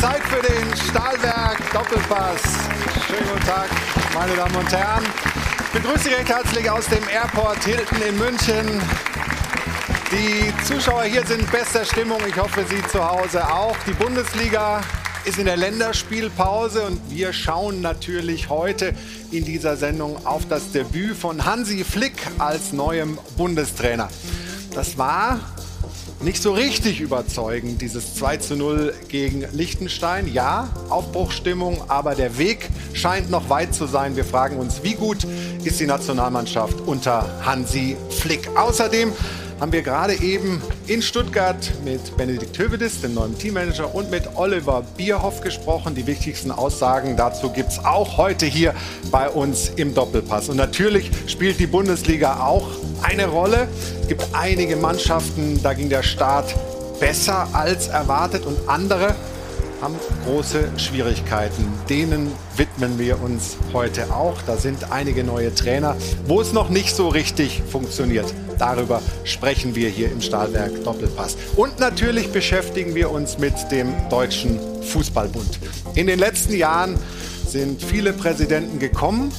Zeit für den Stahlwerk Doppelpass. Schönen guten Tag, meine Damen und Herren. Ich begrüße Sie recht herzlich aus dem Airport Hilton in München. Die Zuschauer hier sind in bester Stimmung. Ich hoffe, Sie zu Hause auch. Die Bundesliga ist in der Länderspielpause und wir schauen natürlich heute in dieser Sendung auf das Debüt von Hansi Flick als neuem Bundestrainer. Das war nicht so richtig überzeugend, dieses 2 zu 0 gegen Liechtenstein. Ja, Aufbruchstimmung, aber der Weg scheint noch weit zu sein. Wir fragen uns, wie gut ist die Nationalmannschaft unter Hansi Flick? Außerdem haben wir gerade eben in Stuttgart mit Benedikt Hövedes, dem neuen Teammanager, und mit Oliver Bierhoff gesprochen. Die wichtigsten Aussagen dazu gibt es auch heute hier bei uns im Doppelpass. Und natürlich spielt die Bundesliga auch eine Rolle. Es gibt einige Mannschaften, da ging der Start besser als erwartet und andere haben große Schwierigkeiten. Denen widmen wir uns heute auch. Da sind einige neue Trainer, wo es noch nicht so richtig funktioniert. Darüber sprechen wir hier im Stahlwerk Doppelpass. Und natürlich beschäftigen wir uns mit dem Deutschen Fußballbund. In den letzten Jahren sind viele Präsidenten gekommen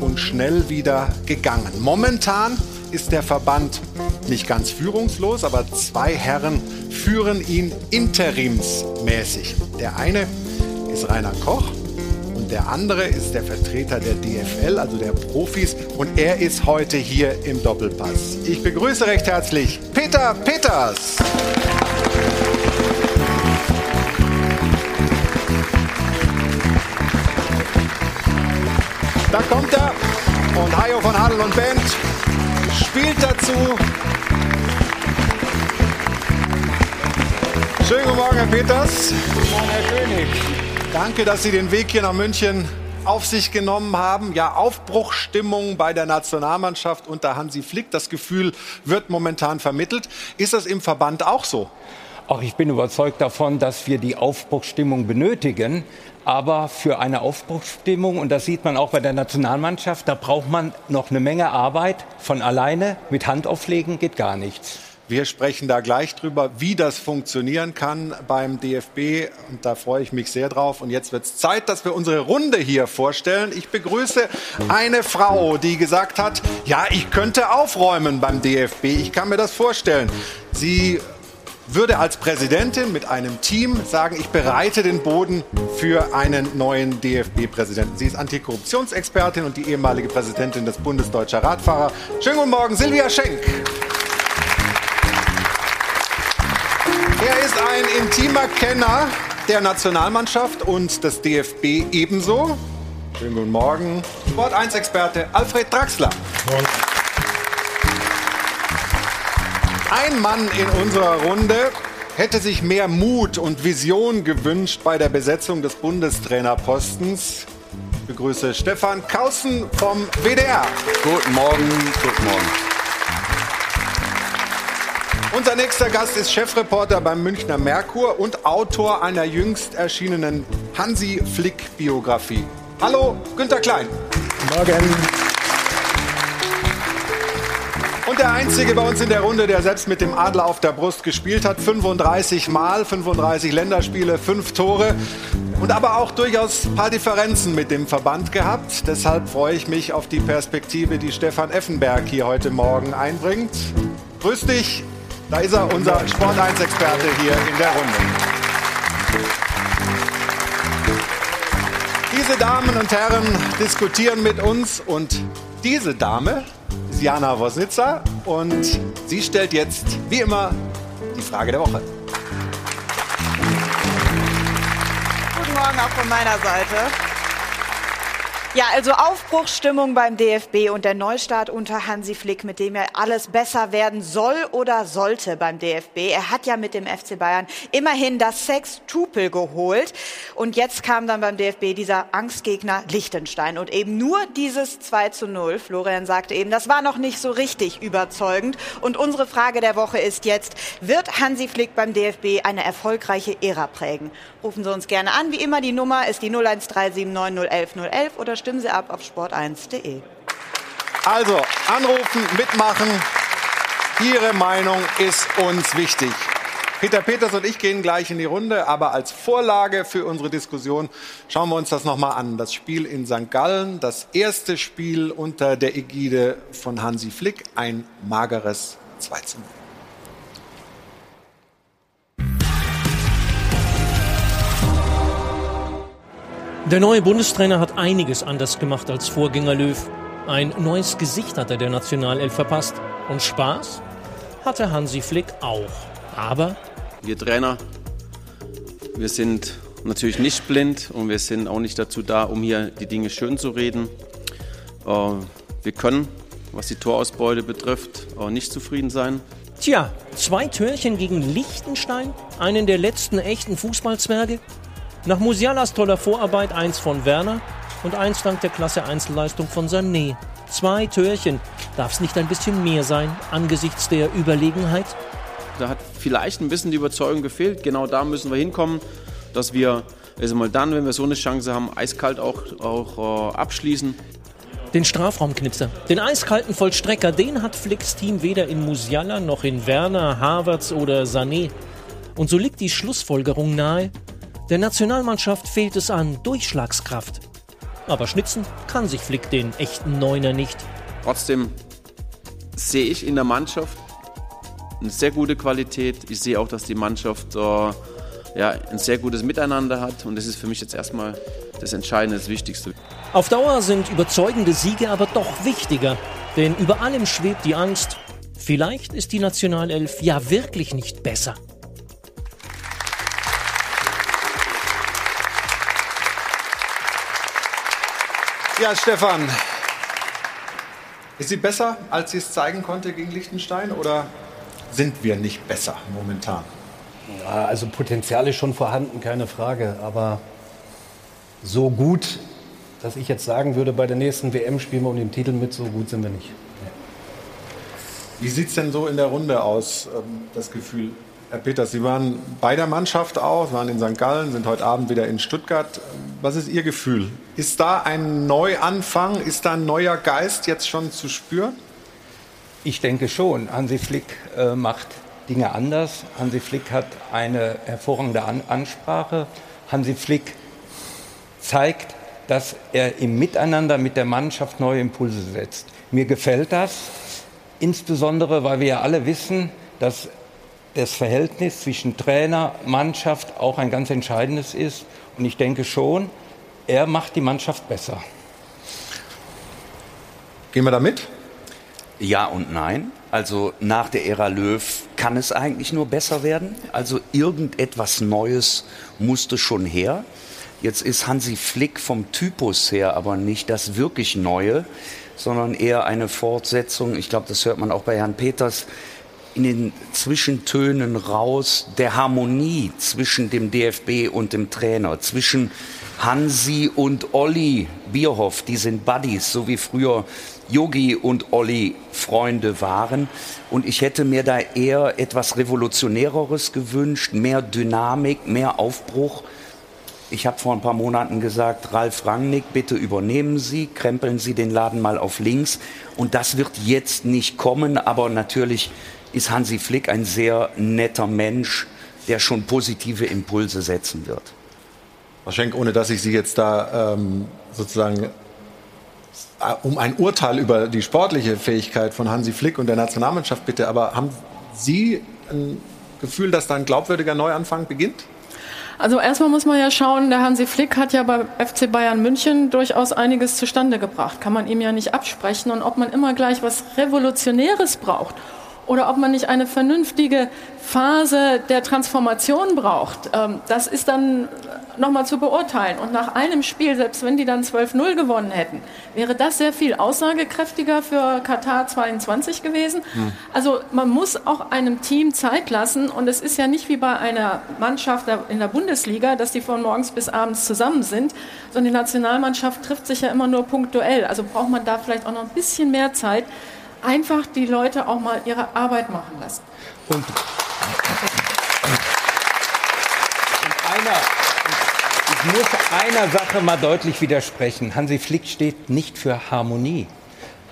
und schnell wieder gegangen. Momentan ist der Verband nicht ganz führungslos, aber zwei Herren führen ihn interimsmäßig. Der eine ist Rainer Koch und der andere ist der Vertreter der DFL, also der Profis, und er ist heute hier im Doppelpass. Ich begrüße recht herzlich Peter Peters. Da kommt er und Hajo von Adel und spielt dazu. Schönen guten Morgen, Herr Peters. Guten Morgen, Herr König. Danke, dass Sie den Weg hier nach München auf sich genommen haben. Ja, Aufbruchstimmung bei der Nationalmannschaft unter Hansi Flick. Das Gefühl wird momentan vermittelt. Ist das im Verband auch so? Auch ich bin überzeugt davon, dass wir die Aufbruchstimmung benötigen. Aber für eine Aufbruchsstimmung, und das sieht man auch bei der Nationalmannschaft, da braucht man noch eine Menge Arbeit. Von alleine mit Handauflegen geht gar nichts. Wir sprechen da gleich drüber, wie das funktionieren kann beim DFB. Und da freue ich mich sehr drauf. Und jetzt wird es Zeit, dass wir unsere Runde hier vorstellen. Ich begrüße eine Frau, die gesagt hat, ja, ich könnte aufräumen beim DFB. Ich kann mir das vorstellen. Sie würde als Präsidentin mit einem Team sagen, ich bereite den Boden für einen neuen DFB-Präsidenten. Sie ist Antikorruptionsexpertin und die ehemalige Präsidentin des Bundesdeutscher Radfahrer. Schönen guten Morgen, Silvia Schenk. Er ist ein intimer Kenner der Nationalmannschaft und des DFB ebenso. Schönen guten Morgen, Sport 1-Experte Alfred Draxler. Morgen. Ein Mann in unserer Runde hätte sich mehr Mut und Vision gewünscht bei der Besetzung des Bundestrainerpostens. Ich begrüße Stefan Kausen vom WDR. Guten Morgen, guten Morgen. Unser nächster Gast ist Chefreporter beim Münchner Merkur und Autor einer jüngst erschienenen Hansi Flick-Biografie. Hallo, Günter Klein. Morgen. Der Einzige bei uns in der Runde, der selbst mit dem Adler auf der Brust gespielt hat, 35 Mal, 35 Länderspiele, 5 Tore und aber auch durchaus ein paar Differenzen mit dem Verband gehabt. Deshalb freue ich mich auf die Perspektive, die Stefan Effenberg hier heute Morgen einbringt. Grüß dich, da ist er, unser Sport 1-Experte hier in der Runde. Diese Damen und Herren diskutieren mit uns und diese Dame Jana Wosnitzer und sie stellt jetzt, wie immer, die Frage der Woche. Guten Morgen auch von meiner Seite. Ja, also Aufbruchsstimmung beim DFB und der Neustart unter Hansi Flick, mit dem ja alles besser werden soll oder sollte beim DFB. Er hat ja mit dem FC Bayern immerhin das Sextupel geholt. Und jetzt kam dann beim DFB dieser Angstgegner Liechtenstein und eben nur dieses 2 zu 0. Florian sagte eben, das war noch nicht so richtig überzeugend. Und unsere Frage der Woche ist jetzt, wird Hansi Flick beim DFB eine erfolgreiche Ära prägen? Rufen Sie uns gerne an. Wie immer, die Nummer ist die 01379011011 oder stimmen Sie ab auf sport1.de. Also, anrufen, mitmachen. Ihre Meinung ist uns wichtig. Peter Peters und ich gehen gleich in die Runde, aber als Vorlage für unsere Diskussion schauen wir uns das nochmal an. Das Spiel in St. Gallen, das erste Spiel unter der Ägide von Hansi Flick, ein mageres 2 zu 0. Der neue Bundestrainer hat einiges anders gemacht als Vorgänger Löw. Ein neues Gesicht hat er der Nationalelf verpasst. Und Spaß hatte Hansi Flick auch. Aber wir Trainer, wir sind natürlich nicht blind und wir sind auch nicht dazu da, um hier die Dinge schön zu reden. Äh, wir können, was die Torausbeute betrifft, nicht zufrieden sein. Tja, zwei Türchen gegen Liechtenstein, einen der letzten echten Fußballzwerge. Nach Musialas toller Vorarbeit eins von Werner und eins dank der klasse Einzelleistung von Sané. Zwei Türchen. Darf es nicht ein bisschen mehr sein angesichts der Überlegenheit? Da hat vielleicht ein bisschen die Überzeugung gefehlt. Genau da müssen wir hinkommen, dass wir also mal dann, wenn wir so eine Chance haben, eiskalt auch, auch äh, abschließen. Den Strafraumknipser, den eiskalten Vollstrecker, den hat Flicks Team weder in Musiala noch in Werner, Havertz oder Sané. Und so liegt die Schlussfolgerung nahe, der Nationalmannschaft fehlt es an Durchschlagskraft. Aber schnitzen kann sich Flick den echten Neuner nicht. Trotzdem sehe ich in der Mannschaft eine sehr gute Qualität. Ich sehe auch, dass die Mannschaft äh, ja, ein sehr gutes Miteinander hat und das ist für mich jetzt erstmal das Entscheidende, das Wichtigste. Auf Dauer sind überzeugende Siege aber doch wichtiger, denn über allem schwebt die Angst, vielleicht ist die Nationalelf ja wirklich nicht besser. Ja, Stefan, ist sie besser, als sie es zeigen konnte gegen Liechtenstein oder sind wir nicht besser momentan? Ja, also Potenzial ist schon vorhanden, keine Frage. Aber so gut, dass ich jetzt sagen würde, bei der nächsten WM spielen wir um den Titel mit, so gut sind wir nicht. Wie sieht es denn so in der Runde aus, ähm, das Gefühl? Herr Peters, Sie waren bei der Mannschaft auch, waren in St. Gallen, sind heute Abend wieder in Stuttgart. Was ist Ihr Gefühl? Ist da ein Neuanfang? Ist da ein neuer Geist jetzt schon zu spüren? Ich denke schon. Hansi Flick äh, macht Dinge anders. Hansi Flick hat eine hervorragende An Ansprache. Hansi Flick zeigt, dass er im Miteinander mit der Mannschaft neue Impulse setzt. Mir gefällt das, insbesondere weil wir ja alle wissen, dass das Verhältnis zwischen Trainer, Mannschaft auch ein ganz entscheidendes ist. Und ich denke schon, er macht die Mannschaft besser. Gehen wir da mit? Ja und nein. Also nach der Ära Löw kann es eigentlich nur besser werden. Also irgendetwas Neues musste schon her. Jetzt ist Hansi Flick vom Typus her aber nicht das wirklich Neue, sondern eher eine Fortsetzung. Ich glaube, das hört man auch bei Herrn Peters in den Zwischentönen raus der Harmonie zwischen dem DFB und dem Trainer, zwischen Hansi und Olli Bierhoff, die sind Buddies, so wie früher Yogi und Olli Freunde waren. Und ich hätte mir da eher etwas Revolutionäreres gewünscht, mehr Dynamik, mehr Aufbruch. Ich habe vor ein paar Monaten gesagt, Ralf Rangnick, bitte übernehmen Sie, krempeln Sie den Laden mal auf links. Und das wird jetzt nicht kommen, aber natürlich ist Hansi Flick ein sehr netter Mensch, der schon positive Impulse setzen wird. Frau Schenk, ohne dass ich Sie jetzt da ähm, sozusagen äh, um ein Urteil über die sportliche Fähigkeit von Hansi Flick und der Nationalmannschaft bitte, aber haben Sie ein Gefühl, dass da ein glaubwürdiger Neuanfang beginnt? Also erstmal muss man ja schauen, der Hansi Flick hat ja bei FC Bayern München durchaus einiges zustande gebracht. Kann man ihm ja nicht absprechen. Und ob man immer gleich was Revolutionäres braucht oder ob man nicht eine vernünftige Phase der Transformation braucht. Ähm, das ist dann nochmal zu beurteilen. Und nach einem Spiel, selbst wenn die dann 12-0 gewonnen hätten, wäre das sehr viel aussagekräftiger für Katar 22 gewesen. Hm. Also man muss auch einem Team Zeit lassen. Und es ist ja nicht wie bei einer Mannschaft in der Bundesliga, dass die von morgens bis abends zusammen sind, sondern die Nationalmannschaft trifft sich ja immer nur punktuell. Also braucht man da vielleicht auch noch ein bisschen mehr Zeit einfach die Leute auch mal ihre Arbeit machen lassen. Und, und einer, ich muss einer Sache mal deutlich widersprechen. Hansi Flick steht nicht für Harmonie.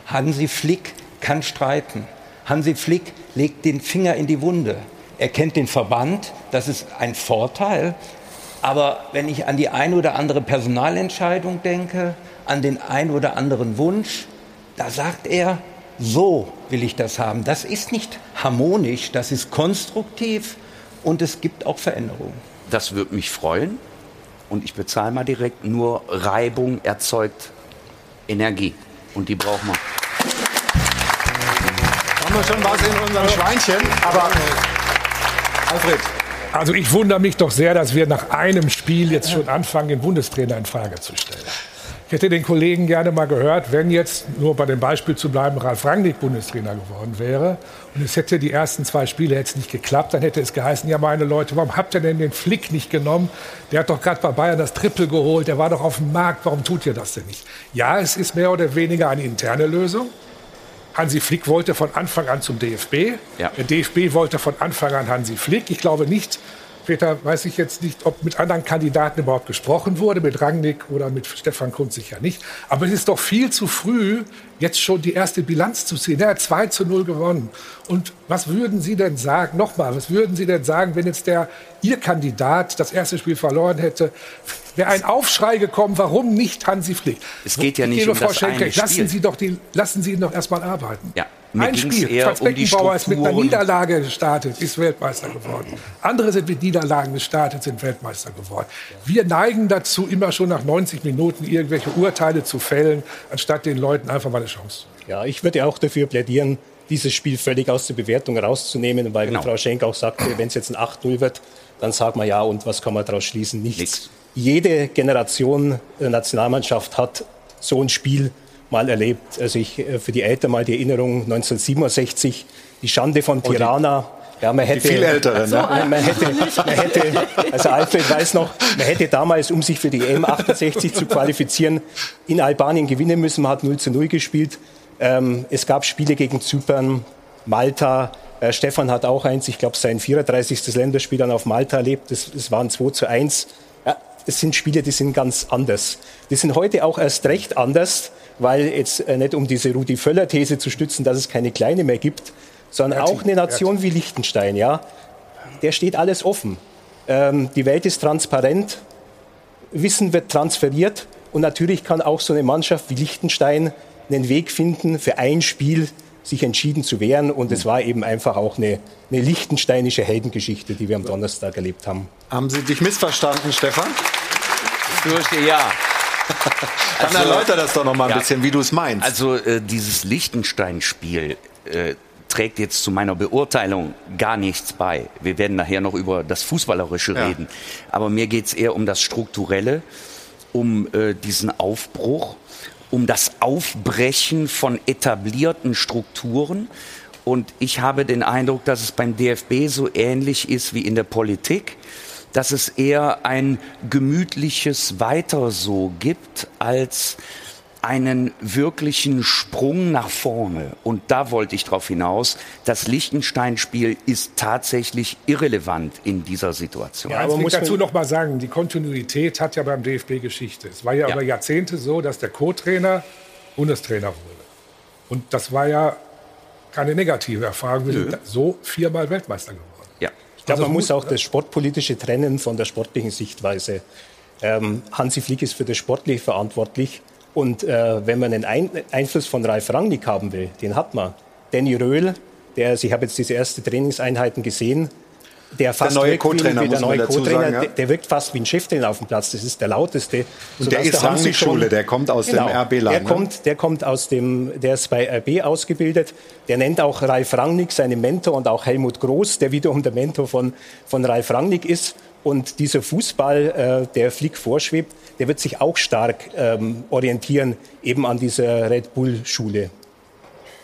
Hansi Flick kann streiten. Hansi Flick legt den Finger in die Wunde. er kennt den Verband, das ist ein Vorteil. Aber wenn ich an die eine oder andere Personalentscheidung denke, an den ein oder anderen Wunsch, da sagt er, so will ich das haben. Das ist nicht harmonisch, das ist konstruktiv und es gibt auch Veränderungen. Das würde mich freuen. Und ich bezahle mal direkt, nur Reibung erzeugt Energie. Und die braucht man. Haben wir schon was in unserem Schweinchen, aber Alfred. Also ich wundere mich doch sehr, dass wir nach einem Spiel jetzt schon anfangen, den Bundestrainer in Frage zu stellen. Ich hätte den Kollegen gerne mal gehört, wenn jetzt, nur bei dem Beispiel zu bleiben, Ralf Rangnick Bundestrainer geworden wäre und es hätte die ersten zwei Spiele jetzt nicht geklappt, dann hätte es geheißen, ja meine Leute, warum habt ihr denn den Flick nicht genommen? Der hat doch gerade bei Bayern das Triple geholt, der war doch auf dem Markt, warum tut ihr das denn nicht? Ja, es ist mehr oder weniger eine interne Lösung. Hansi Flick wollte von Anfang an zum DFB. Ja. Der DFB wollte von Anfang an Hansi Flick. Ich glaube nicht, Peter, weiß ich jetzt nicht, ob mit anderen Kandidaten überhaupt gesprochen wurde, mit Rangnick oder mit Stefan Kunz sicher nicht. Aber es ist doch viel zu früh, jetzt schon die erste Bilanz zu ziehen. Er hat 2 zu 0 gewonnen. Und was würden Sie denn sagen, nochmal, was würden Sie denn sagen, wenn jetzt der, Ihr Kandidat das erste Spiel verloren hätte? Wäre ein Aufschrei gekommen, warum nicht Hansi Flick? Es geht ja nicht um Frau das eine lassen Spiel. Sie, doch die, lassen Sie ihn doch erst mal arbeiten. Ja, mir Ein Spiel. eher Franz um Beckenbauer ist mit einer. Niederlage gestartet, ist Weltmeister geworden. Andere sind mit Niederlagen gestartet, sind Weltmeister geworden. Wir neigen dazu, immer schon nach 90 Minuten irgendwelche Urteile zu fällen, anstatt den Leuten einfach mal eine Chance zu geben. Ja, ich würde auch dafür plädieren, dieses Spiel völlig aus der Bewertung rauszunehmen, weil Genau. wie Frau Schenk auch sagte, wenn es jetzt ein 8-0 wird, dann sagt man ja, und was kann man daraus schließen? Nichts. Nix. Jede Generation der Nationalmannschaft hat so ein Spiel mal erlebt. Also ich, äh, für die Eltern mal die Erinnerung 1967, die Schande von Tirana. Ja, man hätte, viel Älteren, ne? man, man hätte, man hätte, also Alfred weiß noch, man hätte damals, um sich für die EM 68 zu qualifizieren, in Albanien gewinnen müssen. Man hat 0 zu 0 gespielt. Ähm, es gab Spiele gegen Zypern, Malta. Äh, Stefan hat auch eins, ich glaube, sein 34. Länderspiel dann auf Malta erlebt. Das, das waren 2 zu 1. Ja, das sind Spiele, die sind ganz anders. Die sind heute auch erst recht anders, weil jetzt äh, nicht um diese Rudi Völler-These zu stützen, dass es keine Kleine mehr gibt, sondern auch eine Nation wie Liechtenstein, ja, der steht alles offen. Ähm, die Welt ist transparent, Wissen wird transferiert und natürlich kann auch so eine Mannschaft wie Liechtenstein einen Weg finden, für ein Spiel sich entschieden zu wehren. Und es war eben einfach auch eine, eine liechtensteinische Heldengeschichte, die wir am Donnerstag erlebt haben. Haben Sie dich missverstanden, Stefan? Fürchte ja. Dann Also- erläuter das doch noch mal ein Ja. bisschen, wie du es meinst. Also äh, dieses Liechtenstein-Spiel äh, trägt jetzt zu meiner Beurteilung gar nichts bei. Wir werden nachher noch über das Fußballerische Ja. reden. Aber mir geht es eher um das Strukturelle, um äh, diesen Aufbruch, um das Aufbrechen von etablierten Strukturen. Und ich habe den Eindruck, dass es beim DFB so ähnlich ist wie in der Politik, dass es eher ein gemütliches Weiter so gibt als einen wirklichen Sprung nach vorne. Und da wollte ich darauf hinaus, das Liechtenstein-Spiel ist tatsächlich irrelevant in dieser Situation. Ja, aber aber muss dazu man- noch mal sagen, die Kontinuität hat ja beim DFB Geschichte. Es war ja, Ja. über Jahrzehnte so, dass der Co-Trainer Bundestrainer wurde. Und das war ja keine negative Erfahrung. Wir sind so viermal Weltmeister geworden. Glaube, Also man muss muss- auch das Sportpolitische trennen von der sportlichen Sichtweise. Ähm, Hansi Flick ist für das Sportliche verantwortlich. Und äh, wenn man einen Ein Einfluss von Ralf Rangnick haben will, den hat man. Danny Röhl, der, also ich habe jetzt diese ersten Trainingseinheiten gesehen, der fast neue wirkt wie- Co-Trainer, der neue Co-Trainer, sagen, ja. der, der wirkt fast wie ein Cheftrainer auf dem Platz. Das ist der lauteste. Und der ist Rangnick-Schule, der kommt aus dem Genau. RB Leim, Der ne? kommt, der kommt aus dem, der ist bei RB ausgebildet. Der nennt auch Ralf Rangnick seinen Mentor und auch Helmut Groß, der wiederum der Mentor von, von Ralf Rangnick ist. Und dieser Fußball, äh, der Flick vorschwebt, der wird sich auch stark ähm, orientieren, eben an dieser Red Bull-Schule.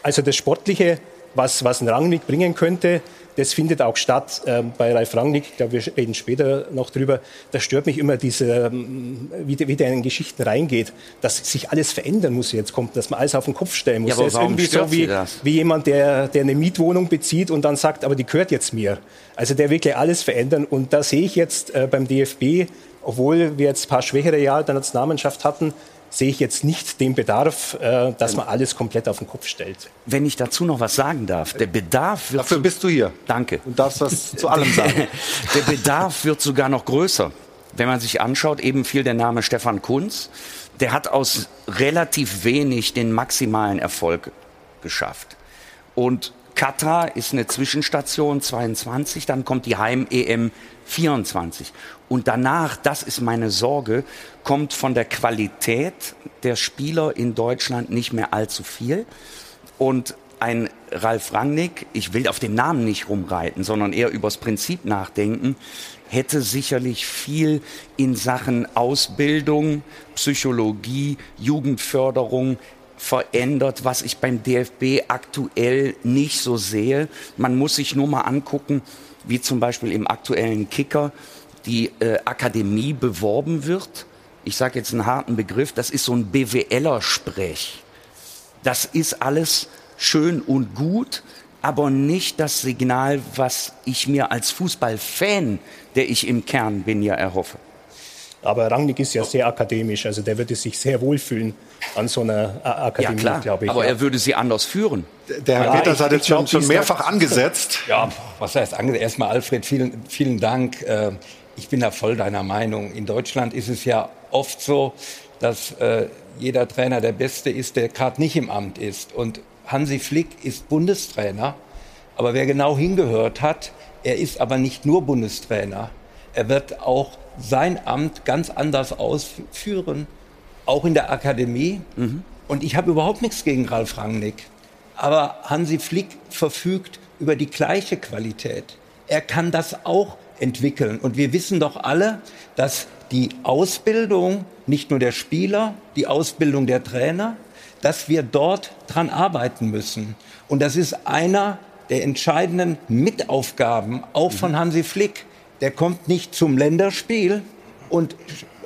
Also das Sportliche, was, was ein Rangnick bringen könnte, das findet auch statt ähm, bei Ralf Rangnick. Ich glaube, wir reden später noch drüber. Da stört mich immer diese, ähm, wie, der, wie der in Geschichten reingeht, dass sich alles verändern muss jetzt kommt, dass man alles auf den Kopf stellen muss. Ja, aber der ist irgendwie so wie, das? wie jemand, der, der eine Mietwohnung bezieht und dann sagt, aber die gehört jetzt mir. Also der wirklich alles verändern. Und da sehe ich jetzt äh, beim DFB, obwohl wir jetzt ein paar schwächere Jahre der Nationalmannschaft hatten, sehe ich jetzt nicht den Bedarf, äh, dass man alles komplett auf den Kopf stellt. Wenn ich dazu noch was sagen darf, der Bedarf wird. Dafür bist du hier. Danke. Du darfst was zu allem sagen. Der Bedarf wird sogar noch größer. Wenn man sich anschaut, eben fiel der Name Stefan Kunz. Der hat aus relativ wenig den maximalen Erfolg geschafft. Und Katar ist eine Zwischenstation 22, dann kommt die Heim-EM 24. Und danach, das ist meine Sorge, kommt von der Qualität der Spieler in Deutschland nicht mehr allzu viel. Und ein Ralf Rangnick, ich will auf den Namen nicht rumreiten, sondern eher übers Prinzip nachdenken, hätte sicherlich viel in Sachen Ausbildung, Psychologie, Jugendförderung verändert, was ich beim DFB aktuell nicht so sehe. Man muss sich nur mal angucken, wie zum Beispiel im aktuellen Kicker die äh, Akademie beworben wird. Ich sage jetzt einen harten Begriff, das ist so ein BWLer-Sprech. Das ist alles schön und gut, aber nicht das Signal, was ich mir als Fußballfan, der ich im Kern bin, ja erhoffe. Aber Rangnick ist ja sehr akademisch, also der würde sich sehr wohlfühlen an so einer A- Akademie, ja, glaube ich. aber ja. er würde sie anders führen. Der Herr Ja, Peters hat jetzt schon, glaub, schon mehrfach angesetzt. Ja, was heißt ange erstmal Alfred, vielen, vielen Dank. Äh, Ich bin da voll deiner Meinung. In Deutschland ist es ja oft so, dass äh, jeder Trainer der Beste ist, der gerade nicht im Amt ist. Und Hansi Flick ist Bundestrainer. Aber wer genau hingehört hat, er ist aber nicht nur Bundestrainer. Er wird auch sein Amt ganz anders ausführen, auch in der Akademie. Und ich habe überhaupt nichts gegen Ralf Rangnick. Aber Hansi Flick verfügt über die gleiche Qualität. Er kann das auch entwickeln. Und wir wissen doch alle, dass die Ausbildung nicht nur der Spieler, die Ausbildung der Trainer, dass wir dort dran arbeiten müssen. Und das ist einer der entscheidenden Mitaufgaben auch von Hansi Flick. Der kommt nicht zum Länderspiel und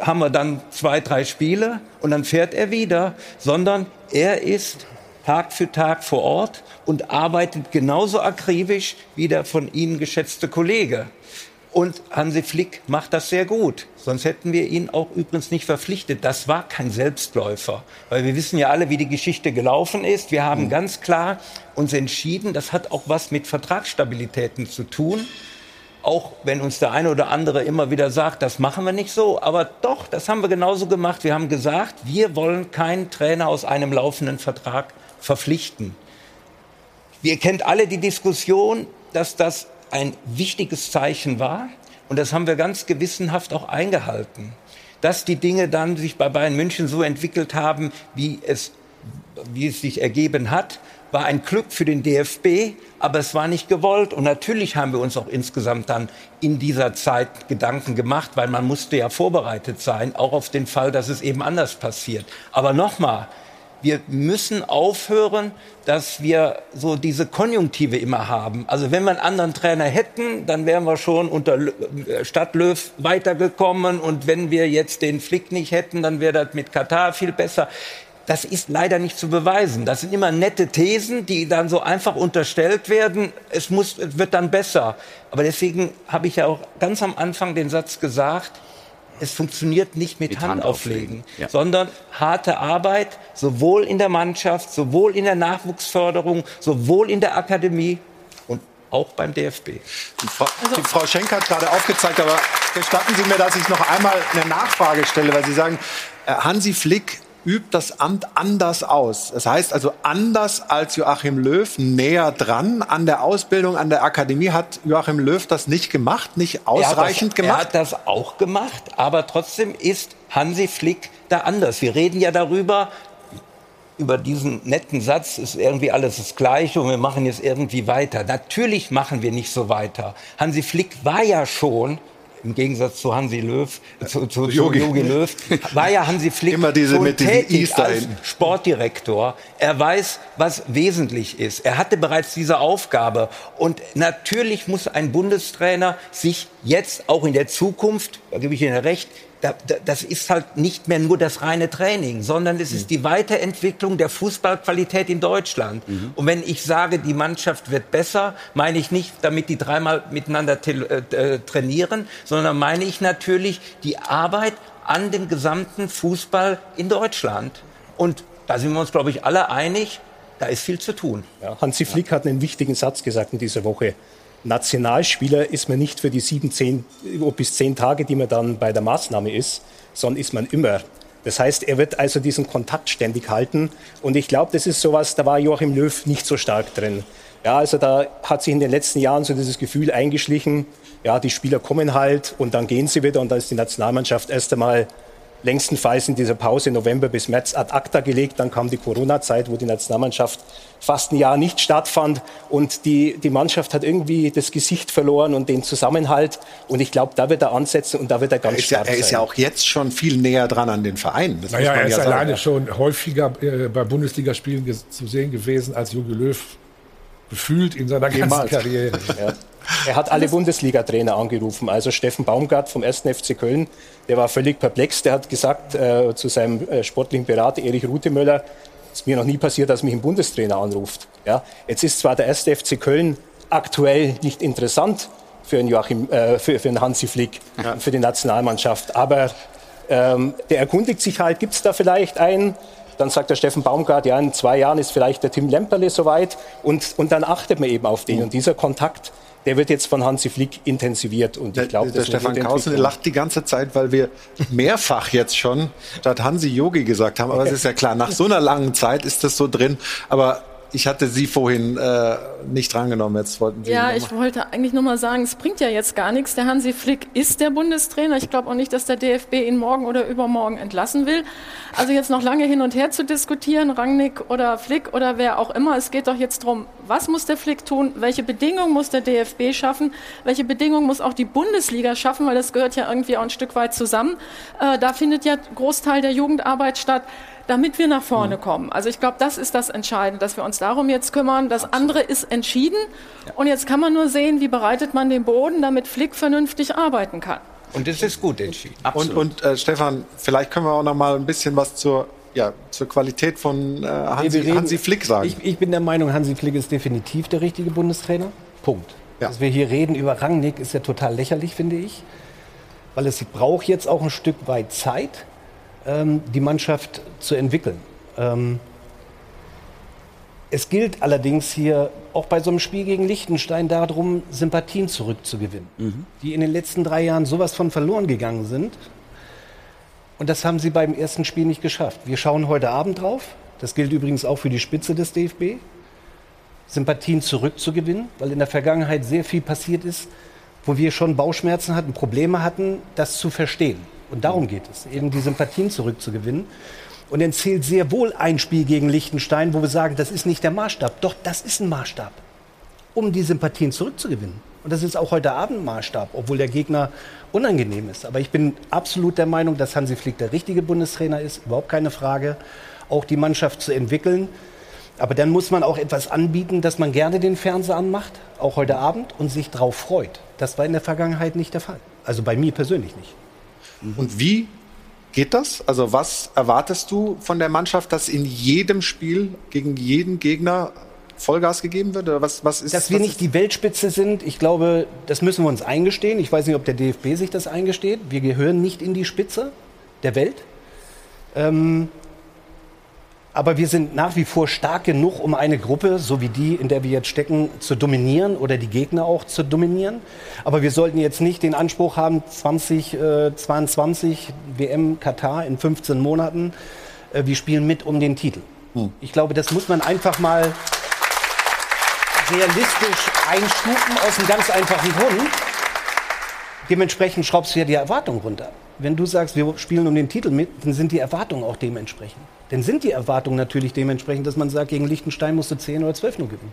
haben wir dann zwei, drei Spiele und dann fährt er wieder, sondern er ist Tag für Tag vor Ort und arbeitet genauso akribisch wie der von Ihnen geschätzte Kollege. Und Hansi Flick macht das sehr gut. Sonst hätten wir ihn auch übrigens nicht verpflichtet. Das war kein Selbstläufer. Weil wir wissen ja alle, wie die Geschichte gelaufen ist. Wir haben ganz klar uns entschieden, das hat auch was mit Vertragsstabilitäten zu tun. Auch wenn uns der eine oder andere immer wieder sagt, das machen wir nicht so. Aber doch, das haben wir genauso gemacht. Wir haben gesagt, wir wollen keinen Trainer aus einem laufenden Vertrag verpflichten. Wir kennt alle die Diskussion, dass das ein wichtiges Zeichen war. Und das haben wir ganz gewissenhaft auch eingehalten. Dass die Dinge dann sich bei Bayern München so entwickelt haben, wie es, wie es sich ergeben hat, war ein Glück für den DFB, aber es war nicht gewollt. Und natürlich haben wir uns auch insgesamt dann in dieser Zeit Gedanken gemacht, weil man musste ja vorbereitet sein, auch auf den Fall, dass es eben anders passiert. Aber nochmal, wir müssen aufhören, dass wir so diese Konjunktive immer haben. Also wenn wir einen anderen Trainer hätten, dann wären wir schon unter Lö- Stadtlöw weitergekommen. Und wenn wir jetzt den Flick nicht hätten, dann wäre das mit Katar viel besser. Das ist leider nicht zu beweisen. Das sind immer nette Thesen, die dann so einfach unterstellt werden. Es, muss, es wird dann besser. Aber deswegen habe ich ja auch ganz am Anfang den Satz gesagt, es funktioniert nicht mit, Mit Handauflegen, Handauflegen, ja. sondern harte Arbeit, sowohl in der Mannschaft, sowohl in der Nachwuchsförderung, sowohl in der Akademie und auch beim DFB. Die Frau, die Frau Schenk hat gerade aufgezeigt, aber gestatten Sie mir, dass ich noch einmal eine Nachfrage stelle, weil Sie sagen, äh, Hansi Flick übt das Amt anders aus. Das heißt also anders als Joachim Löw, näher dran an der Ausbildung, an der Akademie. Hat Joachim Löw das nicht gemacht, nicht ausreichend er das, gemacht? Er hat das auch gemacht, aber trotzdem ist Hansi Flick da anders. Wir reden ja darüber, über diesen netten Satz ist irgendwie alles das Gleiche und wir machen jetzt irgendwie weiter. Natürlich machen wir nicht so weiter. Hansi Flick war ja schon im Gegensatz zu Hansi Löw, zu, zu, zu Jogi. Löw, war ja Hansi Flick Immer diese schon mit tätig als. Sportdirektor. Er weiß, was wesentlich ist. Er hatte bereits diese Aufgabe. Und natürlich muss ein Bundestrainer sich jetzt auch in der Zukunft, da gebe ich Ihnen recht, das ist halt nicht mehr nur das reine Training, sondern es ist die Weiterentwicklung der Fußballqualität in Deutschland. Und wenn ich sage, die Mannschaft wird besser, meine ich nicht, damit die dreimal miteinander äh, äh, trainieren, sondern meine ich natürlich die Arbeit an dem gesamten Fußball in Deutschland. Und da sind wir uns, glaube ich, alle einig, da ist viel zu tun. Ja, Hansi Flick hat einen wichtigen Satz gesagt in dieser Woche. Nationalspieler ist man nicht für die sieben zehn, bis zehn Tage, die man dann bei der Maßnahme ist, sondern ist man immer. Das heißt, er wird also diesen Kontakt ständig halten. Und ich glaube, das ist sowas, da war Joachim Löw nicht so stark drin. Ja, also da hat sich in den letzten Jahren so dieses Gefühl eingeschlichen, ja, die Spieler kommen halt und dann gehen sie wieder und dann ist die Nationalmannschaft erst einmal längstenfalls in dieser Pause November bis März ad acta gelegt. Dann kam die Corona-Zeit, wo die Nationalmannschaft fast ein Jahr nicht stattfand. Und die, die Mannschaft hat irgendwie das Gesicht verloren und den Zusammenhalt. Und ich glaube, da wird er ansetzen und da wird er ganz er ist, stark ja, er ist ja auch jetzt schon viel näher dran an den Vereinen. Das naja, er ist ja alleine sagen. schon häufiger äh, bei Bundesligaspielen zu sehen gewesen als Jogi Löw gefühlt in seiner ganzen. Karriere. Ja. Er hat alle Bundesliga-Trainer angerufen. Also Steffen Baumgart vom 1. FC Köln, der war völlig perplex. Der hat gesagt äh, zu seinem äh, sportlichen Berater Erich Rutemöller, es ist mir noch nie passiert, dass mich ein Bundestrainer anruft. Ja? Jetzt ist zwar der 1. FC Köln aktuell nicht interessant für einen, Joachim, äh, für, für einen Hansi Flick, ja. für die Nationalmannschaft, aber ähm, der erkundigt sich halt, gibt es da vielleicht einen, dann sagt der Steffen Baumgart, ja, in zwei Jahren ist vielleicht der Tim Lemperle soweit und, und dann achtet man eben auf den. Und dieser Kontakt, der wird jetzt von Hansi Flick intensiviert. Und ich glaube, der, der Stefan Kausen lacht die ganze Zeit, weil wir mehrfach jetzt schon statt Hansi Yogi gesagt haben. Aber es ist ja klar, nach so einer langen Zeit ist das so drin. Aber ich hatte Sie vorhin äh, nicht drangenommen. Jetzt wollten Sie ja, ich wollte eigentlich nur mal sagen, es bringt ja jetzt gar nichts. Der Hansi Flick ist der Bundestrainer. Ich glaube auch nicht, dass der DFB ihn morgen oder übermorgen entlassen will. Also jetzt noch lange hin und her zu diskutieren, Rangnick oder Flick oder wer auch immer. Es geht doch jetzt darum, was muss der Flick tun? Welche Bedingungen muss der DFB schaffen? Welche Bedingungen muss auch die Bundesliga schaffen? Weil das gehört ja irgendwie auch ein Stück weit zusammen. Äh, da findet ja Großteil der Jugendarbeit statt damit wir nach vorne mhm. kommen. Also ich glaube, das ist das Entscheidende, dass wir uns darum jetzt kümmern. Das andere ist entschieden. Ja. Und jetzt kann man nur sehen, wie bereitet man den Boden, damit Flick vernünftig arbeiten kann. Und es ist gut entschieden. Absolut. Und, und äh, Stefan, vielleicht können wir auch noch mal ein bisschen was zur, ja, zur Qualität von äh, Hansi, reden, Hansi, Flick sagen. Ich, ich, bin der Meinung, Hansi Flick ist definitiv der richtige Bundestrainer. Punkt. Ja. Dass wir hier reden über Rangnick ist ja total lächerlich, finde ich. Weil es braucht jetzt auch ein Stück weit Zeit die Mannschaft zu entwickeln. Ähm, es gilt allerdings hier auch bei so einem Spiel gegen Liechtenstein darum, Sympathien zurückzugewinnen, mhm. die in den letzten drei Jahren sowas von verloren gegangen sind. Und das haben sie beim ersten Spiel nicht geschafft. Wir schauen heute Abend drauf. Das gilt übrigens auch für die Spitze des DFB. Sympathien zurückzugewinnen, weil in der Vergangenheit sehr viel passiert ist, wo wir schon Bauchschmerzen hatten, Probleme hatten, das zu verstehen. Und darum geht es, eben die Sympathien zurückzugewinnen. Und dann zählt sehr wohl ein Spiel gegen Liechtenstein, wo wir sagen, das ist nicht der Maßstab. Doch, das ist ein Maßstab, um die Sympathien zurückzugewinnen. Und das ist auch heute Abend Maßstab, obwohl der Gegner unangenehm ist. Aber ich bin absolut der Meinung, dass Hansi Flick der richtige Bundestrainer ist, überhaupt keine Frage. Auch die Mannschaft zu entwickeln. Aber dann muss man auch etwas anbieten, dass man gerne den Fernseher anmacht, auch heute Abend, und sich darauf freut. Das war in der Vergangenheit nicht der Fall. Also bei mir persönlich nicht. Und wie geht das? Also was erwartest du von der Mannschaft, dass in jedem Spiel gegen jeden Gegner Vollgas gegeben wird? Oder was, was ist, dass wir nicht die Weltspitze sind, ich glaube, das müssen wir uns eingestehen. Ich weiß nicht, ob der DFB sich das eingesteht. Wir gehören nicht in die Spitze der Welt. Ähm, aber wir sind nach wie vor stark genug, um eine Gruppe, so wie die, in der wir jetzt stecken, zu dominieren oder die Gegner auch zu dominieren. Aber wir sollten jetzt nicht den Anspruch haben, 2022 äh, WM Katar in 15 Monaten, äh, wir spielen mit um den Titel. Hm. Ich glaube, das muss man einfach mal realistisch einstufen aus einem ganz einfachen Grund. Dementsprechend schraubst du ja die Erwartung runter. Wenn du sagst, wir spielen um den Titel mit, dann sind die Erwartungen auch dementsprechend. Dann sind die Erwartungen natürlich dementsprechend, dass man sagt, gegen Liechtenstein musst du 10 oder 12 nur gewinnen.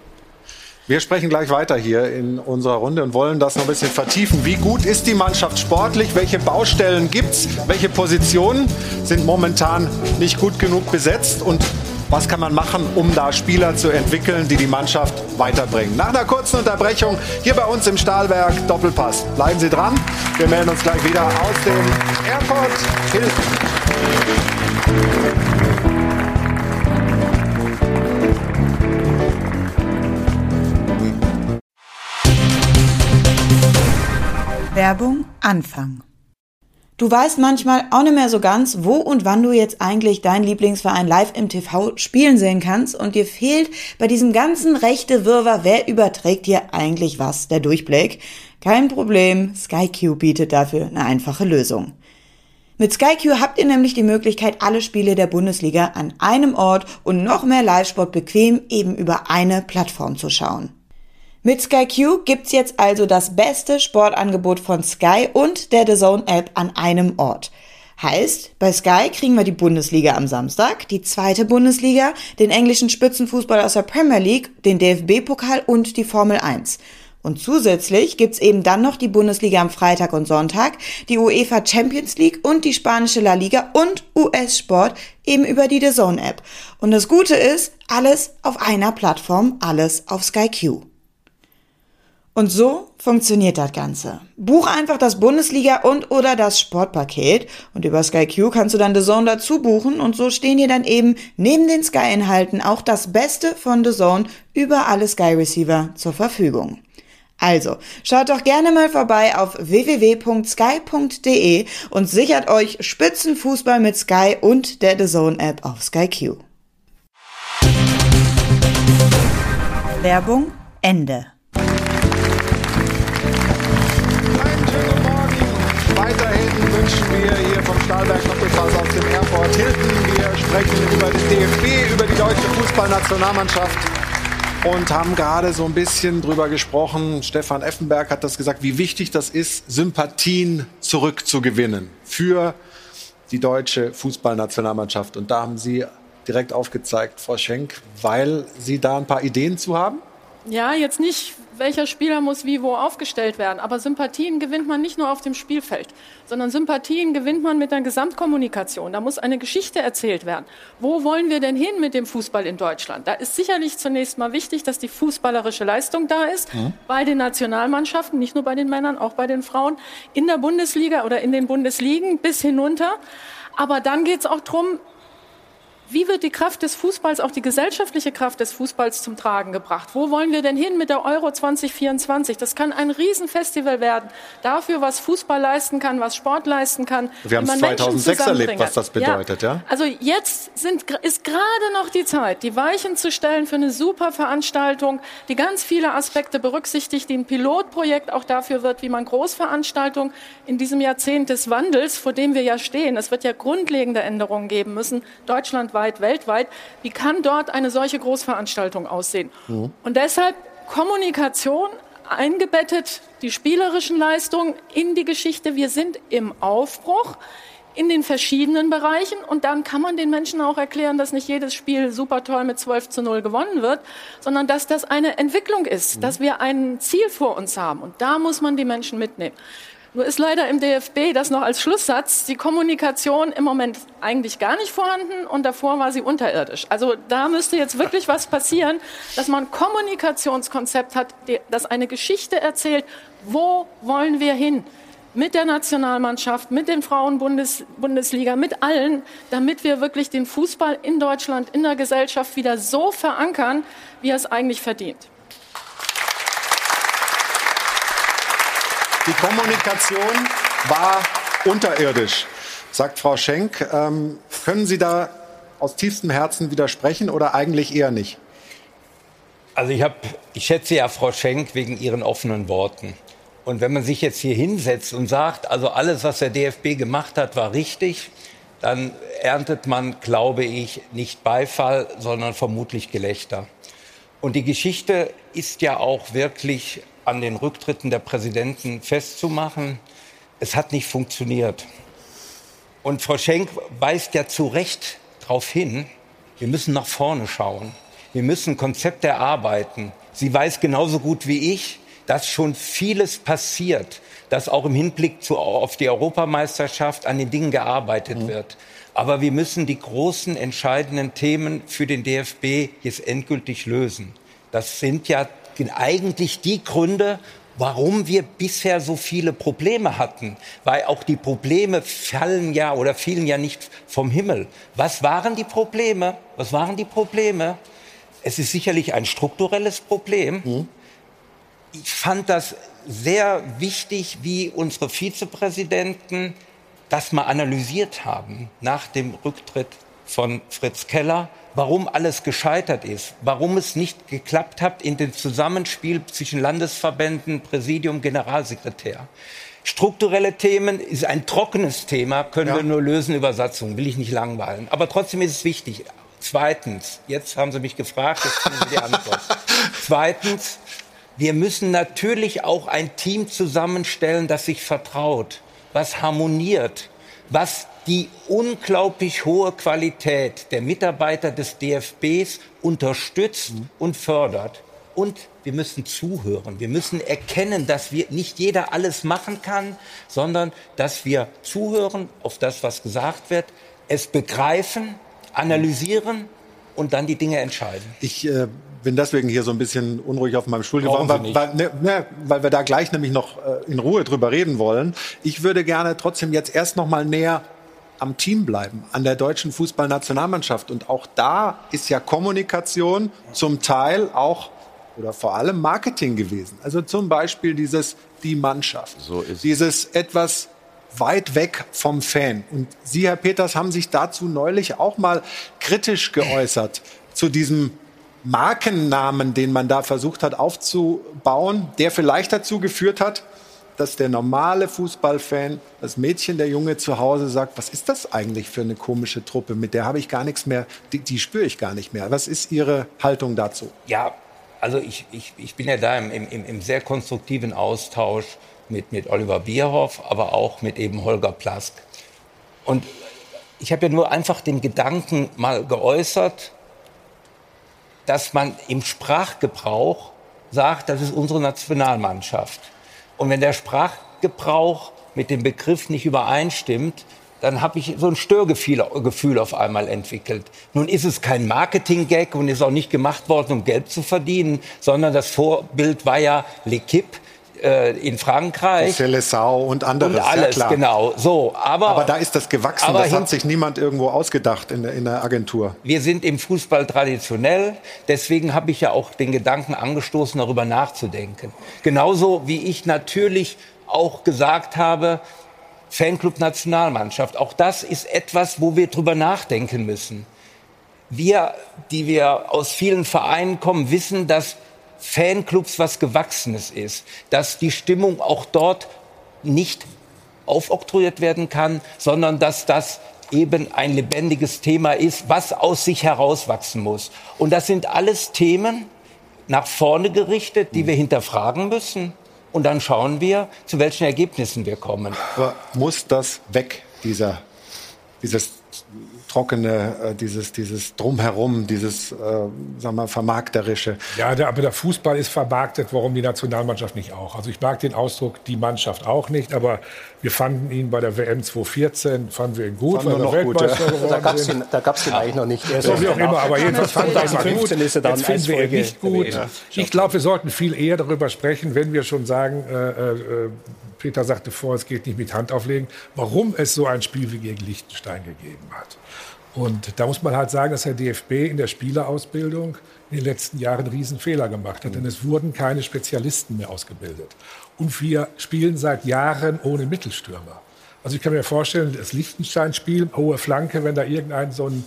Wir sprechen gleich weiter hier in unserer Runde und wollen das noch ein bisschen vertiefen. Wie gut ist die Mannschaft sportlich? Welche Baustellen gibt es? Welche Positionen sind momentan nicht gut genug besetzt? Und was kann man machen, um da Spieler zu entwickeln, die die Mannschaft weiterbringen? Nach einer kurzen Unterbrechung hier bei uns im Stahlwerk Doppelpass. Bleiben Sie dran. Wir melden uns gleich wieder aus dem Airport Hilton. Werbung Anfang Du weißt manchmal auch nicht mehr so ganz, wo und wann du jetzt eigentlich deinen Lieblingsverein live im TV spielen sehen kannst und dir fehlt bei diesem ganzen rechte Wirrwarr, wer überträgt dir eigentlich was, der Durchblick. Kein Problem, SkyQ bietet dafür eine einfache Lösung. Mit SkyQ habt ihr nämlich die Möglichkeit, alle Spiele der Bundesliga an einem Ort und noch mehr Live-Sport bequem eben über eine Plattform zu schauen. Mit SkyQ gibt's jetzt also das beste Sportangebot von Sky und der The Zone App an einem Ort. Heißt, bei Sky kriegen wir die Bundesliga am Samstag, die zweite Bundesliga, den englischen Spitzenfußball aus der Premier League, den DFB-Pokal und die Formel 1. Und zusätzlich gibt's eben dann noch die Bundesliga am Freitag und Sonntag, die UEFA Champions League und die spanische La Liga und US-Sport eben über die The Zone App. Und das Gute ist, alles auf einer Plattform, alles auf Sky Q. Und so funktioniert das Ganze. Buch einfach das Bundesliga und oder das Sportpaket und über Sky Q kannst du dann The Zone dazu buchen und so stehen dir dann eben neben den Sky-Inhalten auch das Beste von The Zone über alle Sky Receiver zur Verfügung. Also, schaut doch gerne mal vorbei auf www.sky.de und sichert euch Spitzenfußball mit Sky und der The Zone App auf Sky Q. Werbung Ende. Fußballnationalmannschaft und haben gerade so ein bisschen drüber gesprochen. Stefan Effenberg hat das gesagt, wie wichtig das ist, Sympathien zurückzugewinnen für die deutsche Fußballnationalmannschaft. Und da haben Sie direkt aufgezeigt, Frau Schenk, weil Sie da ein paar Ideen zu haben? Ja, jetzt nicht, welcher Spieler muss wie wo aufgestellt werden. Aber Sympathien gewinnt man nicht nur auf dem Spielfeld, sondern Sympathien gewinnt man mit der Gesamtkommunikation. Da muss eine Geschichte erzählt werden. Wo wollen wir denn hin mit dem Fußball in Deutschland? Da ist sicherlich zunächst mal wichtig, dass die fußballerische Leistung da ist, mhm. bei den Nationalmannschaften, nicht nur bei den Männern, auch bei den Frauen, in der Bundesliga oder in den Bundesligen bis hinunter. Aber dann geht es auch darum, wie wird die Kraft des Fußballs, auch die gesellschaftliche Kraft des Fußballs zum Tragen gebracht? Wo wollen wir denn hin mit der Euro 2024? Das kann ein Riesenfestival werden. Dafür, was Fußball leisten kann, was Sport leisten kann. Wir haben es 2006 erlebt, was das bedeutet, ja. ja? Also jetzt sind, ist gerade noch die Zeit, die Weichen zu stellen für eine super Veranstaltung, die ganz viele Aspekte berücksichtigt, die ein Pilotprojekt auch dafür wird, wie man Großveranstaltungen in diesem Jahrzehnt des Wandels, vor dem wir ja stehen, es wird ja grundlegende Änderungen geben müssen, deutschlandweit weltweit. Wie kann dort eine solche Großveranstaltung aussehen? Mhm. Und deshalb Kommunikation eingebettet, die spielerischen Leistungen in die Geschichte. Wir sind im Aufbruch in den verschiedenen Bereichen und dann kann man den Menschen auch erklären, dass nicht jedes Spiel super toll mit 12 zu 0 gewonnen wird, sondern dass das eine Entwicklung ist, mhm. dass wir ein Ziel vor uns haben und da muss man die Menschen mitnehmen. Nur ist leider im DFB das noch als Schlusssatz die Kommunikation im Moment eigentlich gar nicht vorhanden und davor war sie unterirdisch. Also da müsste jetzt wirklich was passieren, dass man ein Kommunikationskonzept hat, das eine Geschichte erzählt, wo wollen wir hin? mit der Nationalmannschaft, mit den Frauenbundesliga, mit allen, damit wir wirklich den Fußball in Deutschland, in der Gesellschaft wieder so verankern, wie er es eigentlich verdient. Die Kommunikation war unterirdisch, sagt Frau Schenk. Ähm, können Sie da aus tiefstem Herzen widersprechen oder eigentlich eher nicht? Also ich, hab, ich schätze ja Frau Schenk wegen ihren offenen Worten. Und wenn man sich jetzt hier hinsetzt und sagt, also alles, was der DFB gemacht hat, war richtig, dann erntet man, glaube ich, nicht Beifall, sondern vermutlich Gelächter. Und die Geschichte ist ja auch wirklich an den Rücktritten der Präsidenten festzumachen. Es hat nicht funktioniert. Und Frau Schenk weist ja zu Recht darauf hin, wir müssen nach vorne schauen. Wir müssen Konzepte erarbeiten. Sie weiß genauso gut wie ich, dass schon vieles passiert, dass auch im Hinblick zu, auf die Europameisterschaft an den Dingen gearbeitet mhm. wird. Aber wir müssen die großen, entscheidenden Themen für den DFB jetzt endgültig lösen. Das sind ja eigentlich die Gründe, warum wir bisher so viele Probleme hatten. Weil auch die Probleme fallen ja oder fielen ja nicht vom Himmel. Was waren die Probleme? Was waren die Probleme? Es ist sicherlich ein strukturelles Problem. Mhm. Ich fand das sehr wichtig, wie unsere Vizepräsidenten das mal analysiert haben nach dem Rücktritt von Fritz Keller, warum alles gescheitert ist, warum es nicht geklappt hat in dem Zusammenspiel zwischen Landesverbänden, Präsidium, Generalsekretär. Strukturelle Themen ist ein trockenes Thema, können Ja. wir nur lösen über Satzungen, will ich nicht langweilen. Aber trotzdem ist es wichtig. Zweitens, jetzt haben Sie mich gefragt, jetzt kriegen Sie die Antwort. Zweitens, wir müssen natürlich auch ein Team zusammenstellen, das sich vertraut, was harmoniert, was die unglaublich hohe Qualität der Mitarbeiter des DFBs unterstützt und fördert. Und wir müssen zuhören. Wir müssen erkennen, dass wir nicht jeder alles machen kann, sondern dass wir zuhören auf das, was gesagt wird, es begreifen, analysieren und dann die Dinge entscheiden. Ich äh, bin deswegen hier so ein bisschen unruhig auf meinem Stuhl geworden, weil, weil, ne, ne, weil wir da gleich nämlich noch äh, in Ruhe drüber reden wollen. Ich würde gerne trotzdem jetzt erst noch mal näher am Team bleiben, an der deutschen Fußballnationalmannschaft. Und auch da ist ja Kommunikation zum Teil auch oder vor allem Marketing gewesen. Also zum Beispiel dieses die Mannschaft, So dieses etwas weit weg vom Fan. Und Sie, Herr Peters, haben sich dazu neulich auch mal kritisch geäußert zu diesem Markennamen, den man da versucht hat aufzubauen, der vielleicht dazu geführt hat, dass der normale Fußballfan, das Mädchen, der Junge zu Hause sagt, was ist das eigentlich für eine komische Truppe, mit der habe ich gar nichts mehr, die, die spüre ich gar nicht mehr. Was ist Ihre Haltung dazu? Ja, also ich, ich, ich bin ja da im, im, im sehr konstruktiven Austausch mit, mit Oliver Bierhoff, aber auch mit eben Holger Plask. Und ich habe ja nur einfach den Gedanken mal geäußert, dass man im Sprachgebrauch sagt, das ist unsere Nationalmannschaft. Und wenn der Sprachgebrauch mit dem Begriff nicht übereinstimmt, dann habe ich so ein Störgefühl Gefühl auf einmal entwickelt. Nun ist es kein Marketing-Gag und ist auch nicht gemacht worden, um Geld zu verdienen, sondern das Vorbild war ja L'Equipe äh, in Frankreich. Célessau und anderes, Und alles, ja klar. genau. So, aber, Aber da ist das gewachsen, aber das hat sich niemand irgendwo ausgedacht in der, in der Agentur. wir sind im Fußball traditionell. Deswegen habe ich ja auch den Gedanken angestoßen, darüber nachzudenken. Genauso wie ich natürlich auch gesagt habe, Fanclub Nationalmannschaft. Auch das ist etwas, wo wir drüber nachdenken müssen. Wir, die wir aus vielen Vereinen kommen, wissen, dass Fanclubs was Gewachsenes ist, dass die Stimmung auch dort nicht aufoktroyiert werden kann, sondern dass das eben ein lebendiges Thema ist, was aus sich herauswachsen muss. Und das sind alles Themen nach vorne gerichtet, die wir hinterfragen müssen. Und dann schauen wir, zu welchen Ergebnissen wir kommen. Aber muss das weg, dieser, dieses trockene, äh, dieses, dieses Drumherum, dieses, äh, sagen wir, vermarkterische? Ja, der, aber der Fußball ist vermarktet, warum die Nationalmannschaft nicht auch. Also ich mag den Ausdruck, die Mannschaft auch nicht, aber wir fanden ihn bei der WM 2014, fanden wir ihn gut, Fanden weil wir noch gut, ja. Da gab es den, da gab's den eigentlich noch nicht. Er ist So wie auch immer, aber jedenfalls fanden wir ihn mal gut. 2015 ist er dann Jetzt finden wir ihn nicht gut. gewesen. Ich glaube, wir sollten viel eher darüber sprechen, wenn wir schon sagen, äh, äh, Peter sagte vor, es geht nicht mit Hand auflegen, warum es so ein Spiel wie gegen Liechtenstein gegeben hat. Und da muss man halt sagen, dass der DFB in der Spielerausbildung in den letzten Jahren Riesenfehler gemacht hat. Denn es wurden keine Spezialisten mehr ausgebildet. Und wir spielen seit Jahren ohne Mittelstürmer. Also ich kann mir vorstellen, das Liechtenstein-Spiel, hohe Flanke, wenn da irgendein so ein,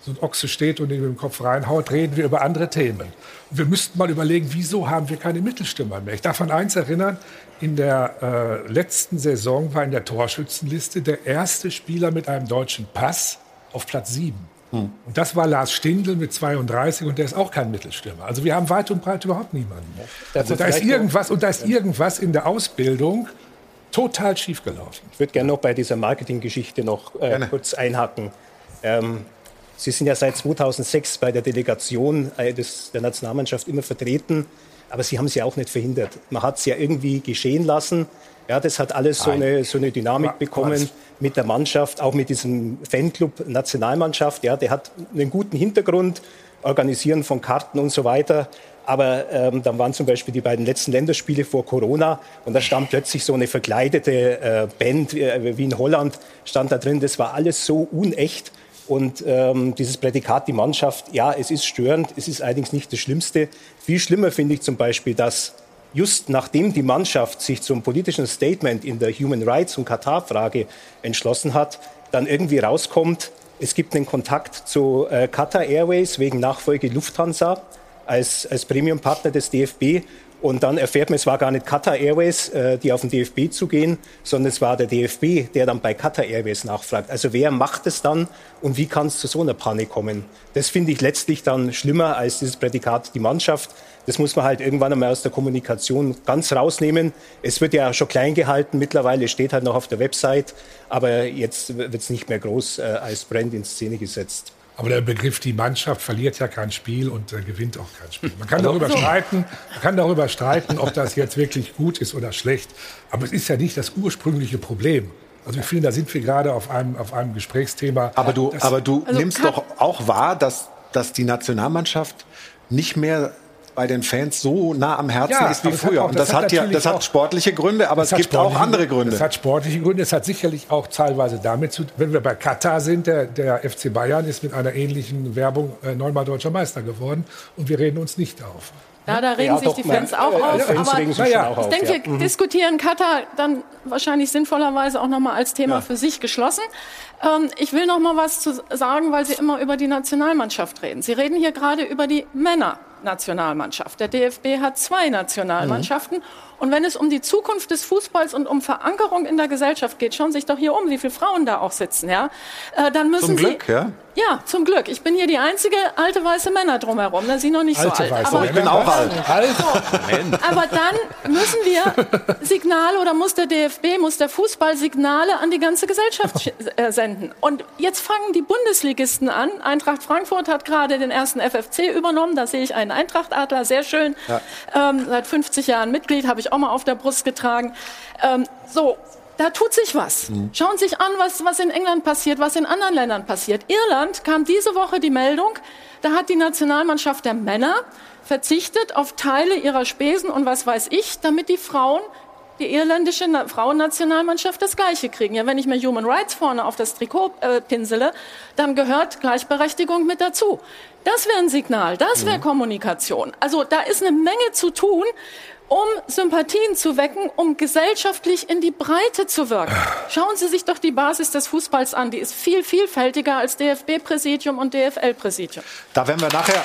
so ein Ochse steht und ihn mit dem Kopf reinhaut, reden wir über andere Themen. Und wir müssten mal überlegen, wieso haben wir keine Mittelstürmer mehr? Ich darf an eins erinnern, in der äh, letzten Saison war in der Torschützenliste der erste Spieler mit einem deutschen Pass auf Platz 7. Und das war Lars Stindl mit 32 und der ist auch kein Mittelstürmer. Also wir haben weit und breit überhaupt niemanden. Also da ist irgendwas und da ist irgendwas in der Ausbildung total schiefgelaufen. Ich würde gerne noch bei dieser Marketinggeschichte noch äh, kurz einhaken. Ähm, Sie sind ja seit 2006 bei der Delegation äh, des, der Nationalmannschaft immer vertreten, aber Sie haben es ja auch nicht verhindert. Man hat es ja irgendwie geschehen lassen. Ja, das hat alles so eine, so eine Dynamik Wa- bekommen was? Mit der Mannschaft, auch mit diesem Fanclub Nationalmannschaft. Ja, der hat einen guten Hintergrund, Organisieren von Karten und so weiter. Aber ähm, dann waren zum Beispiel die beiden letzten Länderspiele vor Corona und da stand plötzlich so eine verkleidete äh, Band äh, wie in Holland stand da drin. Das war alles so unecht. Und ähm, dieses Prädikat, die Mannschaft, ja, es ist störend, es ist allerdings nicht das Schlimmste. Viel schlimmer finde ich zum Beispiel, dass just nachdem die Mannschaft sich zum politischen Statement in der Human Rights und Katar-Frage entschlossen hat, dann irgendwie rauskommt, es gibt einen Kontakt zu äh, Qatar Airways wegen Nachfolge Lufthansa als, als Premium-Partner des DFB. Und dann erfährt man, es war gar nicht Qatar Airways, äh, die auf den DFB zugehen, sondern es war der DFB, der dann bei Qatar Airways nachfragt. Also wer macht es dann und wie kann es zu so einer Panik kommen? Das finde ich letztlich dann schlimmer als dieses Prädikat die Mannschaft. Das muss man halt irgendwann einmal aus der Kommunikation ganz rausnehmen. Es wird ja schon klein gehalten mittlerweile, steht halt noch auf der Website, aber jetzt wird es nicht mehr groß äh, als Brand in Szene gesetzt. Aber der Begriff die Mannschaft verliert ja kein Spiel und äh, gewinnt auch kein Spiel. Man kann Also darüber streiten, man kann darüber streiten, ob das jetzt wirklich gut ist oder schlecht. Aber es ist ja nicht das ursprüngliche Problem. Also ich finde, da sind wir gerade auf einem, auf einem Gesprächsthema. Aber du, aber du Also nimmst doch auch wahr, dass, dass die Nationalmannschaft nicht mehr bei den Fans so nah am Herzen Ja, ist wie früher. auch- Und das das, hat hat ja, das hat sportliche Gründe, aber es hat gibt auch andere Gründe. Das hat sportliche Gründe. Es hat sicherlich auch teilweise damit zu wenn wir bei Katar sind, der, der FC Bayern ist mit einer ähnlichen Werbung äh, neunmal deutscher Meister geworden und wir reden uns nicht auf. Ja, da regen Ja, sich doch, die Fans auch äh, auf. Fans aber ich denke, ja. wir diskutieren Katar dann wahrscheinlich sinnvollerweise auch noch mal als Thema für sich geschlossen. Ähm, ich will noch mal was zu sagen, weil Sie immer über die Nationalmannschaft reden. Sie reden hier gerade über die Männernationalmannschaft. Der DFB hat zwei Nationalmannschaften. Und wenn es um die Zukunft des Fußballs und um Verankerung in der Gesellschaft geht, schauen Sie sich doch hier um, wie viele Frauen da auch sitzen, ja? Äh, dann müssen Zum Sie Glück, ja? ja, zum Glück. Ich bin hier die einzige alte weiße Männer drumherum. Da Sie noch nicht so Alte alt. Weiße aber, Ich bin auch alt. aber dann müssen wir Signale oder muss der DFB, muss der Fußball Signale an die ganze Gesellschaft sch- äh, senden. Und jetzt fangen die Bundesligisten an. Eintracht Frankfurt hat gerade den ersten FFC übernommen. Da sehe ich einen Eintrachtadler, sehr schön. Ähm, seit 50 Jahren Mitglied, habe ich auch mal auf der Brust getragen. Ähm, so. Da tut sich was. Schauen Sie sich an, was, was in England passiert, was in anderen Ländern passiert. Irland kam diese Woche die Meldung, da hat die Nationalmannschaft der Männer verzichtet auf Teile ihrer Spesen und was weiß ich, damit die Frauen, die irländische Na Frauennationalmannschaft das Gleiche kriegen. Ja, wenn ich mir Human Rights vorne auf das Trikot äh, pinsele, dann gehört Gleichberechtigung mit dazu. Das wäre ein Signal, das wäre Kommunikation. Also da ist eine Menge zu tun, um Sympathien zu wecken, um gesellschaftlich in die Breite zu wirken. Schauen Sie sich doch die Basis des Fußballs an. Die ist viel vielfältiger als DFB-Präsidium und DFL-Präsidium. Da werden wir nachher,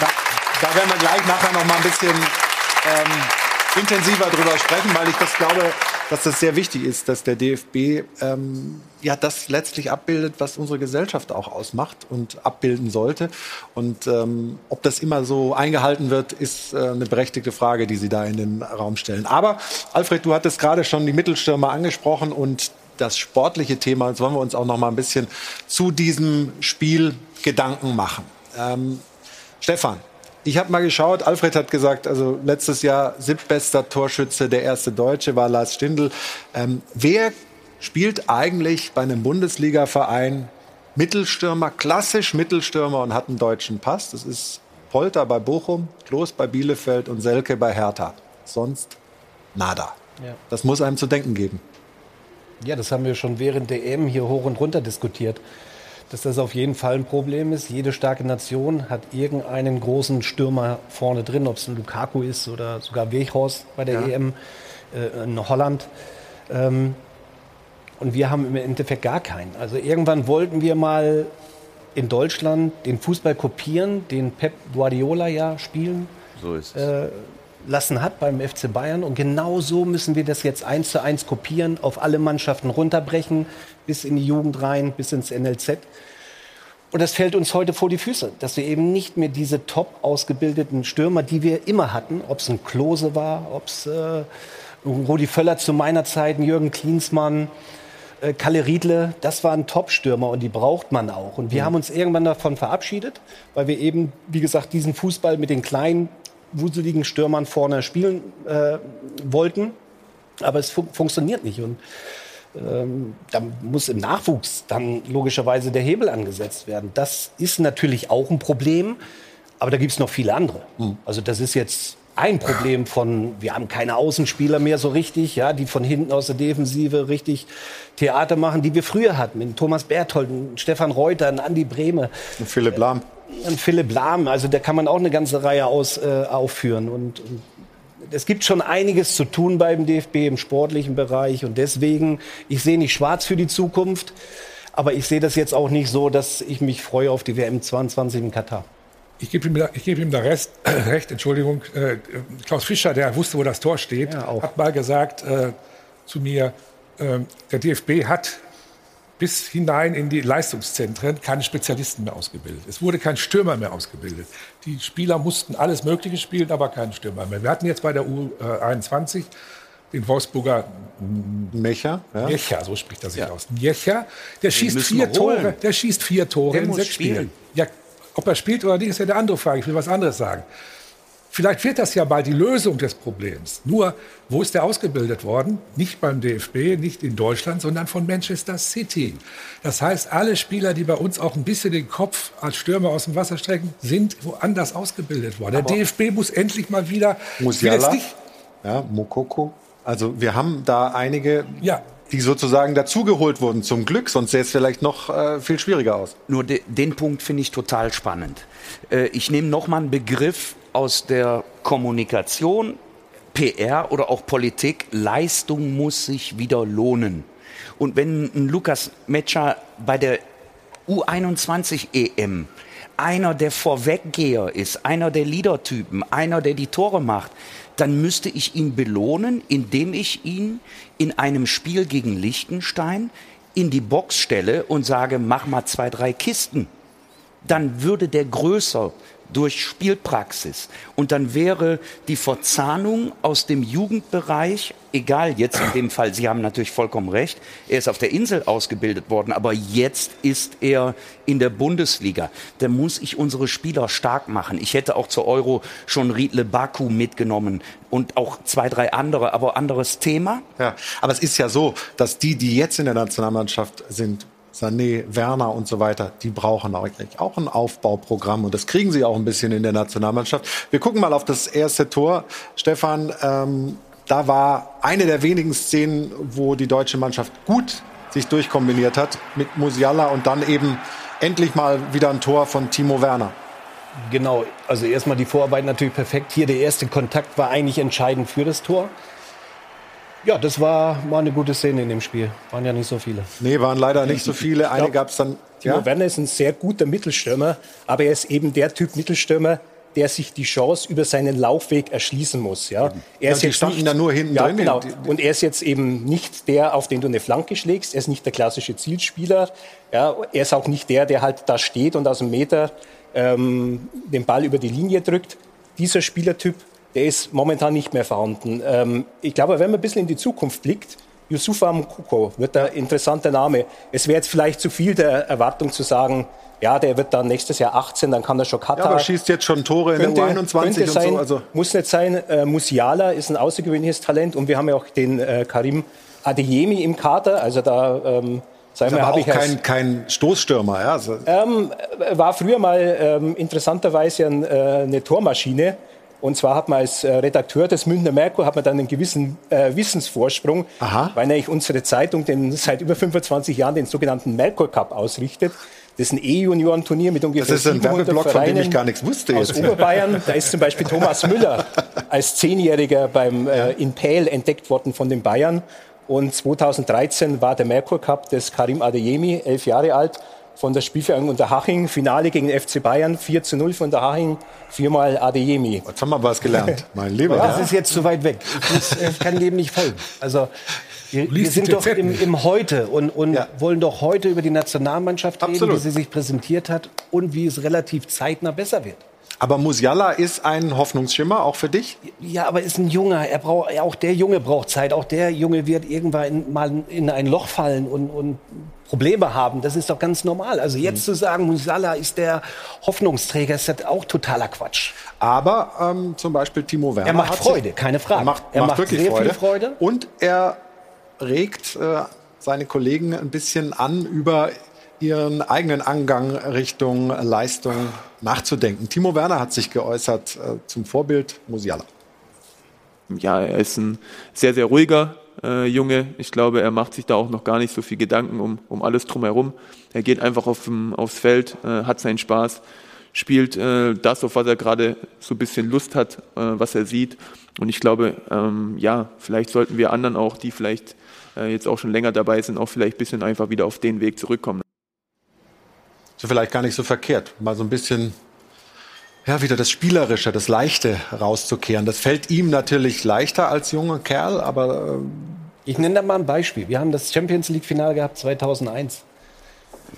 da, da werden wir gleich nachher noch mal ein bisschen ähm, intensiver drüber sprechen, weil ich das glaube, dass das sehr wichtig ist, dass der DFB ähm, ja das letztlich abbildet, was unsere Gesellschaft auch ausmacht und abbilden sollte. Und ähm, ob das immer so eingehalten wird, ist äh, eine berechtigte Frage, die Sie da in den Raum stellen. Aber Alfred, du hattest gerade schon die Mittelstürmer angesprochen und das sportliche Thema. Jetzt wollen wir uns auch noch mal ein bisschen zu diesem Spiel Gedanken machen. Ähm, Stefan, ich habe mal geschaut, Alfred hat gesagt, also letztes Jahr siebtbester Torschütze, der erste Deutsche war Lars Stindl. Ähm, wer spielt eigentlich bei einem Bundesliga-Verein Mittelstürmer, klassisch Mittelstürmer und hat einen deutschen Pass? Das ist Polter bei Bochum, Klos bei Bielefeld und Selke bei Hertha. Sonst nada. Ja. Das muss einem zu denken geben. Ja, das haben wir schon während der EM hier hoch und runter diskutiert. Dass das auf jeden Fall ein Problem ist. Jede starke Nation hat irgendeinen großen Stürmer vorne drin, ob es ein Lukaku ist oder sogar Weghorst bei der EM äh, in Holland. Ähm, und wir haben im Endeffekt gar keinen. Also irgendwann wollten wir mal in Deutschland den Fußball kopieren, den Pep Guardiola ja spielen So ist es. Lassen hat beim FC Bayern. Und genau so müssen wir das jetzt eins zu eins kopieren, auf alle Mannschaften runterbrechen, bis in die Jugend rein, bis ins NLZ. Und das fällt uns heute vor die Füße, dass wir eben nicht mehr diese top ausgebildeten Stürmer, die wir immer hatten, ob es ein Klose war, ob es äh, Rudi Völler zu meiner Zeit, Jürgen Klinsmann, äh, Kalle Riedle, das waren Top-Stürmer und die braucht man auch. Und wir haben uns irgendwann davon verabschiedet, weil wir eben, wie gesagt, diesen Fußball mit den kleinen, wuseligen Stürmern vorne spielen äh, wollten. Aber es fun funktioniert nicht. Und ähm, da muss im Nachwuchs dann logischerweise der Hebel angesetzt werden. Das ist natürlich auch ein Problem, aber da gibt es noch viele andere. Also das ist jetzt ein Problem von, wir haben keine Außenspieler mehr so richtig, ja, die von hinten aus der Defensive richtig Theater machen, die wir früher hatten. Mit Thomas Berthold, Stefan Reuter, Andi Brehme, Und Philipp Lahm. Ein Philipp Lahm. Also da kann man auch eine ganze Reihe aus, äh, aufführen. Und, und es gibt schon einiges zu tun beim DFB im sportlichen Bereich und deswegen, ich sehe nicht schwarz für die Zukunft, aber ich sehe das jetzt auch nicht so, dass ich mich freue auf die WM 22 in Katar. Ich gebe ihm, da- ich gebe ihm da Rest, recht, Entschuldigung. Äh, Klaus Fischer, der wusste, wo das Tor steht, Ja, hat mal gesagt äh, zu mir, äh, der DFB hat bis hinein in die Leistungszentren keine Spezialisten mehr ausgebildet. Es wurde kein Stürmer mehr ausgebildet. Die Spieler mussten alles Mögliche spielen, aber keinen Stürmer mehr. Wir hatten jetzt bei der U21 den Wolfsburger Mecher, ja. Jecha, so spricht er sich aus. Jecha, der schießt vier. Tore, der schießt vier Tore Der in sechs spielen. Spielen. Ja, ob er spielt oder nicht, ist ja eine andere Frage. Ich will was anderes sagen. Vielleicht wird das ja bald die Lösung des Problems. Nur, wo ist der ausgebildet worden? Nicht beim DFB, nicht in Deutschland, sondern von Manchester City. Das heißt, alle Spieler, die bei uns auch ein bisschen den Kopf als Stürmer aus dem Wasser strecken, sind woanders ausgebildet worden. Der DFB muss endlich mal wieder. Musiala, jetzt nicht- ja, Mokoko. Also wir haben da einige, Ja. die sozusagen dazugeholt wurden, zum Glück, sonst sähe es vielleicht noch äh, viel schwieriger aus. Nur de, den Punkt finde ich total spannend. Äh, ich nehme noch mal einen Begriff aus der Kommunikation, PR oder auch Politik. Leistung muss sich wieder lohnen. Und wenn ein Lukas Metscher bei der U21 EM einer der Vorweggeher ist, einer der Leadertypen, einer, der die Tore macht, dann müsste ich ihn belohnen, indem ich ihn in einem Spiel gegen Liechtenstein in die Box stelle und sage, mach mal zwei, drei Kisten. Dann würde der größer durch Spielpraxis. Und dann wäre die Verzahnung aus dem Jugendbereich, egal jetzt in dem Fall, Sie haben natürlich vollkommen recht, er ist auf der Insel ausgebildet worden, aber jetzt ist er in der Bundesliga. Da muss ich unsere Spieler stark machen. Ich hätte auch zur Euro schon Riedle Baku mitgenommen und auch zwei, drei andere, aber anderes Thema. Ja, aber es ist ja so, dass die, die jetzt in der Nationalmannschaft sind, Sané, Werner und so weiter, die brauchen eigentlich auch ein Aufbauprogramm und das kriegen sie auch ein bisschen in der Nationalmannschaft. Wir gucken mal auf das erste Tor. Stefan, ähm, da war eine der wenigen Szenen, wo die deutsche Mannschaft gut sich durchkombiniert hat mit Musiala und dann eben endlich mal wieder ein Tor von Timo Werner. Genau, also erstmal die Vorarbeit natürlich perfekt. Hier der erste Kontakt war eigentlich entscheidend für das Tor. Ja, das war mal eine gute Szene in dem Spiel. Waren ja nicht so viele. Nee, waren leider nicht so viele. Eine gab es dann. Timo Ja? Werner ist ein sehr guter Mittelstürmer, aber er ist eben der Typ Mittelstürmer, der sich die Chance über seinen Laufweg erschließen muss. Ja, er Ja, die standen nicht- da nur hinten ja, drin. Genau. Und er ist jetzt eben nicht der, auf den du eine Flanke schlägst. Er ist nicht der klassische Zielspieler. Ja, er ist auch nicht der, der halt da steht und aus dem Meter ähm, den Ball über die Linie drückt. Dieser Spielertyp, der ist momentan nicht mehr vorhanden. Ähm, ich glaube, wenn man ein bisschen in die Zukunft blickt, Yusufa Mukoko wird ein interessanter Name. Es wäre jetzt vielleicht zu viel der Erwartung zu sagen, ja, der wird dann nächstes Jahr 18, dann kann er schon Ja, Katar. aber schießt jetzt schon Tore in der U21 könnte und sein, so. Also muss nicht sein. Äh, Musiala ist ein außergewöhnliches Talent und wir haben ja auch den äh, Karim Adeyemi im Kader. Also da ähm, sagen ist wir, aber habe auch kein, kein Stoßstürmer. Ja? Also, ähm, war früher mal ähm, interessanterweise ein, äh, eine Tormaschine. Und zwar hat man als äh, Redakteur des Münchner Merkur hat man dann einen gewissen äh, Wissensvorsprung, Aha. weil nämlich unsere Zeitung den, seit über 25 Jahren den sogenannten Merkur Cup ausrichtet. Das ist ein E-Junioren-Turnier mit ungefähr Das ist ein 700 Werbeblock, von dem ich gar nichts wusste Aus jetzt. Oberbayern, da ist zum Beispiel Thomas Müller als Zehnjähriger beim äh, in Pähl entdeckt worden von den Bayern. Und 2013 war der Merkur Cup des Karim Adeyemi, elf Jahre alt, von der Spielvereinigung Unterhaching. Finale gegen FC Bayern, 4 zu 0 von Unterhaching, viermal Adeyemi. Jetzt haben wir was gelernt, mein Lieber. Das ist jetzt zu weit weg. Ich, muss, ich kann dem nicht folgen. Also wir, wir sind doch im, im Heute und, und Ja. wollen doch heute über die Nationalmannschaft reden, Absolut. wie sie sich präsentiert hat und wie es relativ zeitnah besser wird. Aber Musiala ist ein Hoffnungsschimmer, auch für dich? Ja, aber ist ein Junger. Er braucht, auch der Junge braucht Zeit. Auch der Junge wird irgendwann in, mal in ein Loch fallen und, und Probleme haben. Das ist doch ganz normal. Also Mhm. jetzt zu sagen, Musala ist der Hoffnungsträger, ist das auch totaler Quatsch. Aber ähm, zum Beispiel Timo Werner. Er macht hat Freude, sich- keine Frage. Er macht, Er macht macht wirklich sehr Freude. viel Freude. Und er regt äh, seine Kollegen ein bisschen an, über ihren eigenen Angang Richtung Leistung nachzudenken. Timo Werner hat sich geäußert äh, zum Vorbild Musiala. ja, er ist ein sehr, sehr ruhiger äh, Junge. Ich glaube, er macht sich da auch noch gar nicht so viel Gedanken um, um alles drumherum. Er geht einfach auf, aufs Feld, äh, hat seinen Spaß, spielt äh, das, auf was er gerade so ein bisschen Lust hat, äh, was er sieht. Und ich glaube, ähm, ja, vielleicht sollten wir anderen auch, die vielleicht äh, jetzt auch schon länger dabei sind, auch vielleicht ein bisschen einfach wieder auf den Weg zurückkommen. So vielleicht gar nicht so verkehrt, mal so ein bisschen ja, wieder das Spielerische, das Leichte rauszukehren. Das fällt ihm natürlich leichter als junger Kerl, aber. Äh ich nenne da mal ein Beispiel. Wir haben das Champions League-Finale gehabt 2001.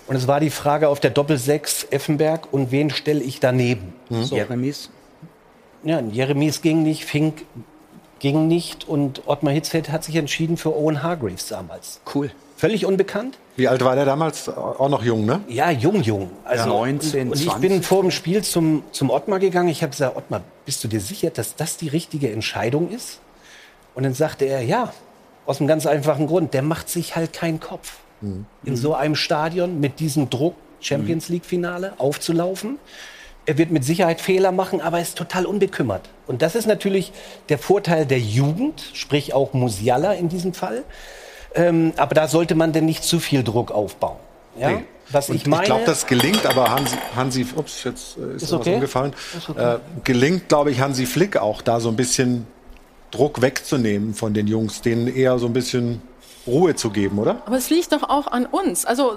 Und es war die Frage auf der Doppel-6 Effenberg und wen stelle ich daneben? Mhm. So. Jeremies? Ja, Jeremies ging nicht, Fink ging nicht und Ottmar Hitzfeld hat sich entschieden für Owen Hargreaves damals. Cool. Völlig unbekannt. Wie alt war der damals? Auch noch jung, ne? Ja, jung, jung. Also ja, 19, und, und ich bin vor dem Spiel zum, zum Ottmar gegangen. Ich habe gesagt, Ottmar, bist du dir sicher, dass das die richtige Entscheidung ist? Und dann sagte er, ja, aus einem ganz einfachen Grund. Der macht sich halt keinen Kopf. Mhm. In so einem Stadion mit diesem Druck, Champions League Finale, aufzulaufen. Er wird mit Sicherheit Fehler machen, aber er ist total unbekümmert. Und das ist natürlich der Vorteil der Jugend, sprich auch Musiala in diesem Fall. Ähm, aber da sollte man denn nicht zu viel Druck aufbauen. Ja? Nee. Was ich meine. Ich glaube, das gelingt, aber Hansi, Hansi ups, jetzt äh, ist, ist okay. was umgefallen. Ist okay. äh, gelingt, glaube ich, Hansi Flick auch da so ein bisschen Druck wegzunehmen von den Jungs, denen eher so ein bisschen Ruhe zu geben, oder? Aber es liegt doch auch an uns. Also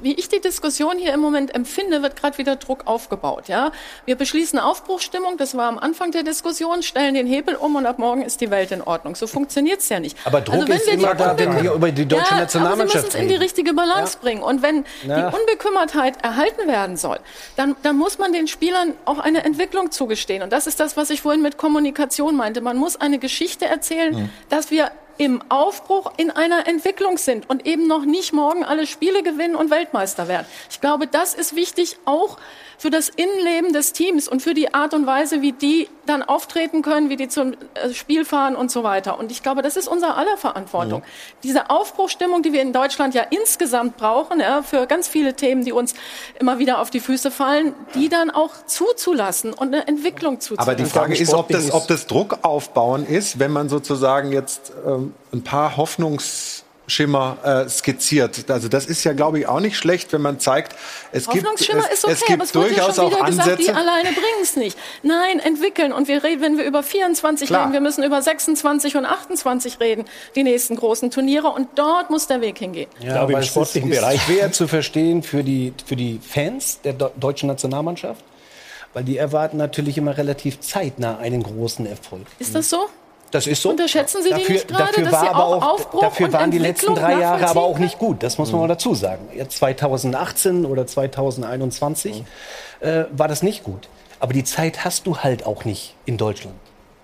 wie ich die Diskussion hier im Moment empfinde, wird gerade wieder Druck aufgebaut. Ja? Wir beschließen Aufbruchstimmung, das war am Anfang der Diskussion, stellen den Hebel um und ab morgen ist die Welt in Ordnung. So funktioniert es ja nicht. Aber Druck also, ist immer da, wenn wir über die deutsche ja, Nationalmannschaft aber Sie müssen es in die richtige Balance ja. bringen. Und wenn ja. die Unbekümmertheit erhalten werden soll, dann, dann muss man den Spielern auch eine Entwicklung zugestehen. Und das ist das, was ich vorhin mit Kommunikation meinte. Man muss eine Geschichte erzählen, mhm. dass wir im Aufbruch in einer Entwicklung sind und eben noch nicht morgen alle Spiele gewinnen und Weltmeister werden. Ich glaube, das ist wichtig auch für das Innenleben des Teams und für die Art und Weise, wie die dann auftreten können, wie die zum äh, Spiel fahren und so weiter. Und ich glaube, das ist unser aller Verantwortung. Mhm. Diese Aufbruchstimmung, die wir in Deutschland ja insgesamt brauchen, ja, für ganz viele Themen, die uns immer wieder auf die Füße fallen, die dann auch zuzulassen und eine Entwicklung zuzulassen. Aber die Frage ist, ob das, ob das Druck aufbauen ist, wenn man sozusagen jetzt ähm, ein paar Hoffnungs Schimmer äh, skizziert. Also das ist ja, glaube ich, auch nicht schlecht, wenn man zeigt, es gibt, es, ist okay, es gibt aber es durchaus ja schon auch Ansätze. Gesagt, die alleine bringen es nicht. Nein, entwickeln. Und wir reden, wenn wir über 24 Klar. reden, wir müssen über 26 und 28 reden, die nächsten großen Turniere. Und dort muss der Weg hingehen. Ja, ich glaube, im sportlichen ist, Bereich schwer zu verstehen für die, für die Fans der deutschen Nationalmannschaft. Weil die erwarten natürlich immer relativ zeitnah einen großen Erfolg. Ist das so? Das ist so. Unterschätzen Sie dafür, die nicht gerade, dafür dass war Sie auch, aber auch Dafür waren die letzten drei Jahre aber auch nicht gut. Das muss man mal dazu sagen. Jetzt 2018 oder 2021 mhm. äh, war das nicht gut. Aber die Zeit hast du halt auch nicht in Deutschland.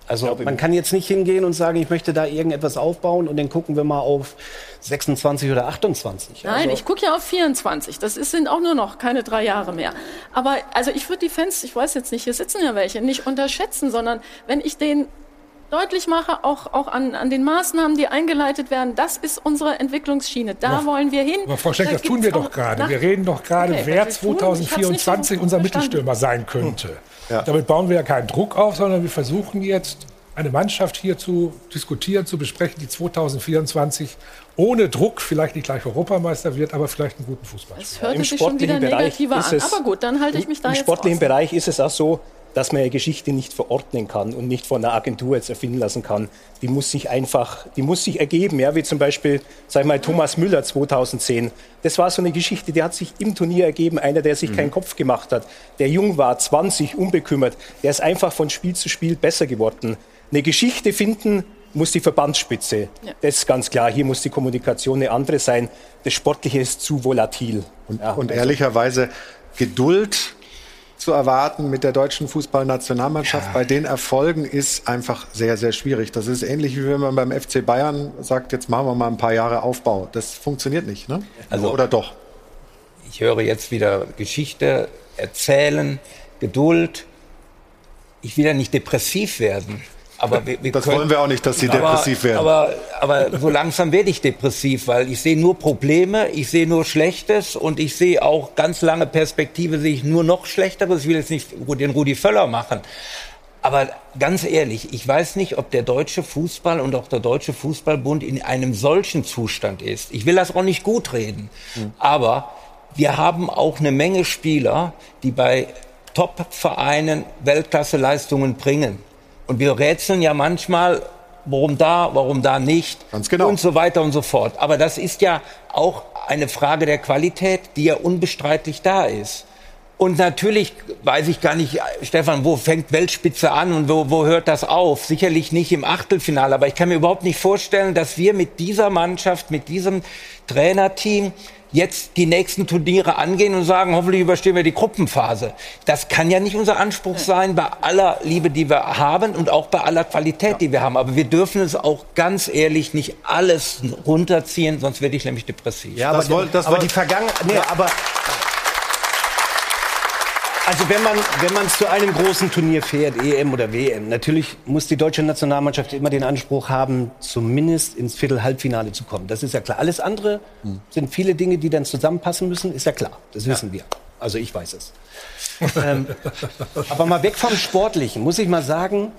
Also man kann jetzt nicht hingehen und sagen, ich möchte da irgendetwas aufbauen und dann gucken wir mal auf 26 oder 28. Nein, also ich gucke ja auf 24. Das ist, sind auch nur noch keine drei Jahre mehr. Aber also ich würde die Fans, ich weiß jetzt nicht, hier sitzen ja welche, nicht unterschätzen, sondern wenn ich den deutlich mache, auch, auch an, an den Maßnahmen, die eingeleitet werden, das ist unsere Entwicklungsschiene. Da aber, wollen wir hin. Aber Frau Schenk, da das tun wir doch gerade. Wir reden doch gerade, okay, wer 2024 unser Mittelstürmer sein könnte. Ja. Damit bauen wir ja keinen Druck auf, sondern wir versuchen jetzt, eine Mannschaft hier zu diskutieren, zu besprechen, die 2024 ohne Druck vielleicht nicht gleich Europameister wird, aber vielleicht einen guten Fußball spielt. Das hört Im sich schon wieder negativer an. Aber gut, dann halte ich mich da Im jetzt sportlichen raus. Bereich ist es auch so, dass man eine Geschichte nicht verordnen kann und nicht von einer Agentur jetzt erfinden lassen kann. Die muss sich einfach, die muss sich ergeben, ja, wie zum Beispiel, sag ich mal, Thomas Müller 2010. Das war so eine Geschichte, die hat sich im Turnier ergeben, einer, der sich mhm. keinen Kopf gemacht hat, der jung war, 20, unbekümmert, der ist einfach von Spiel zu Spiel besser geworden. Eine Geschichte finden muss die Verbandsspitze. Ja. Das ist ganz klar. Hier muss die Kommunikation eine andere sein. Das Sportliche ist zu volatil. Und, ja, und also. ehrlicherweise Geduld zu erwarten mit der deutschen Fußballnationalmannschaft ja. bei den Erfolgen ist einfach sehr, sehr schwierig. Das ist ähnlich wie wenn man beim FC Bayern sagt, jetzt machen wir mal ein paar Jahre Aufbau. Das funktioniert nicht, ne? Also, Oder doch? Ich höre jetzt wieder Geschichte erzählen, Geduld. Ich will ja nicht depressiv werden. Aber wir, wir das können, wollen wir auch nicht, dass Sie depressiv werden. Aber, aber so langsam werde ich depressiv, weil ich sehe nur Probleme, ich sehe nur Schlechtes und ich sehe auch ganz lange Perspektive, sehe ich nur noch Schlechteres. Ich will jetzt nicht den Rudi Völler machen. Aber ganz ehrlich, ich weiß nicht, ob der deutsche Fußball und auch der deutsche Fußballbund in einem solchen Zustand ist. Ich will das auch nicht gut reden. Mhm. Aber wir haben auch eine Menge Spieler, die bei Top-Vereinen Weltklasse-Leistungen bringen. Und wir rätseln ja manchmal, warum da, warum da nicht Ganz genau. und so weiter und so fort. Aber das ist ja auch eine Frage der Qualität, die ja unbestreitlich da ist. Und natürlich weiß ich gar nicht, Stefan, wo fängt Weltspitze an und wo, wo hört das auf? Sicherlich nicht im Achtelfinale, aber ich kann mir überhaupt nicht vorstellen, dass wir mit dieser Mannschaft, mit diesem Trainerteam jetzt die nächsten Turniere angehen und sagen, hoffentlich überstehen wir die Gruppenphase. Das kann ja nicht unser Anspruch sein, bei aller Liebe, die wir haben und auch bei aller Qualität, die wir haben. Aber wir dürfen es auch ganz ehrlich nicht alles runterziehen, sonst werde ich nämlich depressiv. Ja, aber, Das woll- das aber woll- die Vergangenheit. Nee, aber. Also wenn man wenn man zu einem großen Turnier fährt, EM oder WM, natürlich muss die deutsche Nationalmannschaft immer den Anspruch haben, zumindest ins Viertel-Halbfinale zu kommen. Das ist ja klar. Alles andere sind viele Dinge, die dann zusammenpassen müssen, ist ja klar. Das wissen wir. Also ich weiß es. ähm, aber mal weg vom Sportlichen, muss ich mal sagen,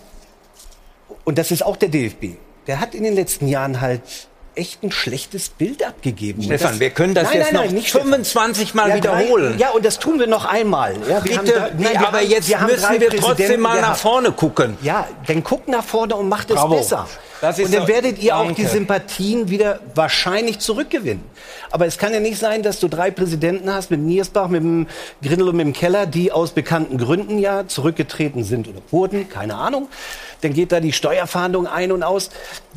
und das ist auch der DFB. Der hat in den letzten Jahren halt echt ein schlechtes Bild abgegeben. Stefan, Das- wir können das Nein, jetzt nein, nein, noch nicht Stefan. 25 Mal Ja, wiederholen. Ja, und das tun wir noch einmal. Ja, Bitte, haben nee, aber haben- jetzt wir müssen wir trotzdem mal nach vorne gucken. Ja, dann guckt nach vorne und macht es Bravo. besser. Und dann werdet ihr auch Danke. die Sympathien wieder wahrscheinlich zurückgewinnen. Aber es kann ja nicht sein, dass du drei Präsidenten hast, mit Niersbach, mit dem Grindel und mit dem Keller, die aus bekannten Gründen ja zurückgetreten sind oder wurden, keine Ahnung. Dann geht da die Steuerfahndung ein und aus.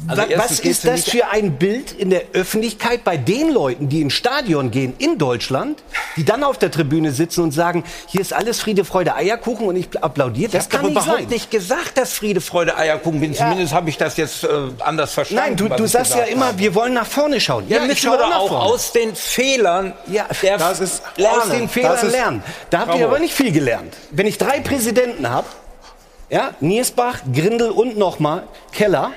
Also Was ist das für ein Bild in der Öffentlichkeit bei den Leuten, die ins Stadion gehen in Deutschland, die dann auf der Tribüne sitzen und sagen, hier ist alles Friede, Freude, Eierkuchen und ich applaudiere? Das Ich kann habe nicht überhaupt sein. nicht gesagt, dass Friede, Freude, Eierkuchen bin. Zumindest habe ich das jetzt äh, anders verstanden. Nein, du, du sagst ja immer, habe. wir wollen nach vorne schauen. Ja, ich müssen wir doch auch vorne. aus den Fehlern Ja, der das ist- lernen. aus den Fehlern lernen. Da habt ihr aber nicht viel gelernt. Wenn ich drei Präsidenten habe, ja, Niersbach, Grindel und nochmal Keller,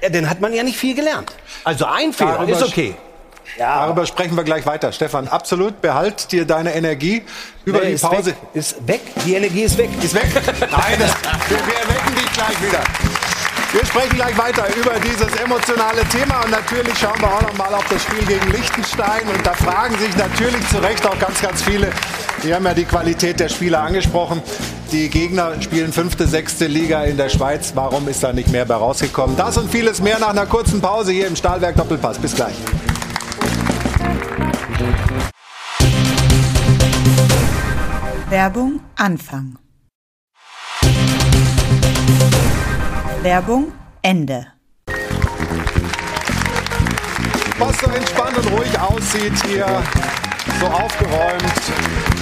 ja, dann hat man ja nicht viel gelernt. Also ein Fehler Darüber ist okay. Darüber sprechen wir gleich weiter. Stefan, absolut, behalt dir deine Energie über Nee, die Pause. Weg. Ist weg. Die Energie ist weg. Ist weg? Nein, das, wir, wir erwecken dich gleich wieder. Wir sprechen gleich weiter über dieses emotionale Thema und natürlich schauen wir auch noch mal auf das Spiel gegen Liechtenstein und da fragen sich natürlich zu Recht auch ganz, ganz viele. Wir haben ja die Qualität der Spieler angesprochen. Die Gegner spielen fünfte, sechste Liga in der Schweiz. Warum ist da nicht mehr bei rausgekommen? Das und vieles mehr nach einer kurzen Pause hier im Stahlwerk Doppelpass. Bis gleich. Werbung Anfang. Werbung Ende. Was so entspannt und ruhig aussieht hier, so aufgeräumt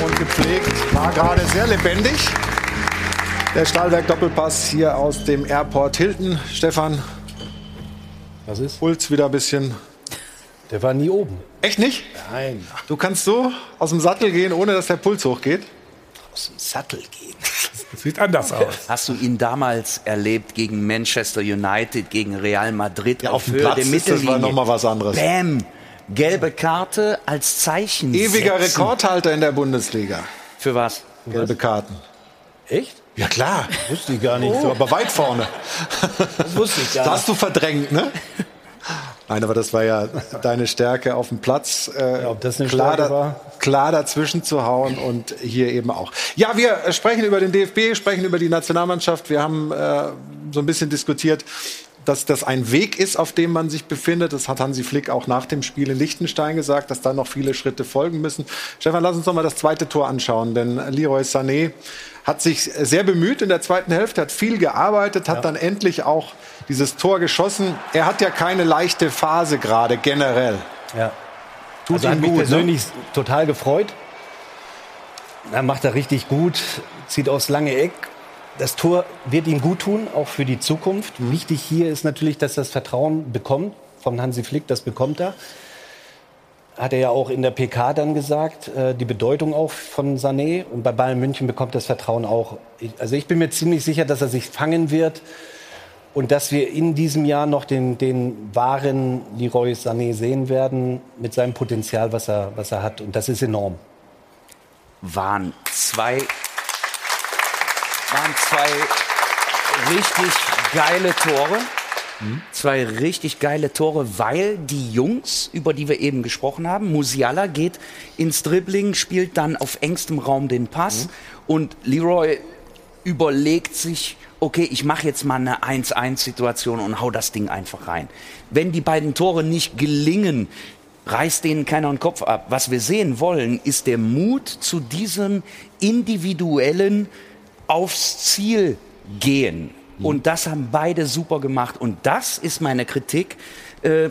und gepflegt, war gerade sehr lebendig. Der Stahlwerk Doppelpass hier aus dem Airport Hilton. Stefan, Was ist? Puls wieder ein bisschen. Der war nie oben. Echt nicht? Nein. Du kannst so aus dem Sattel gehen, ohne dass der Puls hochgeht? Aus dem Sattel gehen. Sieht anders aus. Hast du ihn damals erlebt gegen Manchester United, gegen Real Madrid Ja, auf dem Höhe Platz der ist das war Mittellinie? noch mal was anderes. Bäm! Gelbe Karte als Zeichen. Ewiger setzen. Rekordhalter in der Bundesliga. Für was? Gelbe Karten. Echt? Ja klar, Wusste ich gar nicht. so, aber weit vorne. Das wusste ich gar Das nicht. hast du verdrängt, ne? Nein, aber das war ja deine Stärke auf dem Platz. Äh, Ja, ob das eine klar, Stärke war? klar dazwischen zu hauen und hier eben auch. Ja, wir sprechen über den DFB, sprechen über die Nationalmannschaft. Wir haben äh, so ein bisschen diskutiert, dass das ein Weg ist, auf dem man sich befindet. Das hat Hansi Flick auch nach dem Spiel in Liechtenstein gesagt, dass da noch viele Schritte folgen müssen. Stefan, lass uns noch mal das zweite Tor anschauen, denn Leroy Sané hat sich sehr bemüht in der zweiten Hälfte, hat viel gearbeitet, hat dann endlich auch dieses Tor geschossen. Er hat ja keine leichte Phase gerade generell. Ja. Tut also hat ihm mich gut. Ne? persönlich total gefreut. Er macht er richtig gut, zieht aufs lange Eck. Das Tor wird ihm gut tun, auch für die Zukunft. Wichtig hier ist natürlich, dass er das Vertrauen bekommt von Hansi Flick. Das bekommt er. Hat er ja auch in der PK dann gesagt, äh, die Bedeutung auch von Sané. Und bei Bayern München bekommt das Vertrauen auch. Also ich bin mir ziemlich sicher, dass er sich fangen wird. Und dass wir in diesem Jahr noch den, den wahren Leroy Sané sehen werden mit seinem Potenzial, was er, was er hat. Und das ist enorm. waren zwei, waren zwei richtig geile Tore. Zwei richtig geile Tore, weil die Jungs, über die wir eben gesprochen haben, Musiala geht ins Dribbling, spielt dann auf engstem Raum den Pass und Leroy überlegt sich, okay, ich mache jetzt mal eine 1-1-Situation und hau das Ding einfach rein. Wenn die beiden Tore nicht gelingen, reißt denen keiner den Kopf ab. Was wir sehen wollen, ist der Mut zu diesem individuellen aufs Ziel gehen. Und das haben beide super gemacht. Und das ist meine Kritik. Äh,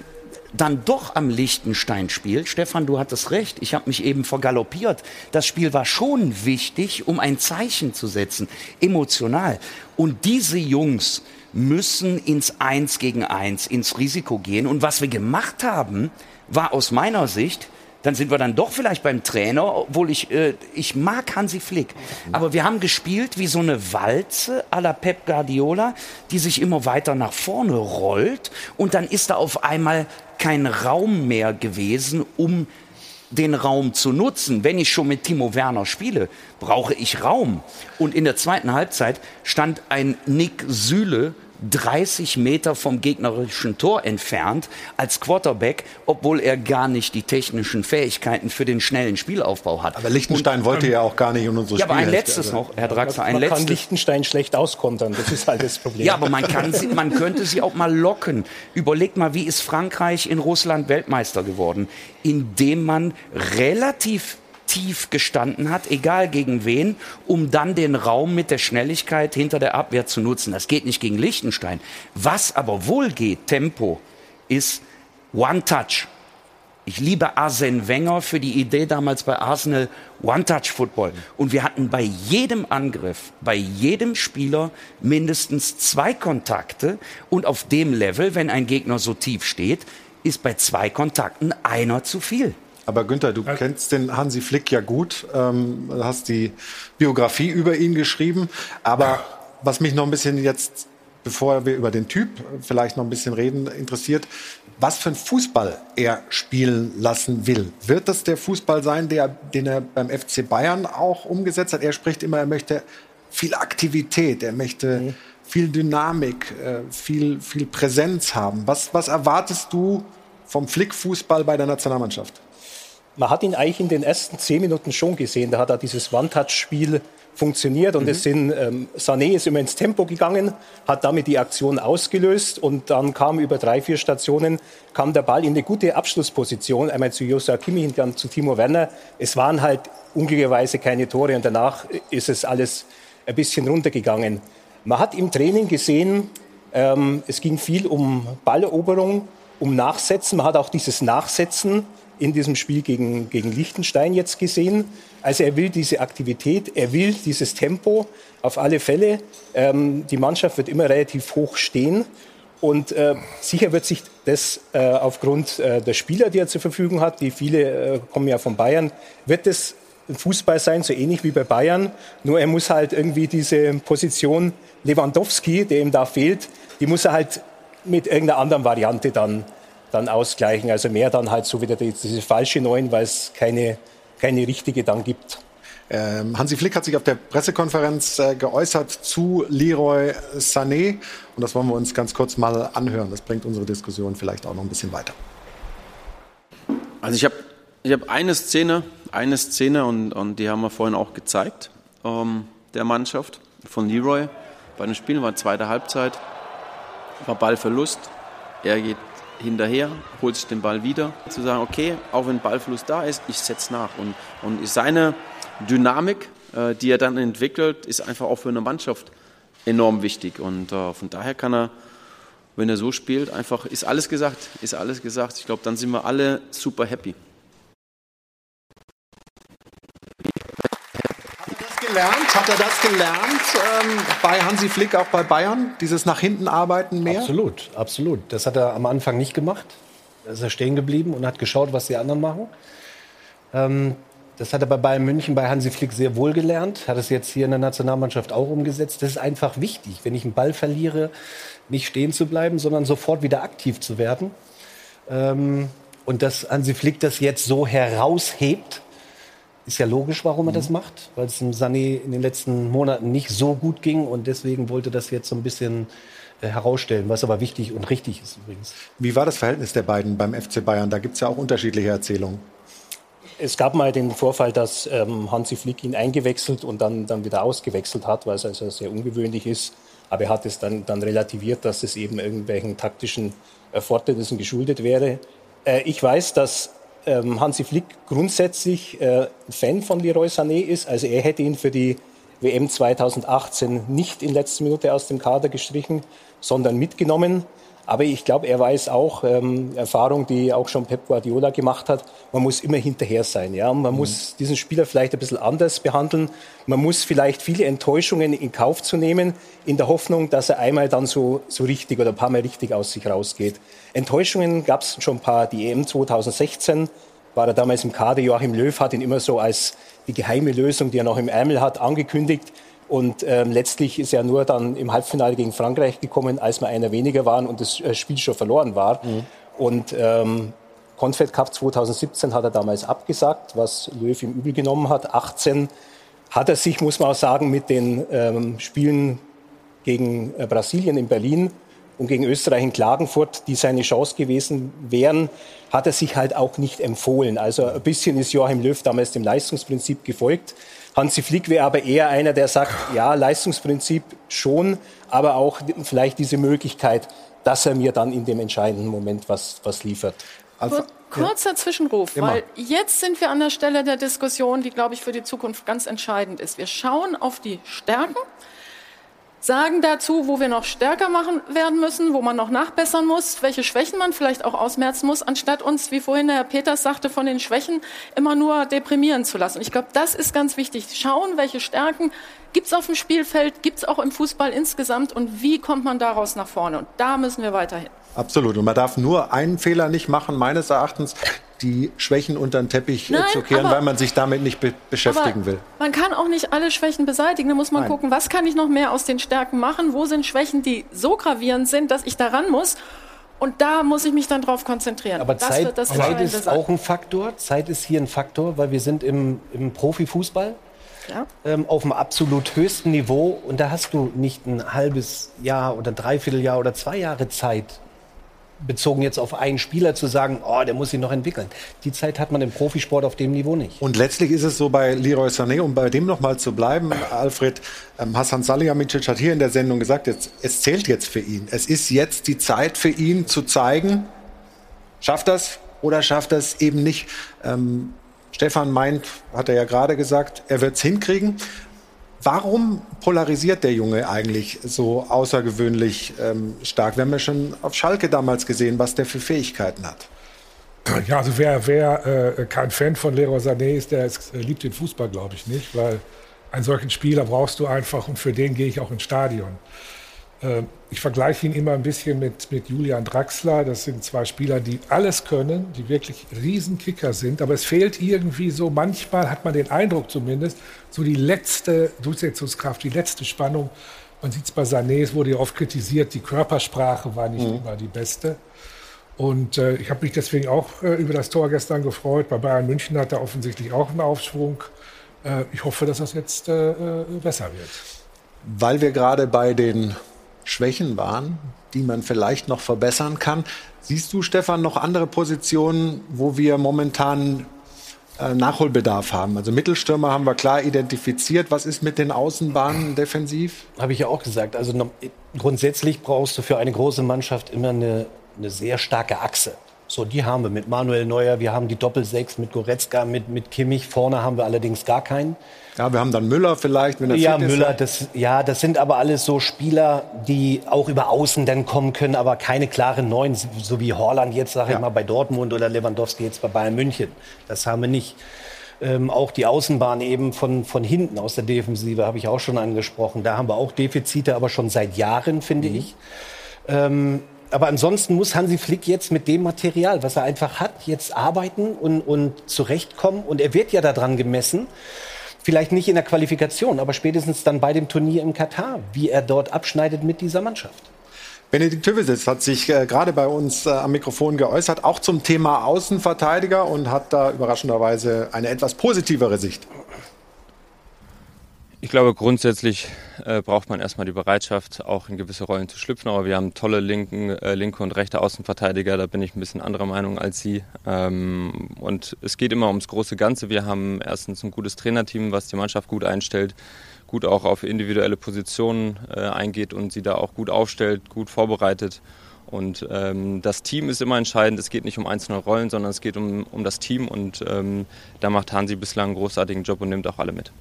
dann doch am Liechtenstein-Spiel. Stefan, du hattest recht, ich habe mich eben vergaloppiert. Das Spiel war schon wichtig, um ein Zeichen zu setzen, emotional. Und diese Jungs müssen ins Eins gegen Eins, ins Risiko gehen. Und was wir gemacht haben, war aus meiner Sicht, dann sind wir dann doch vielleicht beim Trainer, obwohl ich, äh, ich mag Hansi Flick. Aber wir haben gespielt wie so eine Walze à la Pep Guardiola, die sich immer weiter nach vorne rollt und dann ist da auf einmal kein Raum mehr gewesen, um den Raum zu nutzen. Wenn ich schon mit Timo Werner spiele, brauche ich Raum. Und in der zweiten Halbzeit stand ein Nick Süle 30 Meter vom gegnerischen Tor entfernt als Quarterback, obwohl er gar nicht die technischen Fähigkeiten für den schnellen Spielaufbau hat. Aber Liechtenstein wollte ja auch gar nicht in unsere Ja, aber ein letztes noch, Herr Draxler, ein Man kann letztes. Liechtenstein schlecht auskontern, das ist halt das Problem. Ja, aber man, kann sie, man könnte sie auch mal locken. Überlegt mal, wie ist Frankreich in Russland Weltmeister geworden? Indem man relativ tief gestanden hat, egal gegen wen, um dann den Raum mit der Schnelligkeit hinter der Abwehr zu nutzen. Das geht nicht gegen Liechtenstein. Was aber wohl geht, Tempo, ist One-Touch. Ich liebe Arsene Wenger für die Idee damals bei Arsenal One-Touch-Football. Und wir hatten bei jedem Angriff, bei jedem Spieler mindestens zwei Kontakte. Und auf dem Level, wenn ein Gegner so tief steht, ist bei zwei Kontakten einer zu viel. Aber Günther, du kennst den Hansi Flick ja gut, ähm, hast die Biografie über ihn geschrieben. Aber was mich noch ein bisschen jetzt, bevor wir über den Typ vielleicht noch ein bisschen reden, interessiert, was für ein Fußball er spielen lassen will. Wird das der Fußball sein, der, den er beim FC Bayern auch umgesetzt hat? Er spricht immer, er möchte viel Aktivität, er möchte viel Dynamik, äh, viel, viel Präsenz haben. Was, was erwartest du vom Flick-Fußball bei der Nationalmannschaft? Man hat ihn eigentlich in den ersten zehn Minuten schon gesehen. Da hat er dieses One-Touch-Spiel funktioniert und es sind, ähm, Sané ist immer ins Tempo gegangen, hat damit die Aktion ausgelöst und dann kam über drei, vier Stationen, kam der Ball in eine gute Abschlussposition, einmal zu Josa Kimmich, dann zu Timo Werner. Es waren halt unglücklicherweise keine Tore und danach ist es alles ein bisschen runtergegangen. Man hat im Training gesehen, ähm, es ging viel um Balleroberung, um Nachsetzen. Man hat auch dieses Nachsetzen in diesem Spiel gegen, gegen Liechtenstein jetzt gesehen. Also er will diese Aktivität, er will dieses Tempo auf alle Fälle. Ähm, die Mannschaft wird immer relativ hoch stehen. Und äh, sicher wird sich das äh, aufgrund äh, der Spieler, die er zur Verfügung hat, die viele äh, kommen ja von Bayern, wird es Fußball sein, so ähnlich wie bei Bayern. Nur er muss halt irgendwie diese Position Lewandowski, der ihm da fehlt, die muss er halt mit irgendeiner anderen Variante dann, dann ausgleichen. Also mehr dann halt so wieder die, diese falsche Neun, weil es keine, keine richtige dann gibt. Ähm, Hansi Flick hat sich auf der Pressekonferenz äh, geäußert zu Leroy Sané. Und das wollen wir uns ganz kurz mal anhören. Das bringt unsere Diskussion vielleicht auch noch ein bisschen weiter. Also ich habe ich hab eine Szene, eine Szene und, und die haben wir vorhin auch gezeigt, ähm, der Mannschaft von Leroy. Bei den Spielen war zweite Halbzeit, war Ballverlust. Er geht hinterher, holt sich den Ball wieder. Zu sagen, okay, auch wenn Ballverlust da ist, ich setze nach. Und, und seine Dynamik, äh, die er dann entwickelt, ist einfach auch für eine Mannschaft enorm wichtig. Und äh, von daher kann er, wenn er so spielt, einfach, ist alles gesagt, ist alles gesagt. Ich glaube, dann sind wir alle super happy. Gelernt? Hat er das gelernt ähm, bei Hansi Flick, auch bei Bayern? Dieses nach hinten arbeiten mehr? Absolut, absolut. Das hat er am Anfang nicht gemacht. Da ist er stehen geblieben und hat geschaut, was die anderen machen. Ähm, das hat er bei Bayern München bei Hansi Flick sehr wohl gelernt, hat es jetzt hier in der Nationalmannschaft auch umgesetzt. Das ist einfach wichtig, wenn ich einen Ball verliere, nicht stehen zu bleiben, sondern sofort wieder aktiv zu werden. Ähm, und dass Hansi Flick das jetzt so heraushebt, ist ja logisch, warum er das macht, weil es dem Sané in den letzten Monaten nicht so gut ging und deswegen wollte das jetzt so ein bisschen äh, herausstellen, was aber wichtig und richtig ist übrigens. Wie war das Verhältnis der beiden beim FC Bayern? Da gibt es ja auch unterschiedliche Erzählungen. Es gab mal den Vorfall, dass ähm, Hansi Flick ihn eingewechselt und dann, dann wieder ausgewechselt hat, weil es also sehr ungewöhnlich ist. Aber er hat es dann, dann relativiert, dass es eben irgendwelchen taktischen Erfordernissen geschuldet wäre. Äh, ich weiß, dass Hansi Flick grundsätzlich äh, Fan von Leroy Sané ist. Also er hätte ihn für die WM 2018 nicht in letzter Minute aus dem Kader gestrichen, sondern mitgenommen. Aber ich glaube, er weiß auch, ähm, Erfahrung, die auch schon Pep Guardiola gemacht hat, man muss immer hinterher sein. Ja? man mhm. muss diesen Spieler vielleicht ein bisschen anders behandeln. Man muss vielleicht viele Enttäuschungen in Kauf zu nehmen, in der Hoffnung, dass er einmal dann so, so richtig oder ein paar Mal richtig aus sich rausgeht. Enttäuschungen gab es schon ein paar. Die EM 2016 war er damals im Kader. Joachim Löw hat ihn immer so als die geheime Lösung, die er noch im Ärmel hat, angekündigt. Und ähm, letztlich ist er nur dann im Halbfinale gegen Frankreich gekommen, als wir einer weniger waren und das äh, Spiel schon verloren war. Mhm. Und ähm, Confed Cup 2017 hat er damals abgesagt, was Löw ihm übel genommen hat. 18 hat er sich, muss man auch sagen, mit den ähm, Spielen gegen äh, Brasilien in Berlin und gegen Österreich in Klagenfurt, die seine Chance gewesen wären, hat er sich halt auch nicht empfohlen. Also ein bisschen ist Joachim Löw damals dem Leistungsprinzip gefolgt. Hansi Flick wäre aber eher einer, der sagt, ja, Leistungsprinzip schon, aber auch vielleicht diese Möglichkeit, dass er mir dann in dem entscheidenden Moment was, was liefert. Also, Kurzer ja. Zwischenruf, Immer. weil jetzt sind wir an der Stelle der Diskussion, die, glaube ich, für die Zukunft ganz entscheidend ist. Wir schauen auf die Stärken sagen dazu, wo wir noch stärker machen werden müssen, wo man noch nachbessern muss, welche Schwächen man vielleicht auch ausmerzen muss, anstatt uns, wie vorhin der Herr Peters sagte, von den Schwächen immer nur deprimieren zu lassen. Ich glaube, das ist ganz wichtig. Schauen, welche Stärken gibt es auf dem Spielfeld, gibt es auch im Fußball insgesamt und wie kommt man daraus nach vorne. Und da müssen wir weiterhin. Absolut. Und man darf nur einen Fehler nicht machen, meines Erachtens, die Schwächen unter den Teppich äh, Nein, zu kehren, weil man sich damit nicht be beschäftigen will. Man kann auch nicht alle Schwächen beseitigen. Da muss man Nein. gucken, was kann ich noch mehr aus den Stärken machen? Wo sind Schwächen, die so gravierend sind, dass ich daran muss? Und da muss ich mich dann drauf konzentrieren. Aber das Zeit, Zeit ist auch ein Faktor. Zeit ist hier ein Faktor, weil wir sind im, im Profifußball. Ja. Ähm, auf dem absolut höchsten Niveau. Und da hast du nicht ein halbes Jahr oder dreiviertel Jahr oder zwei Jahre Zeit, bezogen jetzt auf einen Spieler zu sagen, oh, der muss sich noch entwickeln. Die Zeit hat man im Profisport auf dem Niveau nicht. Und letztlich ist es so bei Leroy Sané, um bei dem noch mal zu bleiben, Alfred, ähm, Hassan Salihamidzic hat hier in der Sendung gesagt, jetzt, es zählt jetzt für ihn. Es ist jetzt die Zeit für ihn zu zeigen, schafft das oder schafft das eben nicht. Ähm, Stefan meint, hat er ja gerade gesagt, er wird es hinkriegen. Warum polarisiert der Junge eigentlich so außergewöhnlich ähm, stark? Wir haben ja schon auf Schalke damals gesehen, was der für Fähigkeiten hat. Ja, also wer, wer äh, kein Fan von Leroy Sané ist, der ist, äh, liebt den Fußball, glaube ich nicht, weil einen solchen Spieler brauchst du einfach und für den gehe ich auch ins Stadion. Ähm, ich vergleiche ihn immer ein bisschen mit, mit Julian Draxler. Das sind zwei Spieler, die alles können, die wirklich Riesenkicker sind. Aber es fehlt irgendwie so, manchmal hat man den Eindruck zumindest, so die letzte Durchsetzungskraft, die letzte Spannung. Man sieht es bei Sané, es wurde ja oft kritisiert, die Körpersprache war nicht mhm. immer die beste. Und äh, ich habe mich deswegen auch äh, über das Tor gestern gefreut. Bei Bayern München hat er offensichtlich auch einen Aufschwung. Äh, ich hoffe, dass das jetzt äh, äh, besser wird. Weil wir gerade bei den Schwächen waren, die man vielleicht noch verbessern kann. Siehst du, Stefan, noch andere Positionen, wo wir momentan äh, Nachholbedarf haben? Also Mittelstürmer haben wir klar identifiziert. Was ist mit den Außenbahnen defensiv? Habe ich ja auch gesagt. Also grundsätzlich brauchst du für eine große Mannschaft immer eine, eine sehr starke Achse. So, die haben wir mit Manuel Neuer, wir haben die Doppelsechs mit Goretzka, mit, mit Kimmich. Vorne haben wir allerdings gar keinen. Ja, wir haben dann Müller vielleicht, wenn er Ja, Müller, das, ja, das sind aber alles so Spieler, die auch über Außen dann kommen können, aber keine klaren Neuen, so wie Horland jetzt, sage ja. ich mal, bei Dortmund oder Lewandowski jetzt bei Bayern München. Das haben wir nicht. Ähm, auch die Außenbahn eben von, von hinten aus der Defensive habe ich auch schon angesprochen. Da haben wir auch Defizite, aber schon seit Jahren, finde mhm. ich. Ähm, aber ansonsten muss Hansi Flick jetzt mit dem Material, was er einfach hat, jetzt arbeiten und, und zurechtkommen. Und er wird ja daran gemessen. Vielleicht nicht in der Qualifikation, aber spätestens dann bei dem Turnier im Katar, wie er dort abschneidet mit dieser Mannschaft. Benedikt Tüvesitz hat sich äh, gerade bei uns äh, am Mikrofon geäußert, auch zum Thema Außenverteidiger und hat da überraschenderweise eine etwas positivere Sicht. Ich glaube, grundsätzlich äh, braucht man erstmal die Bereitschaft, auch in gewisse Rollen zu schlüpfen. Aber wir haben tolle linken, äh, linke und rechte Außenverteidiger. Da bin ich ein bisschen anderer Meinung als Sie. Ähm, und es geht immer ums große Ganze. Wir haben erstens ein gutes Trainerteam, was die Mannschaft gut einstellt, gut auch auf individuelle Positionen äh, eingeht und sie da auch gut aufstellt, gut vorbereitet. Und ähm, das Team ist immer entscheidend. Es geht nicht um einzelne Rollen, sondern es geht um, um das Team. Und ähm, da macht Hansi bislang einen großartigen Job und nimmt auch alle mit.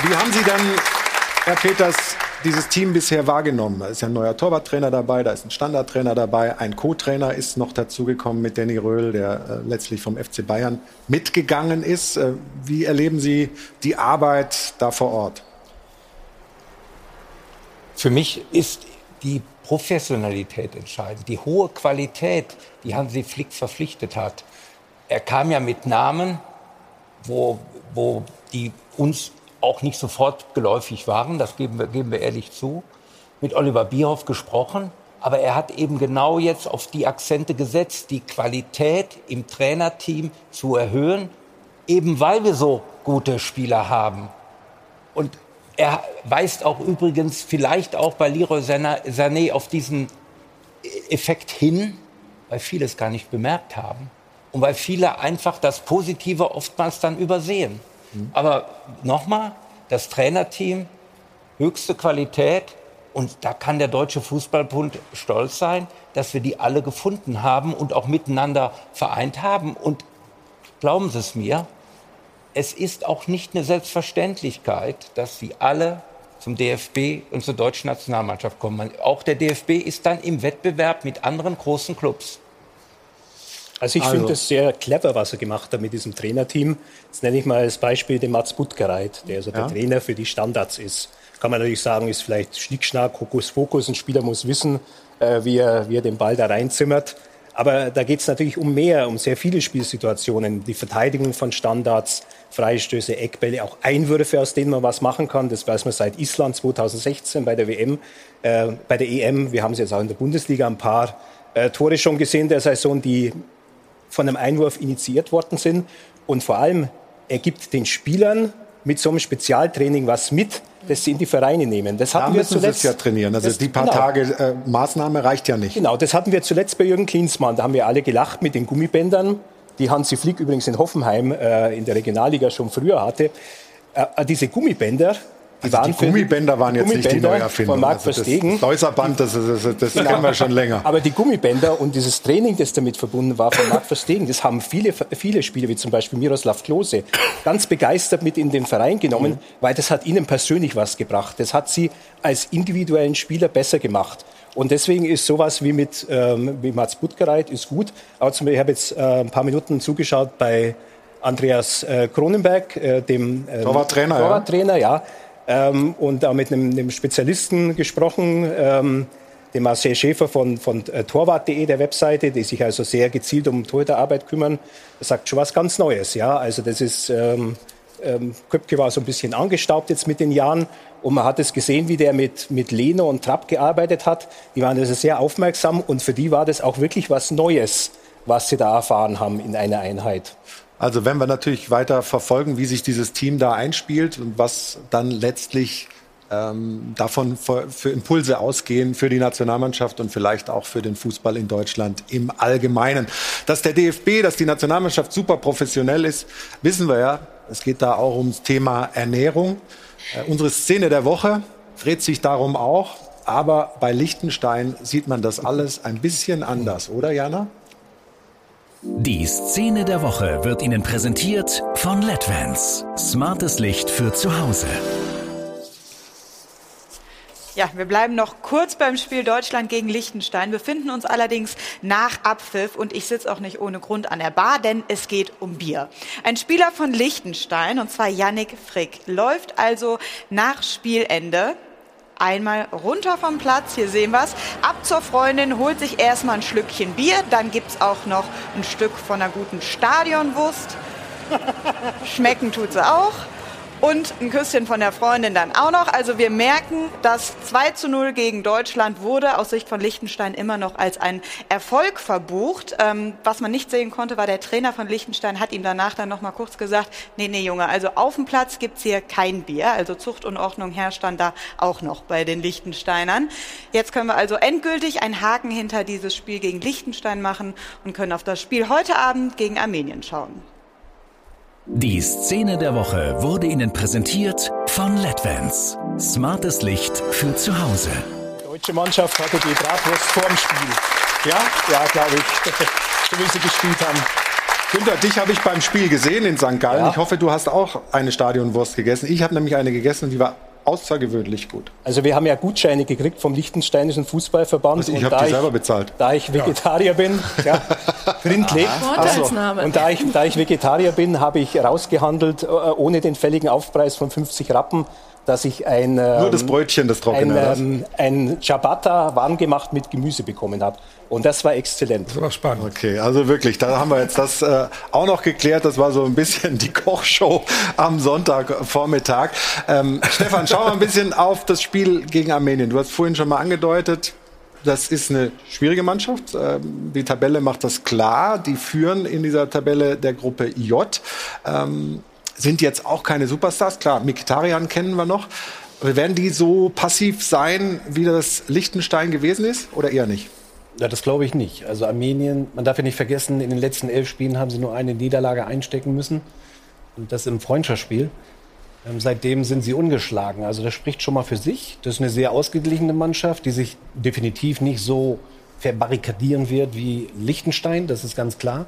Wie haben Sie denn, Herr Peters, dieses Team bisher wahrgenommen? Da ist ja ein neuer Torwarttrainer dabei, da ist ein Standardtrainer dabei, ein Co-Trainer ist noch dazugekommen mit Danny Röhl, der äh, letztlich vom FC Bayern mitgegangen ist. Äh, wie erleben Sie die Arbeit da vor Ort? Für mich ist die Professionalität entscheidend, die hohe Qualität, die Hansi Flick verpflichtet hat. Er kam ja mit Namen, wo, wo die uns auch nicht sofort geläufig waren, das geben wir, geben wir ehrlich zu, mit Oliver Bierhoff gesprochen. Aber er hat eben genau jetzt auf die Akzente gesetzt, die Qualität im Trainerteam zu erhöhen, eben weil wir so gute Spieler haben. Und er weist auch übrigens vielleicht auch bei Leroy Sané auf diesen Effekt hin, weil viele es gar nicht bemerkt haben und weil viele einfach das Positive oftmals dann übersehen. Aber nochmal, das Trainerteam, höchste Qualität. Und da kann der Deutsche Fußballbund stolz sein, dass wir die alle gefunden haben und auch miteinander vereint haben. Und glauben Sie es mir, es ist auch nicht eine Selbstverständlichkeit, dass sie alle zum DFB und zur deutschen Nationalmannschaft kommen. Auch der DFB ist dann im Wettbewerb mit anderen großen Clubs. Also ich also. finde es sehr clever, was er gemacht hat mit diesem Trainerteam. Jetzt nenne ich mal als Beispiel den Mats Butgereit, der also ja. der Trainer für die Standards ist. Kann man natürlich sagen, ist vielleicht Schnickschnack, Hokuspokus. Ein Spieler muss wissen, äh, wie, er, wie er den Ball da reinzimmert. Aber da geht es natürlich um mehr, um sehr viele Spielsituationen. Die Verteidigung von Standards, Freistöße, Eckbälle, auch Einwürfe, aus denen man was machen kann. Das weiß man seit Island 2016 bei der WM, äh, bei der EM. Wir haben es jetzt auch in der Bundesliga ein paar äh, Tore schon gesehen der Saison, die von einem Einwurf initiiert worden sind. Und vor allem, er gibt den Spielern mit so einem Spezialtraining was mit, das sie in die Vereine nehmen. Das hatten da wir zuletzt. ja trainieren. Also das, die paar genau. Tage äh, Maßnahme reicht ja nicht. Genau, das hatten wir zuletzt bei Jürgen Klinsmann. Da haben wir alle gelacht mit den Gummibändern, die Hansi Flick übrigens in Hoffenheim äh, in der Regionalliga schon früher hatte. Äh, diese Gummibänder, die, also die Gummibänder waren jetzt Gummibänder nicht die Neuerfindung. Von Marc also Verstegen. Das Läuserband, das, das, das, das kennen wir schon länger. Aber die Gummibänder und dieses Training, das damit verbunden war von Marc Verstegen, das haben viele, viele Spieler, wie zum Beispiel Miroslav Klose, ganz begeistert mit in den Verein genommen, mhm. weil das hat ihnen persönlich was gebracht. Das hat sie als individuellen Spieler besser gemacht. Und deswegen ist sowas wie mit ähm, wie Mats Buttgereit ist gut. Aber zum Beispiel, ich habe jetzt äh, ein paar Minuten zugeschaut bei Andreas äh, Kronenberg, äh, dem äh, Torwarttrainer, Torwarttrainer ja. ja ähm, und da mit einem, einem Spezialisten gesprochen, ähm, dem Marcel Schäfer von, von äh, torwart.de, der Webseite, die sich also sehr gezielt um Torhüterarbeit kümmern. Das sagt schon was ganz Neues. Ja? Also das ist, ähm, ähm, Köpke war so ein bisschen angestaubt jetzt mit den Jahren und man hat es gesehen, wie der mit, mit Leno und Trapp gearbeitet hat. Die waren also sehr aufmerksam und für die war das auch wirklich was Neues, was sie da erfahren haben in einer Einheit. Also wenn wir natürlich weiter verfolgen, wie sich dieses Team da einspielt und was dann letztlich ähm, davon für, für, Impulse ausgehen für die Nationalmannschaft und vielleicht auch für den Fußball in Deutschland im Allgemeinen. Dass der DFB, dass die Nationalmannschaft super professionell ist, wissen wir ja. Es geht da auch ums Thema Ernährung. Äh, unsere Szene der Woche dreht sich darum auch. Aber bei Liechtenstein sieht man das alles ein bisschen anders, oder Jana? Die Szene der Woche wird Ihnen präsentiert von LEDVANCE. Smartes Licht für zu Hause. Ja, wir bleiben noch kurz beim Spiel Deutschland gegen Liechtenstein, befinden uns allerdings nach Abpfiff und ich sitze auch nicht ohne Grund an der Bar, denn es geht um Bier. Ein Spieler von Liechtenstein, und zwar Yannick Frick, läuft also nach Spielende einmal runter vom Platz. Hier sehen wir es. Ab zur Freundin, holt sich erstmal ein Schlückchen Bier. Dann gibt es auch noch ein Stück von einer guten Stadionwurst. Schmecken tut sie auch. Und ein Küsschen von der Freundin dann auch noch. Also wir merken, dass 2 zu 0 gegen Deutschland wurde aus Sicht von Liechtenstein immer noch als ein Erfolg verbucht. Ähm, was man nicht sehen konnte, war der Trainer von Liechtenstein hat ihm danach dann noch mal kurz gesagt, nee, nee, Junge, also auf dem Platz gibt's hier kein Bier. Also Zucht und Ordnung herrscht dann da auch noch bei den Liechtensteinern. Jetzt können wir also endgültig einen Haken hinter dieses Spiel gegen Liechtenstein machen und können auf das Spiel heute Abend gegen Armenien schauen. Die Szene der Woche wurde Ihnen präsentiert von LEDVANCE. Smartes Licht für zu Hause. Die deutsche Mannschaft hatte die Bratwurst vorm Spiel. Ja? Ja, glaube ich. so wie sie gespielt haben. Günther, dich habe ich beim Spiel gesehen in St. Gallen. Ja. Ich hoffe, du hast auch eine Stadionwurst gegessen. Ich habe nämlich eine gegessen und die war außergewöhnlich gut. Also wir haben ja Gutscheine gekriegt vom Liechtensteinischen Fußballverband. Also ich Und habe da die selber bezahlt. Da ich Vegetarier bin, ja, Brindle. Vorteilsnahme. Und da ich, da ich Vegetarier bin, habe ich rausgehandelt, äh, ohne den fälligen Aufpreis von 50 Rappen, dass ich ein, ähm, Nur das Brötchen, das trockene. ein, ähm, ein Ciabatta warm gemacht mit Gemüse bekommen habe. Und das war exzellent. Das war spannend. Okay, also wirklich, da haben wir jetzt das äh, auch noch geklärt. Das war so ein bisschen die Kochshow am Sonntagvormittag. Ähm, Stefan, schauen wir ein bisschen auf das Spiel gegen Armenien. Du hast vorhin schon mal angedeutet, das ist eine schwierige Mannschaft. Ähm, die Tabelle macht das klar. Die führen in dieser Tabelle der Gruppe J. Ähm, sind jetzt auch keine Superstars. Klar, Mikitarian kennen wir noch. Aber Werden die so passiv sein, wie das Liechtenstein gewesen ist? Oder eher nicht? Ja, das glaube ich nicht. Also Armenien, man darf ja nicht vergessen, in den letzten elf Spielen haben sie nur eine Niederlage einstecken müssen. Und das im Freundschaftsspiel. Ähm, seitdem sind sie ungeschlagen. Also das spricht schon mal für sich. Das ist eine sehr ausgeglichene Mannschaft, die sich definitiv nicht so verbarrikadieren wird wie Liechtenstein, das ist ganz klar.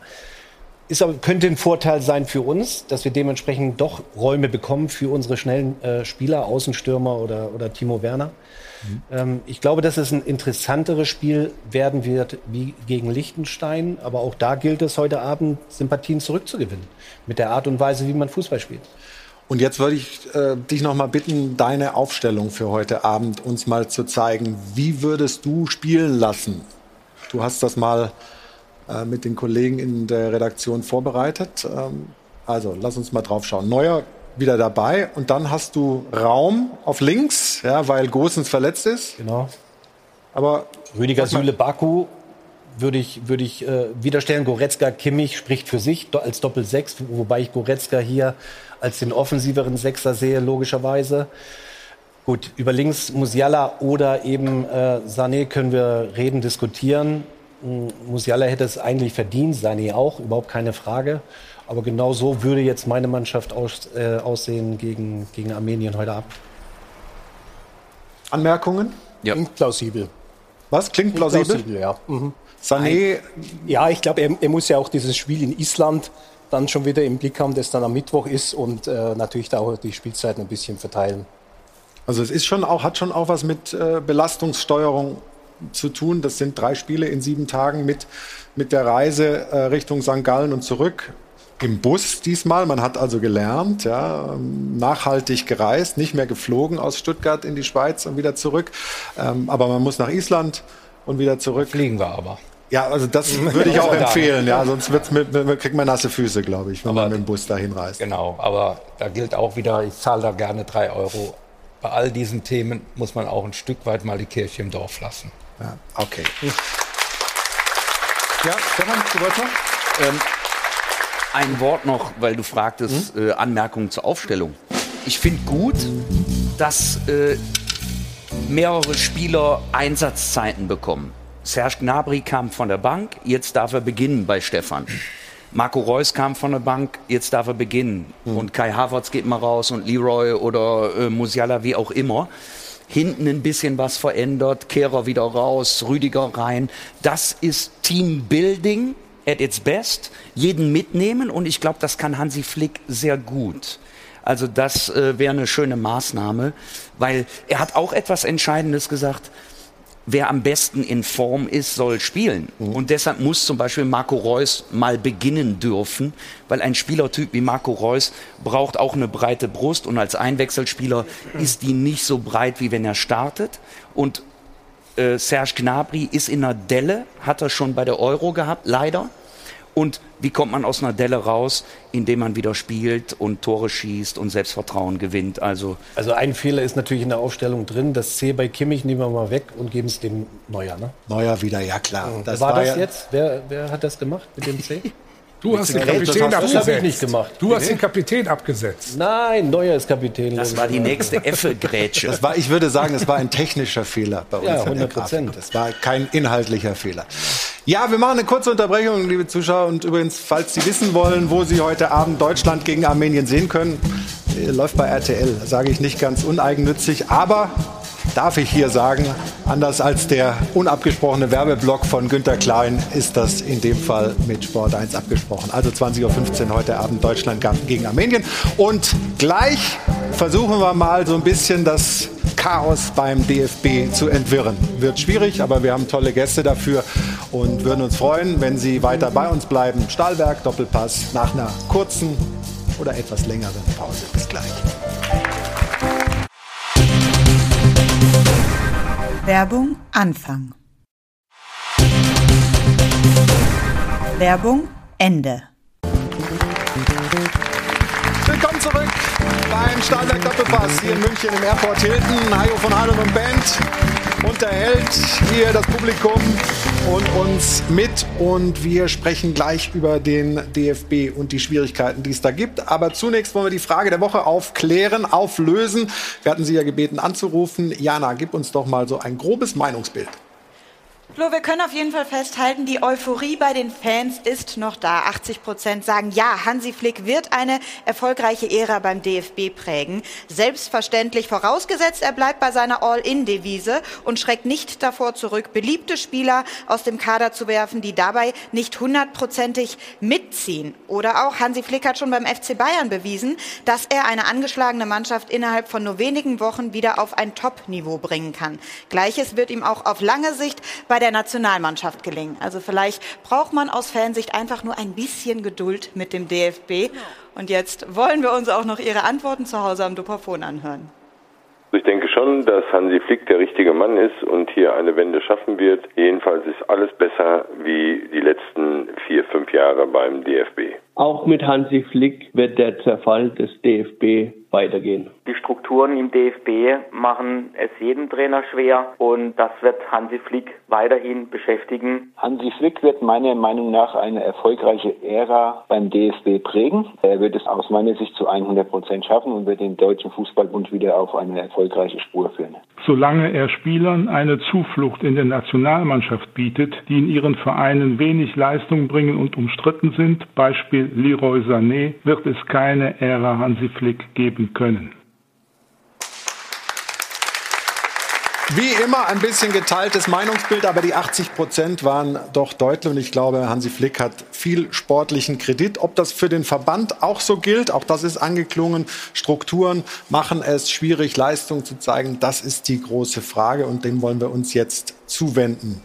Ist aber, könnte ein Vorteil sein für uns, dass wir dementsprechend doch Räume bekommen für unsere schnellen äh, Spieler, Außenstürmer oder, oder Timo Werner. Ähm, ich glaube, dass es ein interessanteres Spiel werden wird wie gegen Liechtenstein. Aber auch da gilt es heute Abend, Sympathien zurückzugewinnen. Mit der Art und Weise, wie man Fußball spielt. Und jetzt würde ich äh, dich noch mal bitten, deine Aufstellung für heute Abend uns mal zu zeigen. Wie würdest du spielen lassen? Du hast das mal äh, mit den Kollegen in der Redaktion vorbereitet. Ähm, also, lass uns mal drauf schauen. Neuer wieder dabei und dann hast du Raum auf links, ja, weil Gosens verletzt ist. Genau. Aber Rüdiger Süle Baku würde ich, würde ich äh, widerstellen. Goretzka Kimmich spricht für sich als Doppel-Sechs, wobei ich Goretzka hier als den offensiveren Sechser sehe, logischerweise. Gut, über links Musiala oder eben äh, Sané können wir reden, diskutieren. Mm, Musiala hätte es eigentlich verdient, Sané auch, überhaupt keine Frage. Aber genau so würde jetzt meine Mannschaft aus, äh, aussehen gegen, gegen Armenien heute Abend. Anmerkungen? Ja. Klingt plausibel. Was? Klingt plausibel? ja. Mhm. Sané, Ja, ich glaube, er, er muss ja auch dieses Spiel in Island dann schon wieder im Blick haben, das dann am Mittwoch ist und äh, natürlich da auch die Spielzeiten ein bisschen verteilen. Also es ist schon auch, hat schon auch was mit äh, Belastungssteuerung zu tun. Das sind drei Spiele in sieben Tagen mit, mit der Reise äh, Richtung St. Gallen und zurück. Im Bus diesmal. Man hat also gelernt, ja, ähm, nachhaltig gereist, nicht mehr geflogen aus Stuttgart in die Schweiz und wieder zurück. Ähm, aber man muss nach Island und wieder zurück. Fliegen wir aber. Ja, also das würde ich auch empfehlen. Ja, sonst wird's mit, mit, kriegt man nasse Füße, glaube ich, wenn man mit dem Bus dahin reist. Genau, aber da gilt auch wieder, ich zahle da gerne drei Euro. Bei all diesen Themen muss man auch ein Stück weit mal die Kirche im Dorf lassen. Ja, okay. Ja, Stefan, du wolltest noch? Ähm, ein Wort noch, weil du fragtest, äh, Anmerkungen zur Aufstellung. Ich finde gut, dass äh, mehrere Spieler Einsatzzeiten bekommen. Serge Gnabry kam von der Bank, jetzt darf er beginnen bei Stefan. Marco Reus kam von der Bank, jetzt darf er beginnen. Und Kai Havertz geht mal raus und Leroy oder äh, Musiala, wie auch immer. Hinten ein bisschen was verändert, Kehrer wieder raus, Rüdiger rein. Das ist Teambuilding at its best. Jeden mitnehmen und ich glaube, das kann Hansi Flick sehr gut. Also das äh, wäre eine schöne Maßnahme, weil er hat auch etwas Entscheidendes gesagt wer am besten in Form ist, soll spielen. Und deshalb muss zum Beispiel Marco Reus mal beginnen dürfen, weil ein Spielertyp wie Marco Reus braucht auch eine breite Brust und als Einwechselspieler ist die nicht so breit, wie wenn er startet. Und äh, Serge Gnabry ist in einer Delle, hat er schon bei der Euro gehabt, leider. Und wie kommt man aus einer Delle raus, indem man wieder spielt und Tore schießt und Selbstvertrauen gewinnt? Also, also ein Fehler ist natürlich in der Aufstellung drin. Das C bei Kimmich nehmen wir mal weg und geben es dem Neuer. Ne? Neuer wieder, ja klar. Das war, war das ja jetzt? Wer, wer hat das gemacht mit dem C? Du hast den Kapitän abgesetzt. Das habe ich nicht gemacht. Du hast den Kapitän abgesetzt. Nein, Neuer ist Kapitän. Das war die nächste Effe-Grätsche. ich würde sagen, es war ein technischer Fehler bei uns. Ja, 100 Prozent. Es war kein inhaltlicher Fehler. Ja, wir machen eine kurze Unterbrechung, liebe Zuschauer. Und übrigens, falls Sie wissen wollen, wo Sie heute Abend Deutschland gegen Armenien sehen können, äh, läuft bei RTL. Sage ich nicht ganz uneigennützig, aber darf ich hier sagen, anders als der unabgesprochene Werbeblock von Günter Klein, ist das in dem Fall mit Sport 1 abgesprochen. Also 20.15 Uhr heute Abend Deutschland gegen Armenien. Und gleich versuchen wir mal so ein bisschen das Chaos beim DFB zu entwirren. Wird schwierig, aber wir haben tolle Gäste dafür und würden uns freuen, wenn Sie weiter bei uns bleiben. Stahlberg, Doppelpass nach einer kurzen oder etwas längeren Pause. Bis gleich. Werbung Anfang. Werbung Ende. Willkommen zurück beim Stahlwerk Doppelpass hier in München im Airport Hilton. Hajo von Hahn und Band unterhält hier das Publikum und uns mit und wir sprechen gleich über den DFB und die Schwierigkeiten, die es da gibt. Aber zunächst wollen wir die Frage der Woche aufklären, auflösen. Wir hatten Sie ja gebeten anzurufen. Jana, gib uns doch mal so ein grobes Meinungsbild. Flo, wir können auf jeden Fall festhalten, die Euphorie bei den Fans ist noch da. 80 Prozent sagen, ja, Hansi Flick wird eine erfolgreiche Ära beim DFB prägen. Selbstverständlich vorausgesetzt, er bleibt bei seiner All-In-Devise und schreckt nicht davor zurück, beliebte Spieler aus dem Kader zu werfen, die dabei nicht hundertprozentig mitziehen. Oder auch Hansi Flick hat schon beim FC Bayern bewiesen, dass er eine angeschlagene Mannschaft innerhalb von nur wenigen Wochen wieder auf ein Top-Niveau bringen kann. Gleiches wird ihm auch auf lange Sicht bei der Nationalmannschaft gelingen. Also vielleicht braucht man aus Fansicht einfach nur ein bisschen Geduld mit dem DFB. Und jetzt wollen wir uns auch noch Ihre Antworten zu Hause am Dupafon anhören. Ich denke schon, dass Hansi Flick der richtige Mann ist und hier eine Wende schaffen wird. Jedenfalls ist alles besser wie die letzten vier, fünf Jahre beim DFB. Auch mit Hansi Flick wird der Zerfall des DFB weitergehen. Die Strukturen im DFB machen es jedem Trainer schwer und das wird Hansi Flick weiterhin beschäftigen. Hansi Flick wird meiner Meinung nach eine erfolgreiche Ära beim DFB prägen. Er wird es aus meiner Sicht zu 100 Prozent schaffen und wird den deutschen Fußballbund wieder auf eine erfolgreiche Spur führen. Solange er Spielern eine Zuflucht in der Nationalmannschaft bietet, die in ihren Vereinen wenig Leistung bringen und umstritten sind, Beispiel Leroy Sané, wird es keine Ära Hansi Flick geben können. Wie immer ein bisschen geteiltes Meinungsbild, aber die 80 Prozent waren doch deutlich und ich glaube, Hansi Flick hat viel sportlichen Kredit. Ob das für den Verband auch so gilt, auch das ist angeklungen. Strukturen machen es schwierig, Leistung zu zeigen. Das ist die große Frage und dem wollen wir uns jetzt zuwenden.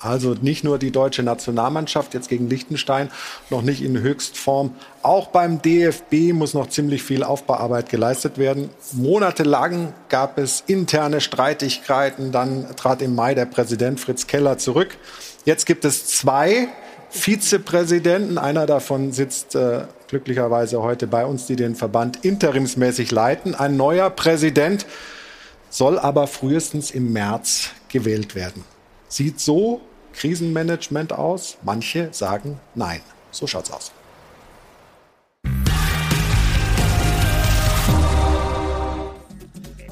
Also nicht nur die deutsche Nationalmannschaft jetzt gegen Liechtenstein, noch nicht in Höchstform. Auch beim DFB muss noch ziemlich viel Aufbauarbeit geleistet werden. Monatelang gab es interne Streitigkeiten. Dann trat im Mai der Präsident Fritz Keller zurück. Jetzt gibt es zwei Vizepräsidenten. Einer davon sitzt äh, glücklicherweise heute bei uns, die den Verband interimsmäßig leiten. Ein neuer Präsident soll aber frühestens im März gewählt werden. Sieht so Krisenmanagement aus? Manche sagen nein. So schaut's aus.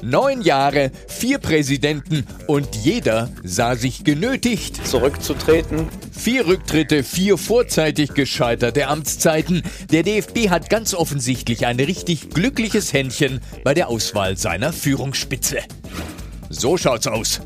Neun Jahre, vier Präsidenten und jeder sah sich genötigt, zurückzutreten. Vier Rücktritte, vier vorzeitig gescheiterte Amtszeiten. Der DFB hat ganz offensichtlich ein richtig glückliches Händchen bei der Auswahl seiner Führungsspitze. So schaut's aus.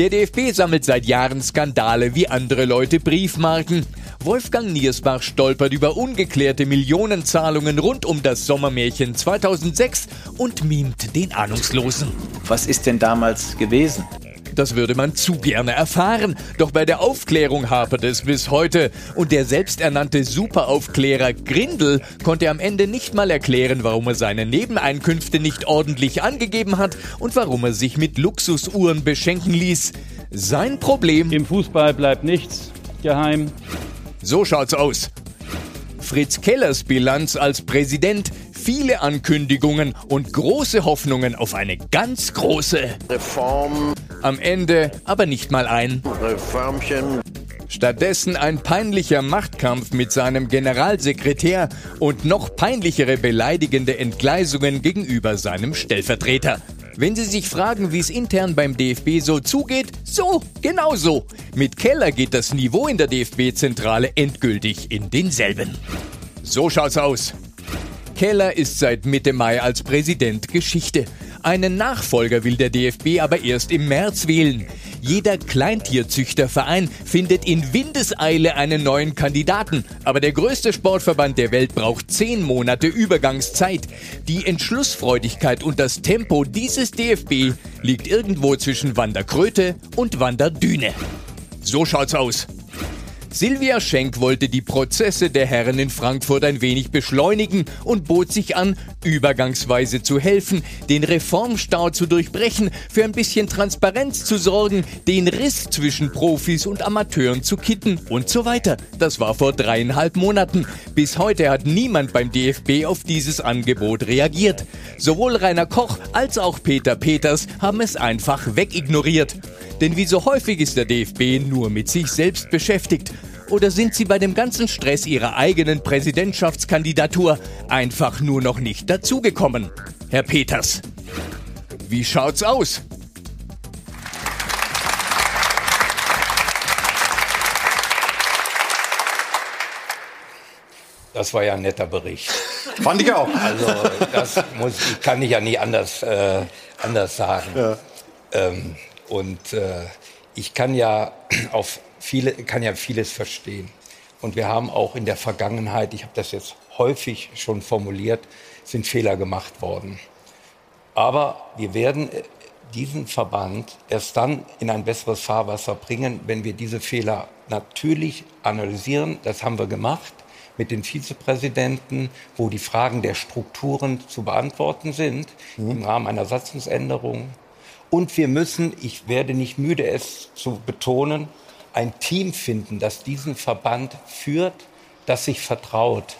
Der DFB sammelt seit Jahren Skandale wie andere Leute Briefmarken. Wolfgang Niersbach stolpert über ungeklärte Millionenzahlungen rund um das Sommermärchen 2006 und mimt den Ahnungslosen. Was ist denn damals gewesen? Das würde man zu gerne erfahren. Doch bei der Aufklärung hapert es bis heute. Und der selbsternannte Superaufklärer Grindel konnte am Ende nicht mal erklären, warum er seine Nebeneinkünfte nicht ordentlich angegeben hat und warum er sich mit Luxusuhren beschenken ließ. Sein Problem. Im Fußball bleibt nichts geheim. So schaut's aus. Fritz Kellers Bilanz als Präsident, viele Ankündigungen und große Hoffnungen auf eine ganz große Reform. Am Ende aber nicht mal ein Reformchen. Stattdessen ein peinlicher Machtkampf mit seinem Generalsekretär und noch peinlichere beleidigende Entgleisungen gegenüber seinem Stellvertreter. Wenn Sie sich fragen, wie es intern beim DFB so zugeht, so, genau so. Mit Keller geht das Niveau in der DFB-Zentrale endgültig in denselben. So schaut's aus. Keller ist seit Mitte Mai als Präsident Geschichte. Einen Nachfolger will der DFB aber erst im März wählen. Jeder Kleintierzüchterverein findet in Windeseile einen neuen Kandidaten. Aber der größte Sportverband der Welt braucht zehn Monate Übergangszeit. Die Entschlussfreudigkeit und das Tempo dieses DFB liegt irgendwo zwischen Wanderkröte und Wanderdüne. So schaut's aus. Silvia Schenk wollte die Prozesse der Herren in Frankfurt ein wenig beschleunigen und bot sich an, übergangsweise zu helfen, den Reformstau zu durchbrechen, für ein bisschen Transparenz zu sorgen, den Riss zwischen Profis und Amateuren zu kitten und so weiter. Das war vor dreieinhalb Monaten. Bis heute hat niemand beim DFB auf dieses Angebot reagiert. Sowohl Rainer Koch als auch Peter Peters haben es einfach wegignoriert. Denn wie so häufig ist der DFB nur mit sich selbst beschäftigt. Oder sind sie bei dem ganzen Stress ihrer eigenen Präsidentschaftskandidatur einfach nur noch nicht dazugekommen? Herr Peters, wie schaut's aus? Das war ja ein netter Bericht. Fand ich auch. Also das muss, kann ich ja nie anders, äh, anders sagen. Ja. Ähm, und äh, ich kann ja auf viele, kann ja vieles verstehen. Und wir haben auch in der Vergangenheit, ich habe das jetzt häufig schon formuliert, sind Fehler gemacht worden. Aber wir werden äh, diesen Verband erst dann in ein besseres Fahrwasser bringen, wenn wir diese Fehler natürlich analysieren. Das haben wir gemacht mit den Vizepräsidenten, wo die Fragen der Strukturen zu beantworten sind im Rahmen einer Satzungsänderung. Und wir müssen, ich werde nicht müde, es zu betonen, ein Team finden, das diesen Verband führt, das sich vertraut.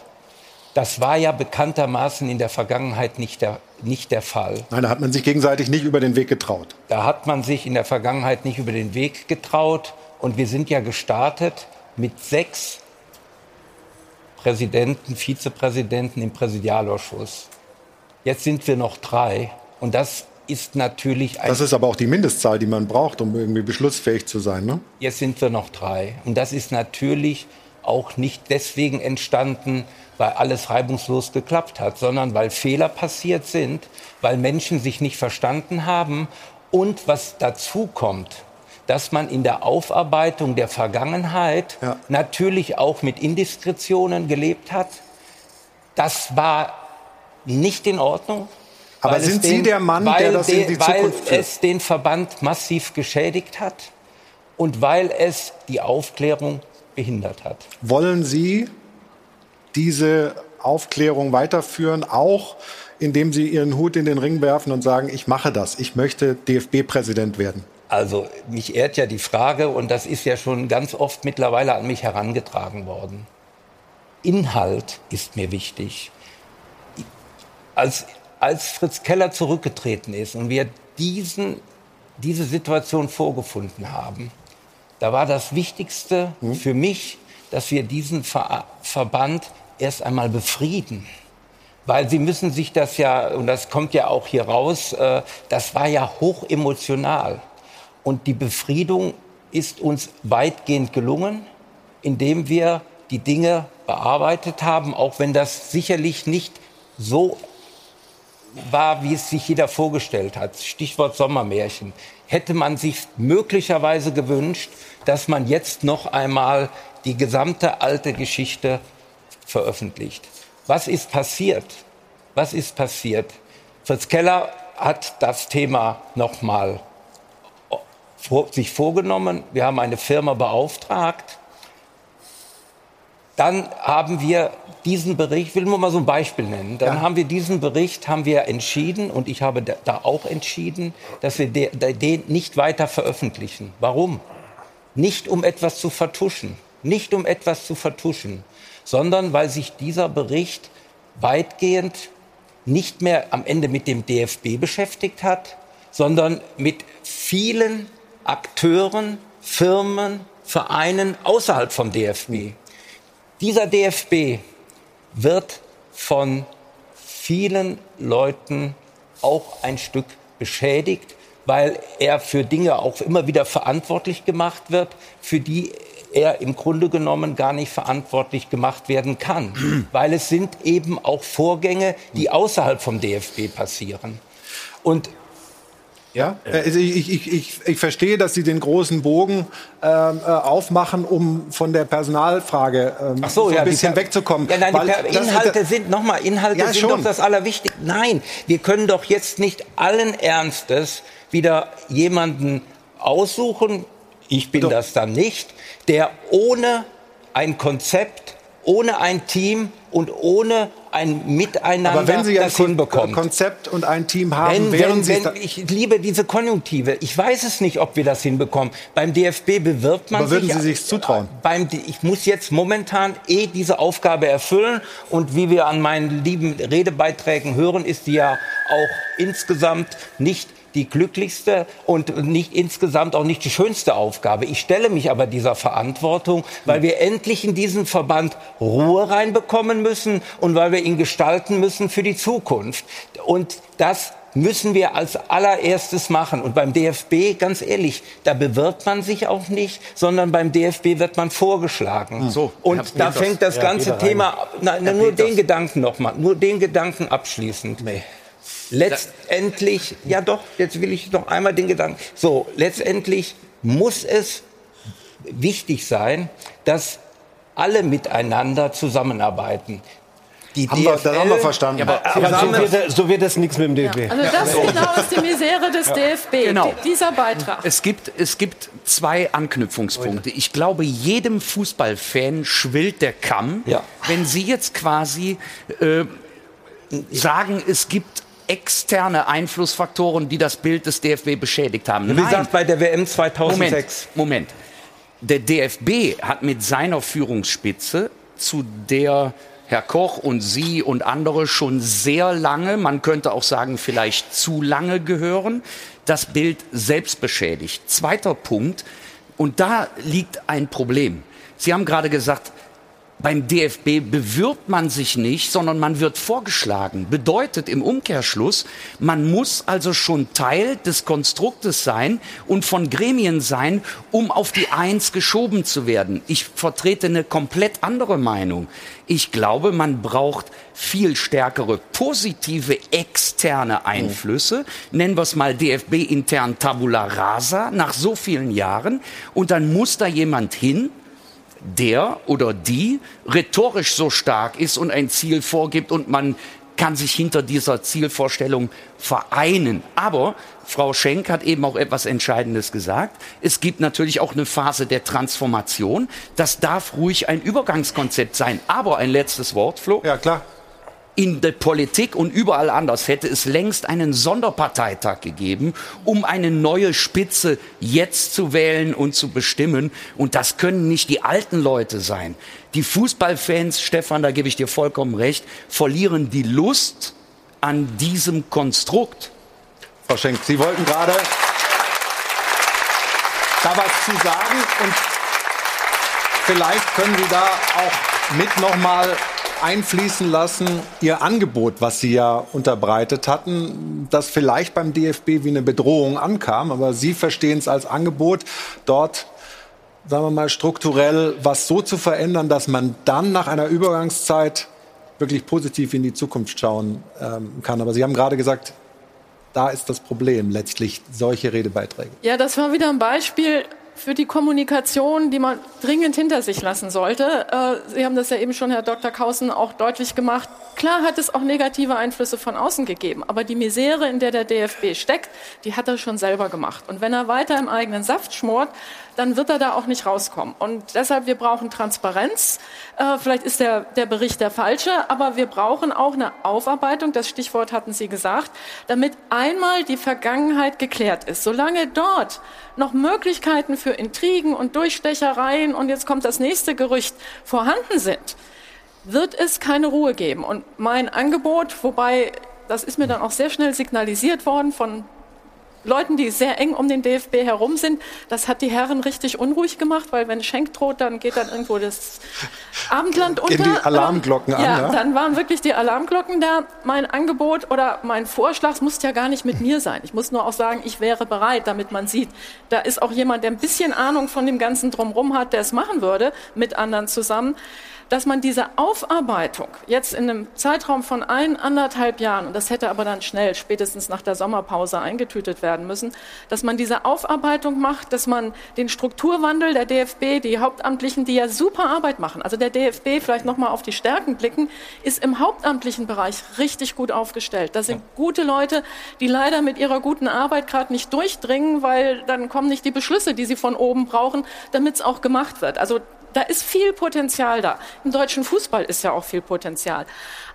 Das war ja bekanntermaßen in der Vergangenheit nicht der, nicht der Fall. Nein, da hat man sich gegenseitig nicht über den Weg getraut. Da hat man sich in der Vergangenheit nicht über den Weg getraut. Und wir sind ja gestartet mit sechs Präsidenten, Vizepräsidenten im Präsidialausschuss. Jetzt sind wir noch drei. Und das ist natürlich ein. Das ist aber auch die Mindestzahl, die man braucht, um irgendwie beschlussfähig zu sein. Ne? Jetzt sind wir noch drei. Und das ist natürlich auch nicht deswegen entstanden, weil alles reibungslos geklappt hat, sondern weil Fehler passiert sind, weil Menschen sich nicht verstanden haben und was dazu kommt, dass man in der Aufarbeitung der Vergangenheit Ja. natürlich auch mit Indiskretionen gelebt hat. Das war nicht in Ordnung. Aber weil sind Sie der Mann, der weil das in die weil Zukunft führt? es den Verband massiv geschädigt hat und weil es die Aufklärung behindert hat. Wollen Sie diese Aufklärung weiterführen, auch indem Sie Ihren Hut in den Ring werfen und sagen, ich mache das, ich möchte DFB-Präsident werden? Also mich ehrt ja die Frage, und das ist ja schon ganz oft mittlerweile an mich herangetragen worden. Inhalt ist mir wichtig. Als, als Fritz Keller zurückgetreten ist und wir diesen, diese Situation vorgefunden haben, da war das Wichtigste für mich, dass wir diesen Ver Verband erst einmal befrieden. Weil Sie müssen sich das ja, und das kommt ja auch hier raus, äh, das war ja hoch emotional. Und die Befriedung ist uns weitgehend gelungen, indem wir die Dinge bearbeitet haben, auch wenn das sicherlich nicht so war, wie es sich jeder vorgestellt hat. Stichwort Sommermärchen. Hätte man sich möglicherweise gewünscht, dass man jetzt noch einmal die gesamte alte Geschichte veröffentlicht. Was ist passiert? Was ist passiert? Fritz Keller hat das Thema noch mal vor, sich vorgenommen. Wir haben eine Firma beauftragt. Dann haben wir diesen Bericht, ich will nur mal so ein Beispiel nennen. Dann haben wir diesen Bericht, haben wir entschieden und ich habe da auch entschieden, dass wir de, de, den nicht weiter veröffentlichen. Warum? Nicht um etwas zu vertuschen, nicht um etwas zu vertuschen, sondern weil sich dieser Bericht weitgehend nicht mehr am Ende mit dem DFB beschäftigt hat, sondern mit vielen Akteuren, Firmen, Vereinen außerhalb vom DFB. Dieser DFB wird von vielen Leuten auch ein Stück beschädigt, weil er für Dinge auch immer wieder verantwortlich gemacht wird, für die er im Grunde genommen gar nicht verantwortlich gemacht werden kann, weil es sind eben auch Vorgänge, die außerhalb vom DFB passieren. Und ja, also ich, ich, ich, ich verstehe, dass Sie den großen Bogen ähm, äh, aufmachen, um von der Personalfrage ähm, Ach so, so ja, ein bisschen wegzukommen. Ja, nein, die Inhalte das- sind, nochmal, Inhalte Ja, sind schon. doch das Allerwichtigste. Nein, wir können doch jetzt nicht allen Ernstes wieder jemanden aussuchen, ich bin das dann nicht, der ohne ein Konzept, ohne ein Team und ohne ein Miteinander Aber wenn Sie ein das hinbekommt. Kon Konzept und ein Team haben, Wenn, wären wenn, Sie wenn, ich liebe diese Konjunktive. Ich weiß es nicht, ob wir das hinbekommen. Beim DFB bewirbt man Aber würden sich. Sie sich's zutrauen? Beim, D- ich muss jetzt momentan eh diese Aufgabe erfüllen. Und wie wir an meinen lieben Redebeiträgen hören, ist die ja auch insgesamt nicht die glücklichste und nicht insgesamt auch nicht die schönste Aufgabe. Ich stelle mich aber dieser Verantwortung, weil wir endlich in diesen Verband Ruhe reinbekommen müssen und weil wir ihn gestalten müssen für die Zukunft. Und das müssen wir als allererstes machen. Und beim DFB, ganz ehrlich, da bewirbt man sich auch nicht, sondern beim DFB wird man vorgeschlagen. So, und Herr da Peters. fängt das ganze Thema, nein, nur Peters. den Gedanken nochmal, nur den Gedanken abschließend. Letztendlich, ja doch, jetzt will ich noch einmal den Gedanken. So, letztendlich muss es wichtig sein, dass alle miteinander zusammenarbeiten. Die Haben wir- das haben wir verstanden. Ja, aber, Aber so wird, so wird das nichts mit dem DFB. Also das genau ist die Misere des DFB, Genau. die- dieser Beitrag. Es gibt, es gibt zwei Anknüpfungspunkte. Ich glaube, jedem Fußballfan schwillt der Kamm, wenn Sie jetzt quasi äh, sagen, es gibt externe Einflussfaktoren, die das Bild des DFB beschädigt haben. Wie gesagt, bei der WM 2006. Moment, Moment. Der DFB hat mit seiner Führungsspitze, zu der Herr Koch und Sie und andere schon sehr lange, man könnte auch sagen vielleicht zu lange gehören, das Bild selbst beschädigt. Zweiter Punkt, und da liegt ein Problem. Sie haben gerade gesagt, beim DFB bewirbt man sich nicht, sondern man wird vorgeschlagen. Bedeutet im Umkehrschluss, man muss also schon Teil des Konstruktes sein und von Gremien sein, um auf die Eins geschoben zu werden. Ich vertrete eine komplett andere Meinung. Ich glaube, man braucht viel stärkere positive externe Einflüsse, nennen wir es mal DFB intern Tabula Rasa, nach so vielen Jahren. Und dann muss da jemand hin, der oder die rhetorisch so stark ist und ein Ziel vorgibt und man kann sich hinter dieser Zielvorstellung vereinen. Aber Frau Schenk hat eben auch etwas Entscheidendes gesagt. Es gibt natürlich auch eine Phase der Transformation. Das darf ruhig ein Übergangskonzept sein. Aber ein letztes Wort, Flo. Ja, klar. In der Politik und überall anders hätte es längst einen Sonderparteitag gegeben, um eine neue Spitze jetzt zu wählen und zu bestimmen. Und das können nicht die alten Leute sein. Die Fußballfans, Stefan, da gebe ich dir vollkommen recht, verlieren die Lust an diesem Konstrukt. Frau Schenk, Sie wollten gerade da was zu sagen und vielleicht können Sie da auch mit nochmal einfließen lassen, Ihr Angebot, was Sie ja unterbreitet hatten, das vielleicht beim DFB wie eine Bedrohung ankam, aber Sie verstehen es als Angebot, dort sagen wir mal, strukturell was so zu verändern, dass man dann nach einer Übergangszeit wirklich positiv in die Zukunft schauen ähm, kann. Aber Sie haben gerade gesagt, da ist das Problem letztlich solche Redebeiträge. Ja, das war wieder ein Beispiel für die Kommunikation, die man dringend hinter sich lassen sollte. Äh, Sie haben das ja eben schon, Herr Dr. Kausen, auch deutlich gemacht. klar hat es auch negative Einflüsse von außen gegeben, aber die Misere, in der der DFB steckt, die hat er schon selber gemacht. Und wenn er weiter im eigenen Saft schmort, dann wird er da auch nicht rauskommen. Und deshalb, wir brauchen Transparenz. Äh, vielleicht ist der, der Bericht der falsche, aber wir brauchen auch eine Aufarbeitung, das Stichwort hatten Sie gesagt, damit einmal die Vergangenheit geklärt ist. Solange dort noch Möglichkeiten für Intrigen und Durchstechereien und jetzt kommt das nächste Gerücht vorhanden sind, wird es keine Ruhe geben. Und mein Angebot, wobei das ist mir dann auch sehr schnell signalisiert worden von Leuten, die sehr eng um den DFB herum sind. Das hat die Herren richtig unruhig gemacht, weil wenn Schenk droht, dann geht dann irgendwo das Abendland unter. Gehen die Alarmglocken ähm, an, ja, ja? dann waren wirklich die Alarmglocken da. Mein Angebot oder mein Vorschlag es muss ja gar nicht mit mir sein. Ich muss nur auch sagen, ich wäre bereit, damit man sieht, da ist auch jemand, der ein bisschen Ahnung von dem ganzen Drumherum hat, der es machen würde, mit anderen zusammen dass man diese Aufarbeitung jetzt in einem Zeitraum von ein, anderthalb Jahren, und das hätte aber dann schnell, spätestens nach der Sommerpause eingetütet werden müssen, dass man diese Aufarbeitung macht, dass man den Strukturwandel der DFB, die Hauptamtlichen, die ja super Arbeit machen, also der DFB, vielleicht nochmal auf die Stärken blicken, ist im hauptamtlichen Bereich richtig gut aufgestellt. Das sind gute Leute, die leider mit ihrer guten Arbeit gerade nicht durchdringen, weil dann kommen nicht die Beschlüsse, die sie von oben brauchen, damit es auch gemacht wird. Also da ist viel Potenzial da. Im deutschen Fußball ist ja auch viel Potenzial.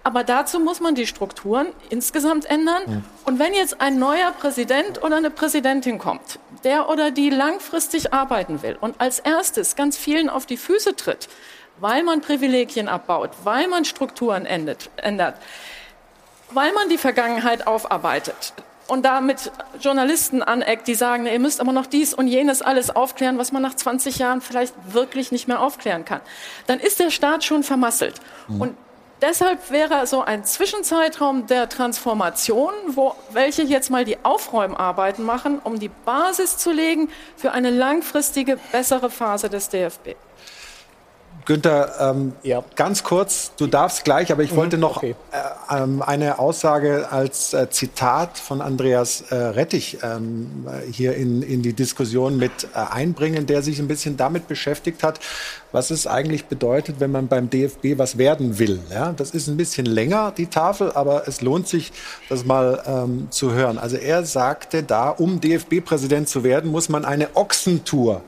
Aber dazu muss man die Strukturen insgesamt ändern. Ja. Und wenn jetzt ein neuer Präsident oder eine Präsidentin kommt, der oder die langfristig arbeiten will und als erstes ganz vielen auf die Füße tritt, weil man Privilegien abbaut, weil man Strukturen ändert, ändert weil man die Vergangenheit aufarbeitet, und damit Journalisten aneckt, die sagen, ihr müsst aber noch dies und jenes alles aufklären, was man nach 20 Jahren vielleicht wirklich nicht mehr aufklären kann, dann ist der Staat schon vermasselt. Mhm. Und deshalb wäre so ein Zwischenzeitraum der Transformation, wo welche jetzt mal die Aufräumarbeiten machen, um die Basis zu legen für eine langfristige, bessere Phase des DFB. Günther, ähm, ja. ganz kurz, du darfst gleich, aber ich mhm, wollte noch okay. äh, ähm, eine Aussage als äh, Zitat von Andreas äh, Rettich ähm, hier in, in die Diskussion mit äh, einbringen, der sich ein bisschen damit beschäftigt hat, was es eigentlich bedeutet, wenn man beim DFB was werden will. Ja, das ist ein bisschen länger, die Tafel, aber es lohnt sich, das mal ähm, zu hören. Also er sagte da, um DFB-Präsident zu werden, muss man eine Ochsentour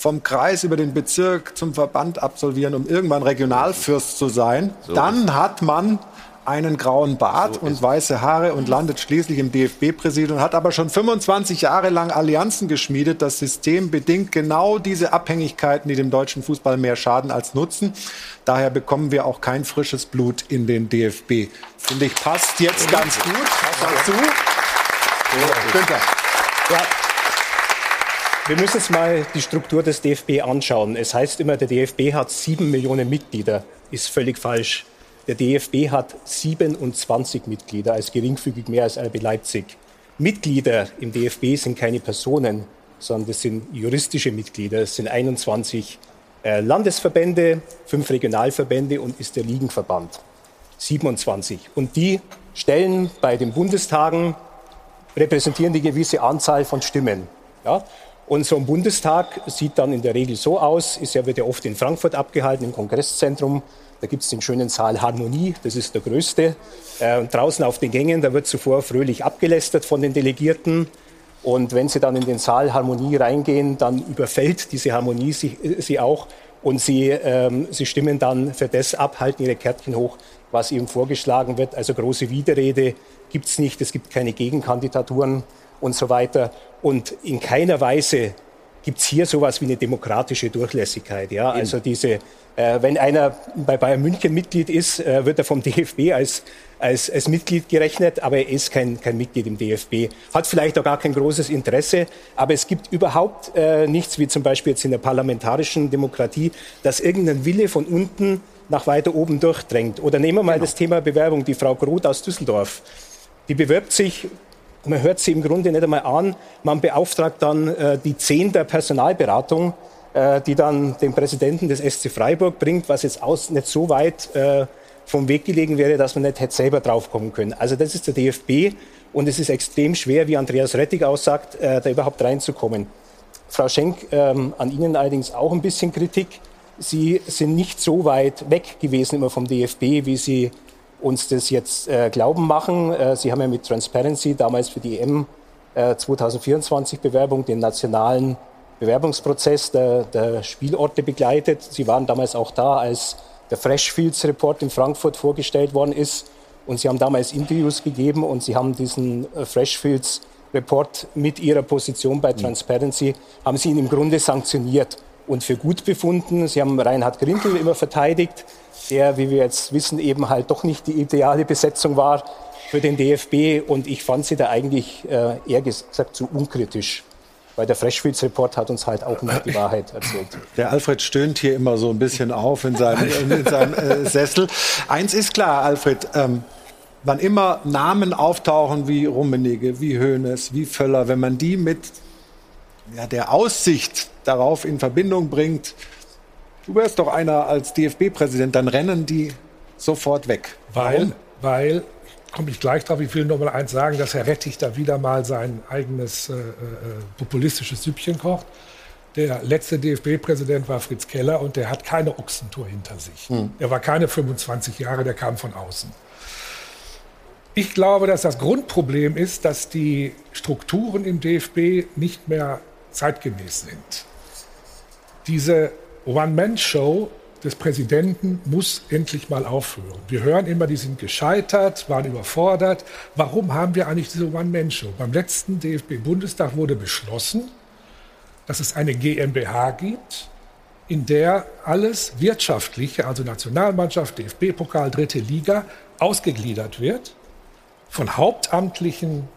vom Kreis über den Bezirk zum Verband absolvieren, um irgendwann Regionalfürst zu sein. So. Dann hat man einen grauen Bart so und weiße Haare und landet schließlich im DFB-Präsidium, hat aber schon 25 Jahre lang Allianzen geschmiedet. Das System bedingt genau diese Abhängigkeiten, die dem deutschen Fußball mehr schaden als nutzen. Daher bekommen wir auch kein frisches Blut in den DFB. Finde ich, passt jetzt ganz gut dazu. Günther. Ja. Wir müssen uns mal die Struktur des DFB anschauen. Es heißt immer, der DFB hat sieben Millionen Mitglieder. Ist völlig falsch. Der DFB hat 27 Mitglieder, als geringfügig mehr als RB Leipzig. Mitglieder im DFB sind keine Personen, sondern das sind juristische Mitglieder. Es sind 21 äh, Landesverbände, fünf Regionalverbände und ist der Ligenverband. 27. Und die stellen bei den Bundestagen, repräsentieren die gewisse Anzahl von Stimmen. Ja? Und so ein Bundestag sieht dann in der Regel so aus, ist ja, wird ja oft in Frankfurt abgehalten, im Kongresszentrum. Da gibt es den schönen Saal Harmonie, das ist der größte. Äh, draußen auf den Gängen, da wird zuvor fröhlich abgelästert von den Delegierten. Und wenn sie dann in den Saal Harmonie reingehen, dann überfällt diese Harmonie sie, sie auch. Und sie, ähm, sie stimmen dann für das ab, halten ihre Kärtchen hoch, was ihnen vorgeschlagen wird. Also große Widerrede gibt es nicht, es gibt keine Gegenkandidaturen und so weiter. Und in keiner Weise gibt es hier sowas wie eine demokratische Durchlässigkeit. Ja? Also diese, äh, wenn einer bei Bayern München Mitglied ist, äh, wird er vom DFB als, als, als Mitglied gerechnet, aber er ist kein, kein Mitglied im DFB. Hat vielleicht auch gar kein großes Interesse, aber es gibt überhaupt äh, nichts, wie zum Beispiel jetzt in der parlamentarischen Demokratie, dass irgendein Wille von unten nach weiter oben durchdrängt. Oder nehmen wir mal genau. das Thema Bewerbung, die Frau Groth aus Düsseldorf. Die bewirbt sich man hört sie im Grunde nicht einmal an. Man beauftragt dann äh, die Zehn der Personalberatung, äh, die dann den Präsidenten des SC Freiburg bringt, was jetzt aus nicht so weit äh, vom Weg gelegen wäre, dass man nicht hätte selber draufkommen können. Also das ist der DFB und es ist extrem schwer, wie Andreas Rettig aussagt, äh, da überhaupt reinzukommen. Frau Schenk, ähm, an Ihnen allerdings auch ein bisschen Kritik. Sie sind nicht so weit weg gewesen immer vom DFB, wie Sie uns das jetzt äh, glauben machen. Äh, Sie haben ja mit Transparency damals für die EM äh, 2024 Bewerbung den nationalen Bewerbungsprozess der, der Spielorte begleitet. Sie waren damals auch da, als der Freshfields Report in Frankfurt vorgestellt worden ist. Und Sie haben damals Interviews gegeben und Sie haben diesen äh, Freshfields Report mit Ihrer Position bei Transparency, haben Sie ihn im Grunde sanktioniert und für gut befunden. Sie haben Reinhard Grindel immer verteidigt, der, wie wir jetzt wissen, eben halt doch nicht die ideale Besetzung war für den DFB. Und ich fand sie da eigentlich äh, eher gesagt zu unkritisch. Weil der Freshfields Report hat uns halt auch nicht die Wahrheit erzählt. Der Alfred stöhnt hier immer so ein bisschen auf in seinem, in seinem äh, Sessel. Eins ist klar, Alfred, ähm, wann immer Namen auftauchen wie Rummenigge, wie Hoeneß, wie Völler, wenn man die mit ja, der Aussicht darauf in Verbindung bringt, du wärst doch einer als DFB-Präsident, dann rennen die sofort weg. Weil, Warum? weil, komme ich gleich drauf, ich will nur mal eins sagen, dass Herr Rettich da wieder mal sein eigenes äh, äh, populistisches Süppchen kocht. Der letzte DFB-Präsident war Fritz Keller und der hat keine Ochsentour hinter sich. Hm. Er war keine 25 Jahre, der kam von außen. Ich glaube, dass das Grundproblem ist, dass die Strukturen im DFB nicht mehr zeitgemäß sind. Diese One-Man-Show des Präsidenten muss endlich mal aufhören. Wir hören immer, die sind gescheitert, waren überfordert. Warum haben wir eigentlich diese One-Man-Show? Beim letzten DFB-Bundestag wurde beschlossen, dass es eine GmbH gibt, in der alles Wirtschaftliche, also Nationalmannschaft, DFB-Pokal, dritte Liga, ausgegliedert wird, von hauptamtlichen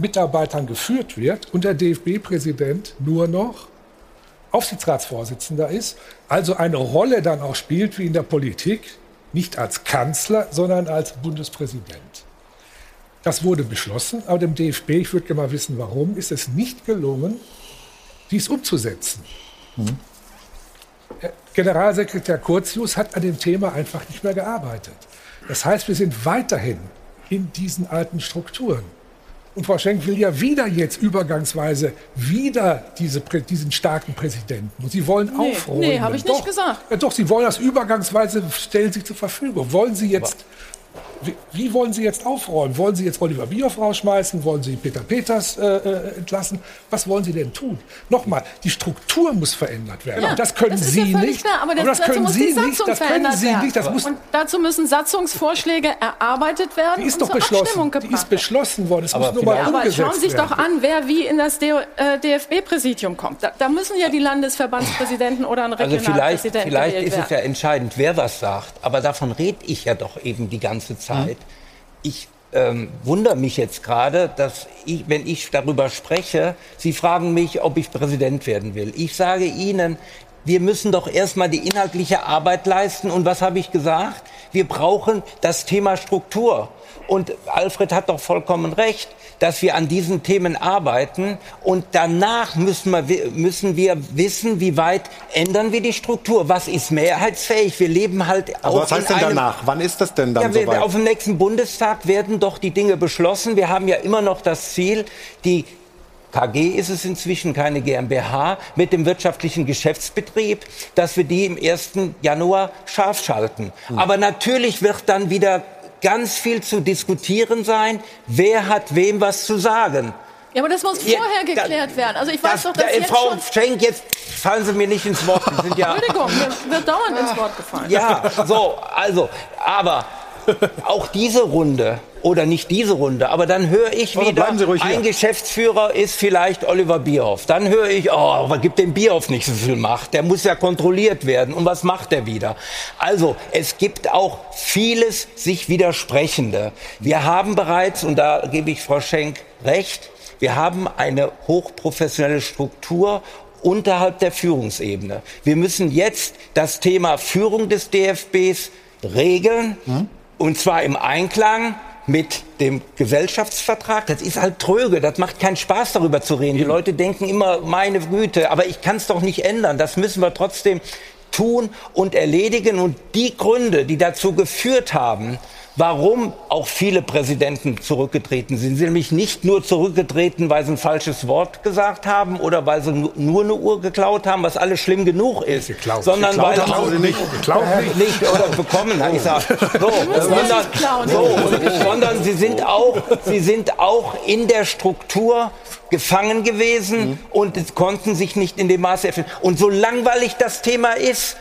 Mitarbeitern geführt wird und der DFB-Präsident nur noch Aufsichtsratsvorsitzender ist, also eine Rolle dann auch spielt wie in der Politik, nicht als Kanzler, sondern als Bundespräsident. Das wurde beschlossen, aber dem DFB, ich würde gerne mal wissen, warum, ist es nicht gelungen, dies umzusetzen. Herr Generalsekretär Curtius hat an dem Thema einfach nicht mehr gearbeitet. Das heißt, wir sind weiterhin in diesen alten Strukturen. Und Frau Schenk will ja wieder jetzt übergangsweise wieder diese, diesen starken Präsidenten. Und Sie wollen Nee, aufräumen. nee, habe ich nicht doch, gesagt. Ja, doch, Sie wollen das übergangsweise, stellen Sie zur Verfügung. Wollen Sie jetzt, wie, wie wollen Sie jetzt aufräumen? Wollen Sie jetzt Oliver Bierhoff rausschmeißen? Wollen Sie Peter Peters äh, äh, entlassen? Was wollen Sie denn tun? Nochmal, die Struktur muss verändert werden. Ja, das können das ist Sie ja nicht. Klar, aber, das, das dazu können muss Sie die Satzung nicht. Das können Sie werden. nicht. Das muss und dazu müssen Satzungsvorschläge erarbeitet werden die ist und doch zur beschlossen. Abstimmung Die ist beschlossen worden. Es Aber muss nur mal Ja, aber umgesetzt schauen Sie sich werden. doch an, wer wie in das D- äh, DFB-Präsidium kommt. Da, da müssen ja die Landesverbandspräsidenten oder ein Also vielleicht, Regionalpräsident vielleicht ist es ja entscheidend, wer was sagt. Aber davon rede ich ja doch eben die ganze Zeit. Ich ähm, wundere mich jetzt gerade, dass ich, wenn ich darüber spreche, Sie fragen mich, ob ich Präsident werden will. Ich sage Ihnen, wir müssen doch erstmal die inhaltliche Arbeit leisten. Und was habe ich gesagt? Wir brauchen das Thema Struktur. Und Alfred hat doch vollkommen recht, dass wir an diesen Themen arbeiten. Und danach müssen wir, wi- müssen wir wissen, wie weit ändern wir die Struktur. Was ist mehrheitsfähig? Wir leben halt auch Aber was heißt in denn danach? Wann ist das denn dann ja, wir, soweit? auf dem nächsten Bundestag werden doch die Dinge beschlossen. Wir haben ja immer noch das Ziel, die KG ist es inzwischen keine GmbH mit dem wirtschaftlichen Geschäftsbetrieb, dass wir die im 1. Januar scharf schalten. Aber natürlich wird dann wieder ganz viel zu diskutieren sein, wer hat wem was zu sagen. Ja, aber das muss Ja, vorher da- geklärt werden. Also ich weiß doch, dass Da, jetzt Frau schon... Schenk, jetzt fallen Sie mir nicht ins Wort. Sie sind ja Entschuldigung, mir wird dauernd ins Wort gefallen. ja, so, also, aber auch diese Runde oder nicht diese Runde, aber dann höre ich Aber wieder, ein Geschäftsführer ist vielleicht Oliver Bierhoff. Dann höre ich, oh, aber gibt dem Bierhoff nicht so viel Macht. Der muss ja kontrolliert werden. Und was macht er wieder? Also, es gibt auch vieles sich widersprechende. Wir haben bereits, und da gebe ich Frau Schenk recht, wir haben eine hochprofessionelle Struktur unterhalb der Führungsebene. Wir müssen jetzt das Thema Führung des DFBs regeln, und zwar im Einklang mit dem Gesellschaftsvertrag. Das ist halt tröge, das macht keinen Spaß darüber zu reden. Die Leute denken immer, meine Güte, aber ich kann es doch nicht ändern. Das müssen wir trotzdem tun und erledigen. Und die Gründe, die dazu geführt haben, warum auch viele Präsidenten zurückgetreten sind. Sie sind nämlich nicht nur zurückgetreten, weil sie ein falsches Wort gesagt haben oder weil sie nu- nur eine Uhr geklaut haben, was alles schlimm genug ist, sondern Geklaut weil haben sie nicht. Geklaut Äh, nicht oder bekommen, habe ich gesagt. So, müssen ja sondern, nicht so, und, sondern sie sind auch, sie sind auch in der Struktur gefangen gewesen und es konnten sich nicht in dem Maße erfüllen. Und so langweilig das Thema ist,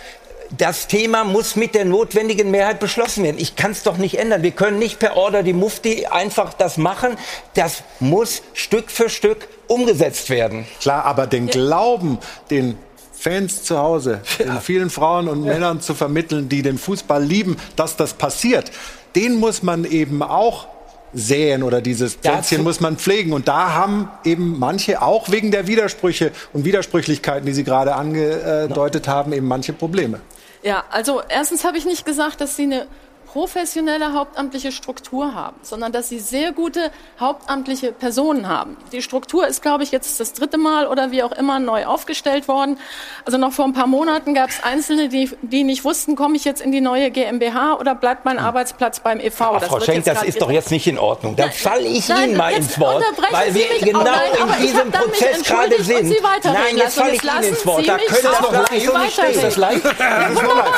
das Thema muss mit der notwendigen Mehrheit beschlossen werden. Ich kann es doch nicht ändern. Wir können nicht per Order die Mufti einfach das machen. Das muss Stück für Stück umgesetzt werden. Klar, aber den Glauben, den Fans zu Hause, den vielen Frauen und Männern zu vermitteln, die den Fußball lieben, dass das passiert, den muss man eben auch säen oder dieses Pflänzchen muss man pflegen. Und da haben eben manche, auch wegen der Widersprüche und Widersprüchlichkeiten, die Sie gerade angedeutet haben, eben manche Probleme. Ja, also erstens habe ich nicht gesagt, dass Sie eine professionelle hauptamtliche Struktur haben, sondern dass sie sehr gute hauptamtliche Personen haben. Die Struktur ist, glaube ich, jetzt das dritte Mal oder wie auch immer neu aufgestellt worden. Also noch vor ein paar Monaten gab es Einzelne, die, die nicht wussten, komme ich jetzt in die neue GmbH oder bleibt mein Arbeitsplatz beim EV? Ach, Das Frau Schenk, das ist doch jetzt nicht in Ordnung. Da falle ich Nein, Ihnen mal ins Wort, weil wir genau aber nein, aber in ich diesem Prozess gerade sind. Nein, jetzt falle ich Ihnen ins Wort. Sie Da können Sie so nicht stehen. weiterreden. Ist das.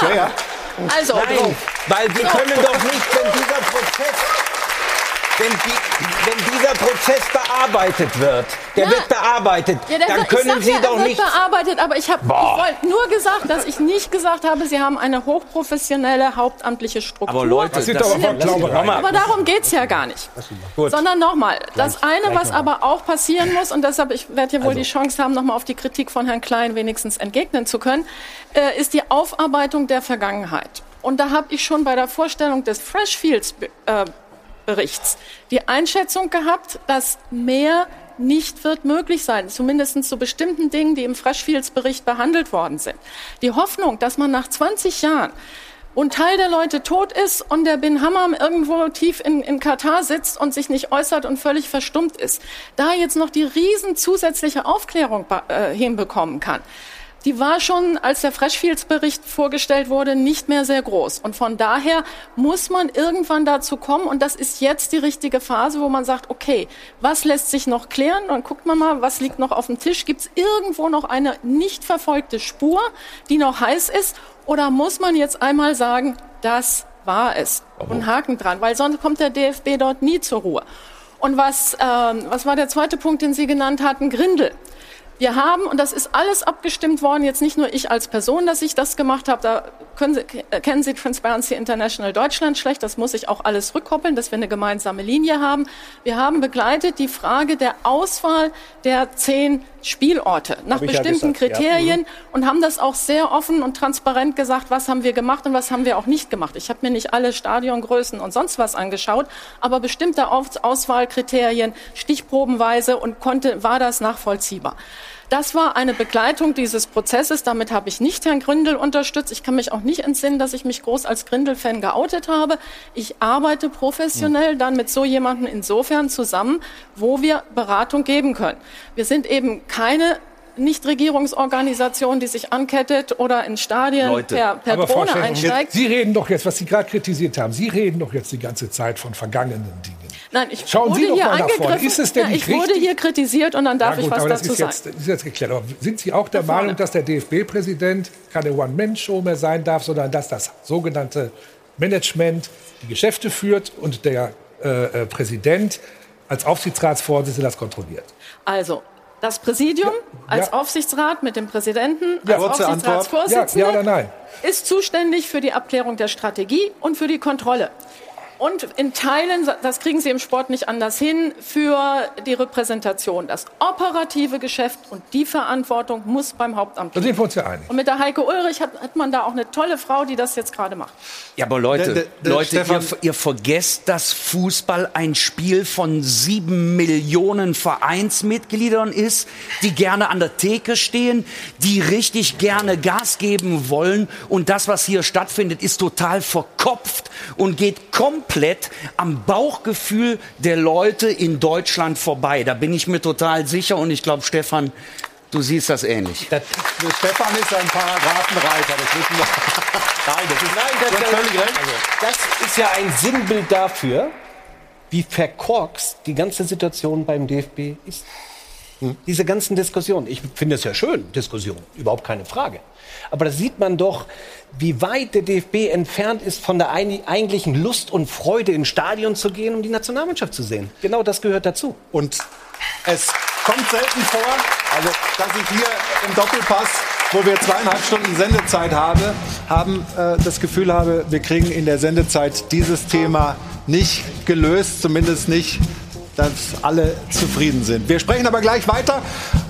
Ja, ja. Also, Nein, weil Sie können doch nicht, wenn dieser Prozess, wenn, die, wenn dieser Prozess bearbeitet wird, der Na, wird bearbeitet, Ja, der dann wird, können Sie ja, er doch wird nicht. bearbeitet, aber ich habe wollte nur gesagt, dass ich nicht gesagt habe, Sie haben eine hochprofessionelle haubtamtliche Struktur. Aber Leute, Das das- aber Glauberei. Aber darum geht's ja gar nicht. Gut. Sondern nochmal, das eine, was aber auch passieren muss, und deshalb, ich werde hier wohl Also. die Chance haben, nochmal auf die Kritik von Herrn Klein wenigstens entgegnen zu können, äh, ist die Aufarbeitung der Vergangenheit. Und da habe ich schon bei der Vorstellung des Freshfields äh, Berichts die Einschätzung gehabt, dass mehr nicht wird möglich sein, zumindest zu bestimmten Dingen, die im Freshfields-Bericht behandelt worden sind. Die Hoffnung, dass man nach 20 Jahren ein Teil der Leute tot ist und der Bin Hammam irgendwo tief in, in Katar sitzt und sich nicht äußert und völlig verstummt ist, da jetzt noch die riesen zusätzliche Aufklärung äh, hinbekommen kann. Die war schon, als der Freshfields-Bericht vorgestellt wurde, nicht mehr sehr groß. Und von daher muss man irgendwann dazu kommen, und das ist jetzt die richtige Phase, wo man sagt, okay, was lässt sich noch klären? Dann guckt man mal, was liegt noch auf dem Tisch? Gibt es irgendwo noch eine nicht verfolgte Spur, die noch heiß ist? Oder muss man jetzt einmal sagen, das war es? Und Haken dran, weil sonst kommt der DFB dort nie zur Ruhe. Und was, ähm, was war der zweite Punkt, den Sie genannt hatten? Grindel. Wir haben, und das ist alles abgestimmt worden, jetzt nicht nur ich als Person, dass ich das gemacht habe, da können Sie, kennen Sie Transparency International Deutschland schlecht, das muss ich auch alles rückkoppeln, dass wir eine gemeinsame Linie haben. Wir haben begleitet die Frage der Auswahl der zehn Spielorte nach ich ja bestimmten gesagt, ja. Kriterien Mhm. und haben das auch sehr offen und transparent gesagt, was haben wir gemacht und was haben wir auch nicht gemacht. Ich habe mir nicht alle Stadiongrößen und sonst was angeschaut, aber bestimmte Aus Auswahlkriterien, stichprobenweise und konnte, war das nachvollziehbar. Das war eine Begleitung dieses Prozesses. Damit habe ich nicht Herrn Grindel unterstützt. Ich kann mich auch nicht entsinnen, dass ich mich groß als Grindel-Fan geoutet habe. Ich arbeite professionell dann mit so jemandem insofern zusammen, wo wir Beratung geben können. Wir sind eben keine Nichtregierungsorganisation, die sich ankettet oder in Stadien per, per Aber Drohne Schenk, einsteigt. Sie reden doch jetzt, was Sie gerade kritisiert haben, Sie reden doch jetzt die ganze Zeit von vergangenen Dingen. Nein, ich Schauen wurde Sie doch hier mal nach vorne. angegriffen. Ist es denn ja, nicht ich wurde richtig? hier kritisiert und dann darf Ja, gut, ich was aber das dazu ist sagen. jetzt, ist jetzt geklärt. Aber sind Sie auch der Meinung, dass der DFB-Präsident keine One-Man-Show mehr sein darf, sondern dass das sogenannte Management die Geschäfte führt und der äh, äh, Präsident als Aufsichtsratsvorsitzender das kontrolliert? Also, das Präsidium als ja. Aufsichtsrat mit dem Präsidenten Ja, als kurze. Aufsichtsratsvorsitzender Ja, ja oder nein? ist zuständig für die Abklärung der Strategie und für die Kontrolle. Und in Teilen, das kriegen Sie im Sport nicht anders hin, für die Repräsentation. Das operative Geschäft und die Verantwortung muss beim Hauptamt Da liegen. sind wir uns ja einig. Und mit der Heike Ulrich hat, hat man da auch eine tolle Frau, die das jetzt gerade macht. Ja, aber Leute, Der- der- der Leute, ihr, ihr vergesst, dass Fußball ein Spiel von sieben Millionen Vereinsmitgliedern ist, die gerne an der Theke stehen, die richtig gerne Gas geben wollen. Und das, was hier stattfindet, ist total verkopft und geht komplett am Bauchgefühl der Leute in Deutschland vorbei. Da bin ich mir total sicher und ich glaube, Stefan Du siehst das ähnlich. Das, Stefan ist ein Paragraphenreiter, das wissen wir. Nein, das ist, Nein, das, du hast völlig recht. Also, das ist ja ein Sinnbild dafür, wie verkorkst die ganze Situation beim DFB ist. Hm. Diese ganzen Diskussionen. Ich finde es ja schön, Diskussionen, überhaupt keine Frage. Aber da sieht man doch, wie weit der DFB entfernt ist von der eigentlichen Lust und Freude, ins Stadion zu gehen, um die Nationalmannschaft zu sehen. Genau das gehört dazu. Und es kommt selten vor, also dass ich hier im Doppelpass, wo wir zweieinhalb Stunden Sendezeit habe, haben, äh, das Gefühl habe, wir kriegen in der Sendezeit dieses Thema nicht gelöst, zumindest nicht dass alle zufrieden sind. Wir sprechen aber gleich weiter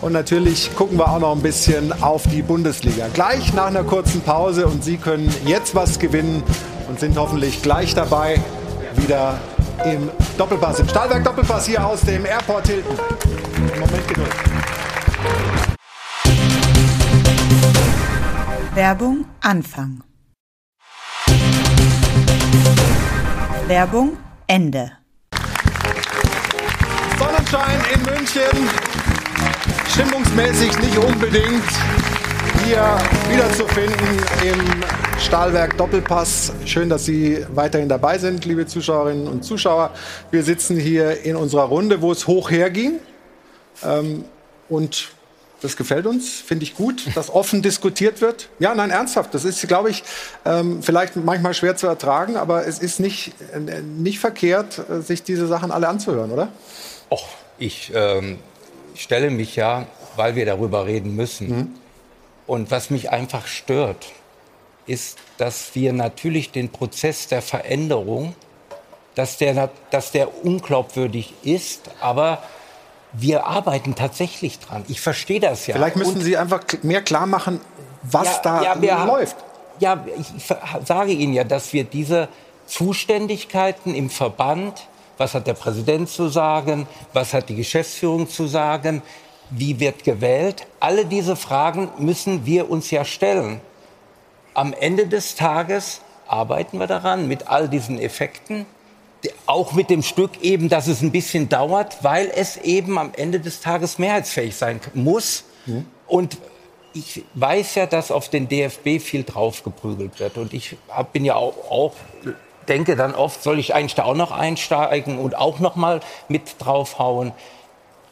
und natürlich gucken wir auch noch ein bisschen auf die Bundesliga. Gleich nach einer kurzen Pause und Sie können jetzt was gewinnen und sind hoffentlich gleich dabei wieder im Doppelpass, im Stahlwerk Doppelpass hier aus dem Airport Hilton. Moment Geduld. Werbung Anfang. Werbung Ende. Sonnenschein in München. Stimmungsmäßig nicht unbedingt hier wiederzufinden im Stahlwerk Doppelpass. Schön, dass Sie weiterhin dabei sind, liebe Zuschauerinnen und Zuschauer. Wir sitzen hier in unserer Runde, wo es hoch herging. Ähm, und das gefällt uns, finde ich gut, dass offen diskutiert wird. Ja, nein, ernsthaft. Das ist, glaube ich, ähm, vielleicht manchmal schwer zu ertragen, aber es ist nicht, äh, nicht verkehrt, äh, sich diese Sachen alle anzuhören, oder? Och, ich ähm, stelle mich ja, weil wir darüber reden müssen. Mhm. Und was mich einfach stört, ist, dass wir natürlich den Prozess der Veränderung, dass der, dass der unglaubwürdig ist, aber wir arbeiten tatsächlich dran. Ich verstehe das ja. Vielleicht müssen Und Sie einfach mehr klar machen, was ja, da ja, läuft. Ja, ich sage Ihnen ja, dass wir diese Zuständigkeiten im Verband, was hat der Präsident zu sagen, was hat die Geschäftsführung zu sagen, wie wird gewählt, alle diese Fragen müssen wir uns ja stellen. Am Ende des Tages arbeiten wir daran mit all diesen Effekten auch mit dem Stück eben, dass es ein bisschen dauert, weil es eben am Ende des Tages mehrheitsfähig sein muss. Mhm. Und ich weiß ja, dass auf den DFB viel draufgeprügelt wird. Und ich bin ja auch, auch, denke dann oft, soll ich eigentlich da auch noch einsteigen und auch noch mal mit draufhauen.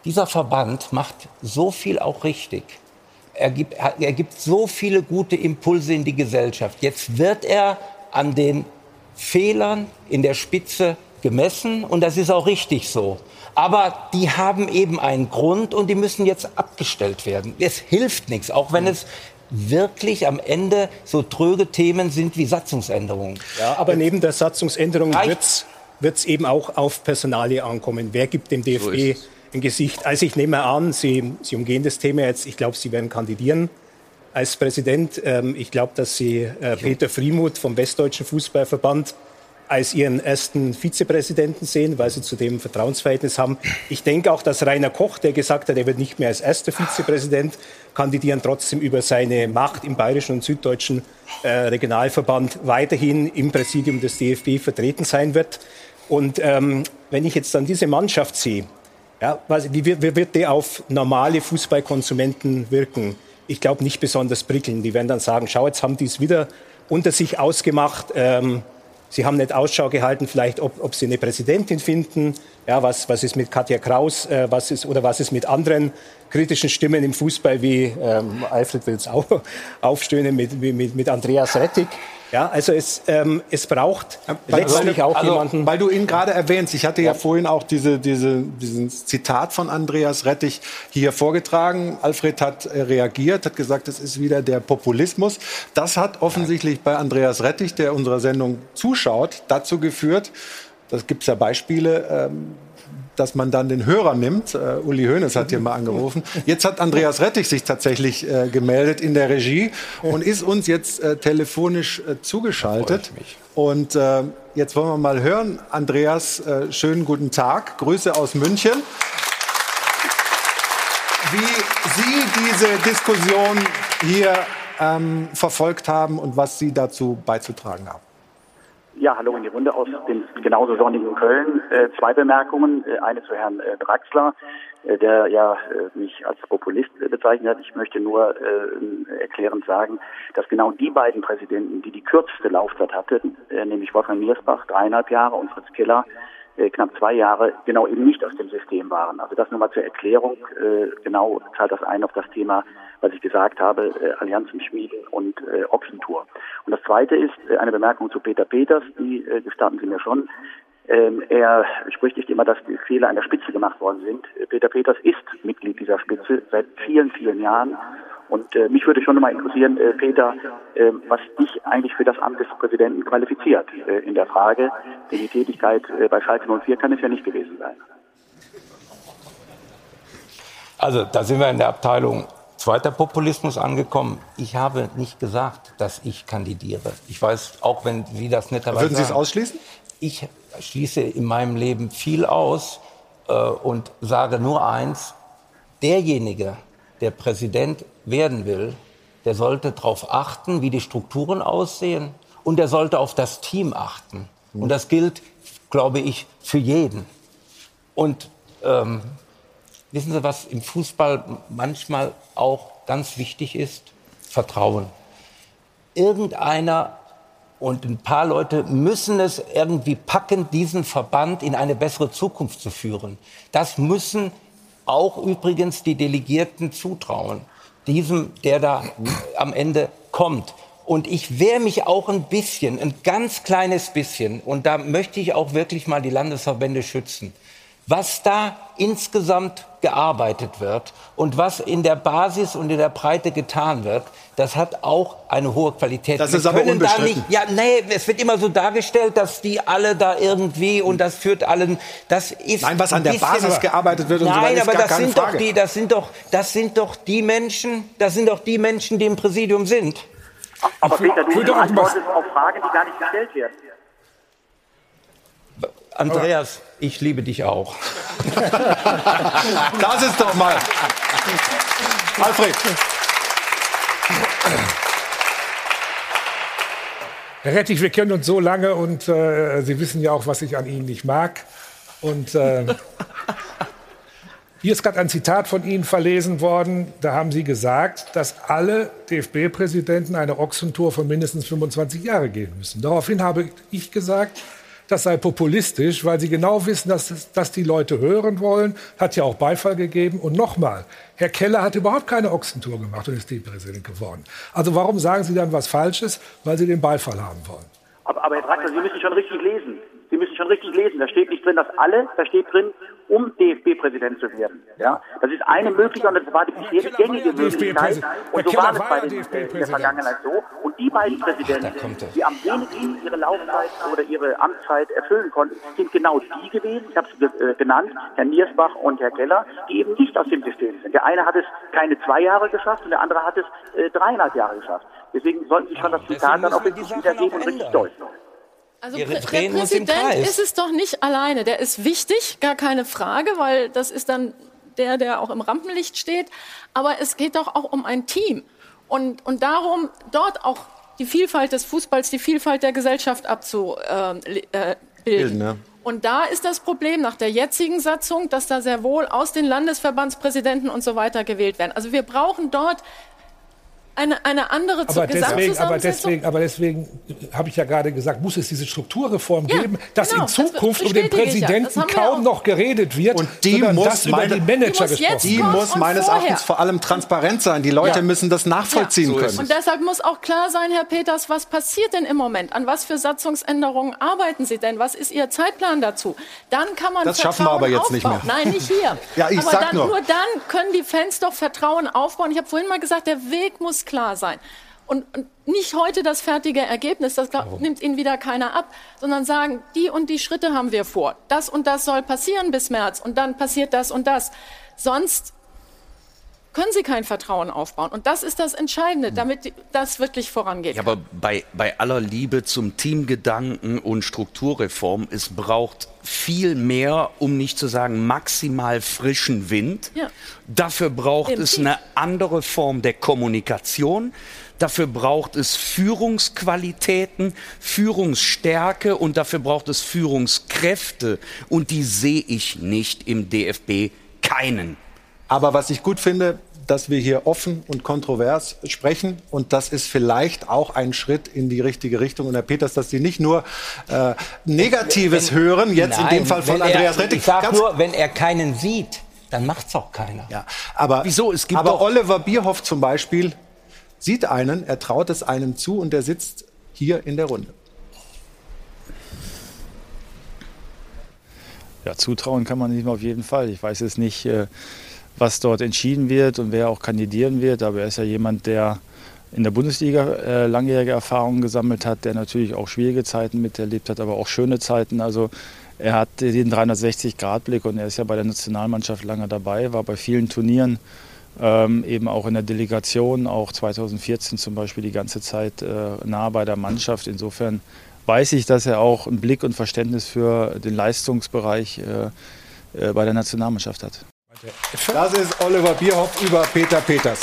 Dieser Verband macht so viel auch richtig. Er gibt, er gibt so viele gute Impulse in die Gesellschaft. Jetzt wird er an den Fehlern in der Spitze gemessen und das ist auch richtig so. Aber die haben eben einen Grund und die müssen jetzt abgestellt werden. Es hilft nichts, auch wenn es wirklich am Ende so tröge Themen sind wie Satzungsänderungen. Ja, aber neben der Satzungsänderung wird es eben auch auf Personalie ankommen. Wer gibt dem DFB so ein Gesicht? Also ich nehme an, Sie, Sie umgehen das Thema jetzt. Ich glaube, Sie werden kandidieren als Präsident. Ähm, ich glaube, dass Sie äh, Peter Friemuth vom Westdeutschen Fußballverband als ihren ersten Vizepräsidenten sehen, weil sie zu dem Vertrauensverhältnis haben. Ich denke auch, dass Rainer Koch, der gesagt hat, er wird nicht mehr als erster Vizepräsident kandidieren, trotzdem über seine Macht im bayerischen und süddeutschen äh, Regionalverband weiterhin im Präsidium des DFB vertreten sein wird. Und ähm, wenn ich jetzt dann diese Mannschaft sehe, ja, wie, wie wird die auf normale Fußballkonsumenten wirken? ich glaube, nicht besonders prickeln. Die werden dann sagen, schau, jetzt haben die es wieder unter sich ausgemacht. Ähm, sie haben nicht Ausschau gehalten, vielleicht, ob, ob sie eine Präsidentin finden. Ja, was, was ist mit Katja Kraus äh, was ist, oder was ist mit anderen kritischen Stimmen im Fußball, wie ähm, Alfred will es auch aufstöhnen, mit, mit, mit Andreas Rettig. Ja, also es, ähm, es braucht weil, letztlich weil, auch also, jemanden. Weil du ihn gerade erwähnst, ich hatte ja, ja vorhin auch diese, diese, dieses Zitat von Andreas Rettich hier vorgetragen. Alfred hat äh, reagiert, hat gesagt, es ist wieder der Populismus. Das hat offensichtlich bei Andreas Rettich, der unserer Sendung zuschaut, dazu geführt, das gibt es ja Beispiele, ähm, dass man dann den Hörer nimmt. Uh, Uli Hoeneß hat hier mal angerufen. Jetzt hat Andreas Rettich sich tatsächlich äh, gemeldet in der Regie und ist uns jetzt äh, telefonisch äh, zugeschaltet. Und äh, jetzt wollen wir mal hören. Andreas, äh, schönen guten Tag. Grüße aus München. Wie Sie diese Diskussion hier ähm, verfolgt haben und was Sie dazu beizutragen haben. Ja, hallo in die Runde aus dem genauso sonnigen Köln. Äh, zwei Bemerkungen. Äh, eine zu Herrn äh, Draxler, äh, der ja äh, mich als Populist äh, bezeichnet hat. Ich möchte nur erklärend sagen, dass genau die beiden Präsidenten, die die kürzeste Laufzeit hatten, nämlich Wolfgang Niersbach, dreieinhalb Jahre, und Fritz Keller, knapp zwei Jahre, genau eben nicht aus dem System waren. Also das nur mal zur Erklärung. Genau zahlt das ein auf das Thema, was ich gesagt habe, äh, Allianzen schmieden und äh, Ochsentour. Und das Zweite ist äh, eine Bemerkung zu Peter Peters, die gestatten Sie mir schon. Ähm, er spricht nicht immer, dass die Fehler an der Spitze gemacht worden sind. Peter Peters ist Mitglied dieser Spitze seit vielen, vielen Jahren. Und äh, mich würde schon mal interessieren, äh, Peter, äh, was dich eigentlich für das Amt des Präsidenten qualifiziert in der Frage. Denn die Tätigkeit bei Schalke 04 kann es ja nicht gewesen sein. Also da sind wir in der Abteilung zweiter Populismus angekommen. Ich habe nicht gesagt, dass ich kandidiere. Ich weiß, auch wenn Sie das netterweise Würden Sie es ausschließen? Ich schließe in meinem Leben viel aus äh, und sage nur eins, derjenige, der Präsident werden will, der sollte darauf achten, wie die Strukturen aussehen und der sollte auf das Team achten. Und das gilt, glaube ich, für jeden. Und ähm, wissen Sie, was im Fußball manchmal auch ganz wichtig ist? Vertrauen. Irgendeiner und ein paar Leute müssen es irgendwie packen, diesen Verband in eine bessere Zukunft zu führen. Das müssen auch übrigens die Delegierten zutrauen. Diesem, der da am Ende kommt. Und ich wehre mich auch ein bisschen, ein ganz kleines bisschen, und da möchte ich auch wirklich mal die Landesverbände schützen. Was da insgesamt gearbeitet wird und was in der Basis und in der Breite getan wird, das hat auch eine hohe Qualität. Das Wir ist aber können da unbestritten. nicht, ja, nee, es wird immer so dargestellt, dass die alle da irgendwie und das führt allen, das ist Nein, was an der bisschen- Basis gearbeitet wird und so Nein, weiter, ist aber gar das keine sind doch Frage. die, das sind doch, das sind doch die Menschen, das sind doch die Menschen, die im Präsidium sind. Aber Peter, du doch antwortest auf Fragen, die gar nicht gestellt werden. Andreas, ich liebe dich auch. Das ist doch mal. Alfred. Herr Rettich, wir kennen uns so lange und äh, Sie wissen ja auch, was ich an Ihnen nicht mag. Und äh, hier ist gerade ein Zitat von Ihnen verlesen worden. Da haben Sie gesagt, dass alle DFB-Präsidenten eine Ochsentour von mindestens 25 Jahre gehen müssen. Daraufhin habe ich gesagt, das sei populistisch, weil Sie genau wissen, dass, dass die Leute hören wollen. Hat ja auch Beifall gegeben. Und nochmal, Herr Keller hat überhaupt keine Ochsentour gemacht und ist DFB-Präsident geworden. Also warum sagen Sie dann was Falsches? Weil Sie den Beifall haben wollen. Aber, aber Herr Draxler, Sie müssen schon richtig lesen. Sie müssen schon richtig lesen. Da steht nicht drin, dass alle, da steht drin, um DFB-Präsident zu werden. Ja, das ist eine Möglichkeit und das war die bisher gängige Möglichkeit. Und so war es bei den, äh, in der Vergangenheit so. Und die beiden Präsidenten, die am wenigsten ihre Laufzeit oder ihre Amtszeit erfüllen konnten, sind genau die gewesen, ich habe es äh, genannt, Herr Niersbach und Herr Keller, die eben nicht aus dem System sind. Der eine hat es keine zwei Jahre geschafft und der andere hat es äh, dreieinhalb Jahre geschafft. Deswegen sollten Sie schon das Zitat dann auch wirklich wiedergeben und richtig deuten. Also Wir Prä- der Präsident ist es doch nicht alleine. Der ist wichtig, gar keine Frage, weil das ist dann der, der auch im Rampenlicht steht. Aber es geht doch auch um ein Team. Und, und darum, dort auch die Vielfalt des Fußballs, die Vielfalt der Gesellschaft abzubilden. Äh, bilden. ja. Und da ist das Problem nach der jetzigen Satzung, dass da sehr wohl aus den Landesverbandspräsidenten und so weiter gewählt werden. Also wir brauchen dort eine, eine andere Aber deswegen, aber deswegen, aber deswegen äh, habe ich ja gerade gesagt, muss es diese Strukturreform Ja, geben, dass genau, in das Zukunft über den bestätige ich ja. Das Präsidenten wir kaum noch geredet wird, Und die muss, meine, die Manager Die muss jetzt die muss meines. Erachtens vor allem transparent sein. Die Leute Ja. müssen das nachvollziehen Ja. können. Und deshalb muss auch klar sein, Herr Peters, was passiert denn im Moment? An was für Satzungsänderungen arbeiten Sie denn? Was ist Ihr Zeitplan dazu? Dann kann man Das schaffen wir Vertrauen aber jetzt nicht aufbauen. mehr. Nein, nicht hier. Ja, ich aber sag dann, nur. nur dann können die Fans doch Vertrauen aufbauen. Ich habe vorhin mal gesagt, der Weg muss klar sein. Und, und nicht heute das fertige Ergebnis, das glaub, nimmt Ihnen wieder keiner ab, sondern sagen, die und die Schritte haben wir vor. Das und das soll passieren bis März und dann passiert das und das. Sonst können Sie kein Vertrauen aufbauen. Und das ist das Entscheidende, damit die- das wirklich vorangeht. Ja, aber bei, bei aller Liebe zum Teamgedanken und Strukturreform, es braucht viel mehr, um nicht zu sagen maximal frischen Wind. Ja. Dafür braucht Im es Team. eine andere Form der Kommunikation. Dafür braucht es Führungsqualitäten, Führungsstärke und dafür braucht es Führungskräfte. Und die sehe ich nicht im DFB keinen. Aber was ich gut finde, dass wir hier offen und kontrovers sprechen. Und das ist vielleicht auch ein Schritt in die richtige Richtung. Und Herr Peters, dass Sie nicht nur äh, Negatives Wenn- hören, jetzt Nein, in dem Fall von wenn er- Andreas Rettig. Ich sage nur, wenn er keinen sieht, dann macht's auch keiner. Ja, aber, Wieso? Es gibt aber Oliver Bierhoff zum Beispiel sieht einen, er traut es einem zu und er sitzt hier in der Runde. Ja, zutrauen kann man ihm auf jeden Fall. Ich weiß jetzt nicht, äh, was dort entschieden wird und wer auch kandidieren wird, aber er ist ja jemand, der in der Bundesliga äh, langjährige Erfahrungen gesammelt hat, der natürlich auch schwierige Zeiten miterlebt hat, aber auch schöne Zeiten. Also er hat den 360-Grad-Blick und er ist ja bei der Nationalmannschaft lange dabei, war bei vielen Turnieren, ähm, eben auch in der Delegation, auch 2014 zum Beispiel die ganze Zeit äh, nah bei der Mannschaft. Insofern weiß ich, dass er auch einen Blick und Verständnis für den Leistungsbereich äh, äh, bei der Nationalmannschaft hat. Das ist Oliver Bierhoff über Peter Peters.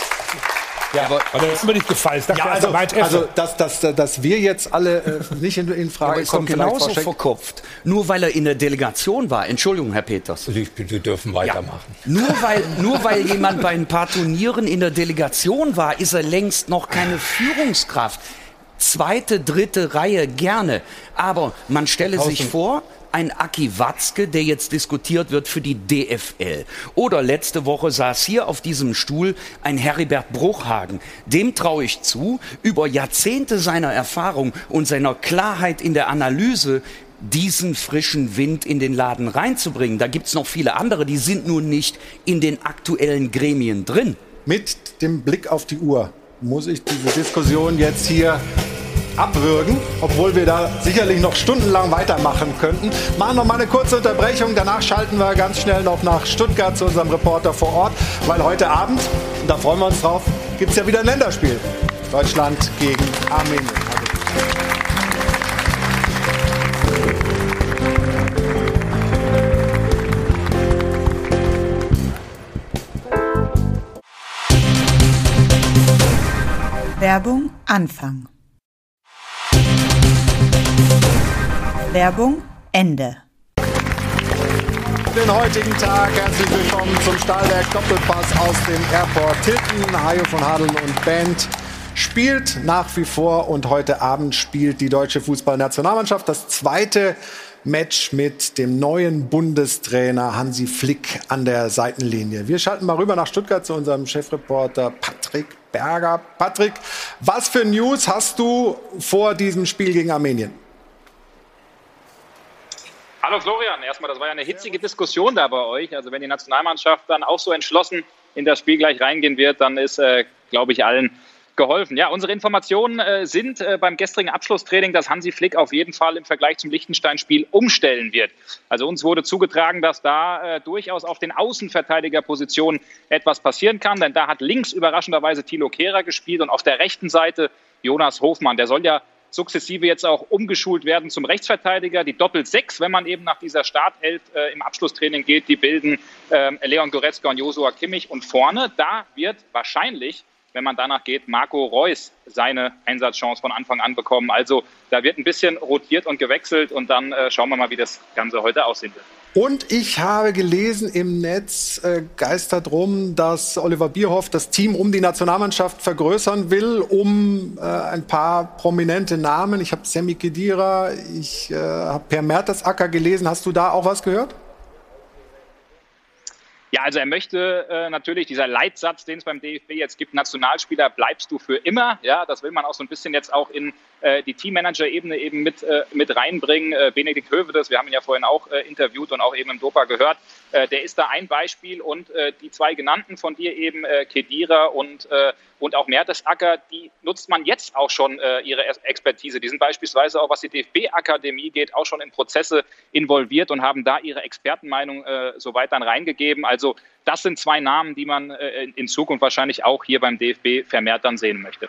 Ja, aber das ist mir nicht gefallen. Dachte, Ja, also, also dass, dass, dass wir jetzt alle äh, nicht in, in Frage doch kommen, genauso verkopft. Nur weil er in der Delegation war. Entschuldigung, Herr Peters. Sie dürfen weitermachen. Nur weil, nur weil jemand bei ein paar Turnieren in der Delegation war, ist er längst noch keine Führungskraft. Zweite, dritte Reihe gerne. Aber man stelle sich vor, ein Aki Watzke, der jetzt diskutiert wird für die DFL. Oder letzte Woche saß hier auf diesem Stuhl ein Heribert Bruchhagen. Dem traue ich zu, über Jahrzehnte seiner Erfahrung und seiner Klarheit in der Analyse diesen frischen Wind in den Laden reinzubringen. Da gibt's noch viele andere, die sind nun nicht in den aktuellen Gremien drin. Mit dem Blick auf die Uhr muss ich diese Diskussion jetzt hier abwürgen, obwohl wir da sicherlich noch stundenlang weitermachen könnten. Machen noch mal eine kurze Unterbrechung, danach schalten wir ganz schnell noch nach Stuttgart zu unserem Reporter vor Ort, weil heute Abend, da freuen wir uns drauf, gibt es ja wieder ein Länderspiel. Deutschland gegen Armenien. Werbung Anfang. Werbung Ende. Den heutigen Tag herzlich willkommen zum Stahlwerk Doppelpass aus dem Airport Tilton. Hajo von Hadeln und Band spielt nach wie vor und heute Abend spielt die deutsche Fußballnationalmannschaft das zweite Match mit dem neuen Bundestrainer Hansi Flick an der Seitenlinie. Wir schalten mal rüber nach Stuttgart zu unserem Chefreporter Patrick Berger. Patrick, was für News hast du vor diesem Spiel gegen Armenien? Hallo Florian, erstmal, das war ja eine hitzige Diskussion da bei euch. Also wenn die Nationalmannschaft dann auch so entschlossen in das Spiel gleich reingehen wird, dann ist, äh, glaube ich, allen geholfen. Ja, unsere Informationen äh, sind äh, beim gestrigen Abschlusstraining, dass Hansi Flick auf jeden Fall im Vergleich zum Liechtenstein-Spiel umstellen wird. Also uns wurde zugetragen, dass da äh, durchaus auf den Außenverteidigerpositionen etwas passieren kann, denn da hat links überraschenderweise Thilo Kehrer gespielt und auf der rechten Seite Jonas Hofmann. Der soll ja sukzessive jetzt auch umgeschult werden zum Rechtsverteidiger. Die Doppel-Sechs, wenn man eben nach dieser Startelf äh, im Abschlusstraining geht, die bilden ähm, Leon Goretzka und Josua Kimmich. Und vorne, da wird wahrscheinlich, wenn man danach geht, Marco Reus seine Einsatzchance von Anfang an bekommen. Also da wird ein bisschen rotiert und gewechselt und dann äh, schauen wir mal, wie das Ganze heute aussehen wird. Und ich habe gelesen im Netz, äh, geistert rum, dass Oliver Bierhoff das Team um die Nationalmannschaft vergrößern will, um äh, ein paar prominente Namen. Ich habe Sammy Kedira, ich äh, habe Per Mertesacker gelesen. Hast du da auch was gehört? Ja, also er möchte äh, natürlich, dieser Leitsatz, den es beim DFB jetzt gibt, Nationalspieler bleibst du für immer. Ja, das will man auch so ein bisschen jetzt auch in äh, die Teammanager-Ebene eben mit, äh, mit reinbringen. Äh, Benedikt Hövedes, wir haben ihn ja vorhin auch äh, interviewt und auch eben im Dopa gehört, äh, der ist da ein Beispiel und äh, die zwei genannten von dir eben, Kedira und, und auch Mertesacker, die nutzt man jetzt auch schon ihre Expertise. Die sind beispielsweise auch, was die DFB-Akademie geht, auch schon in Prozesse involviert und haben da ihre Expertenmeinung soweit dann reingegeben. Also das sind zwei Namen, die man äh, in Zukunft wahrscheinlich auch hier beim DFB vermehrt dann sehen möchte.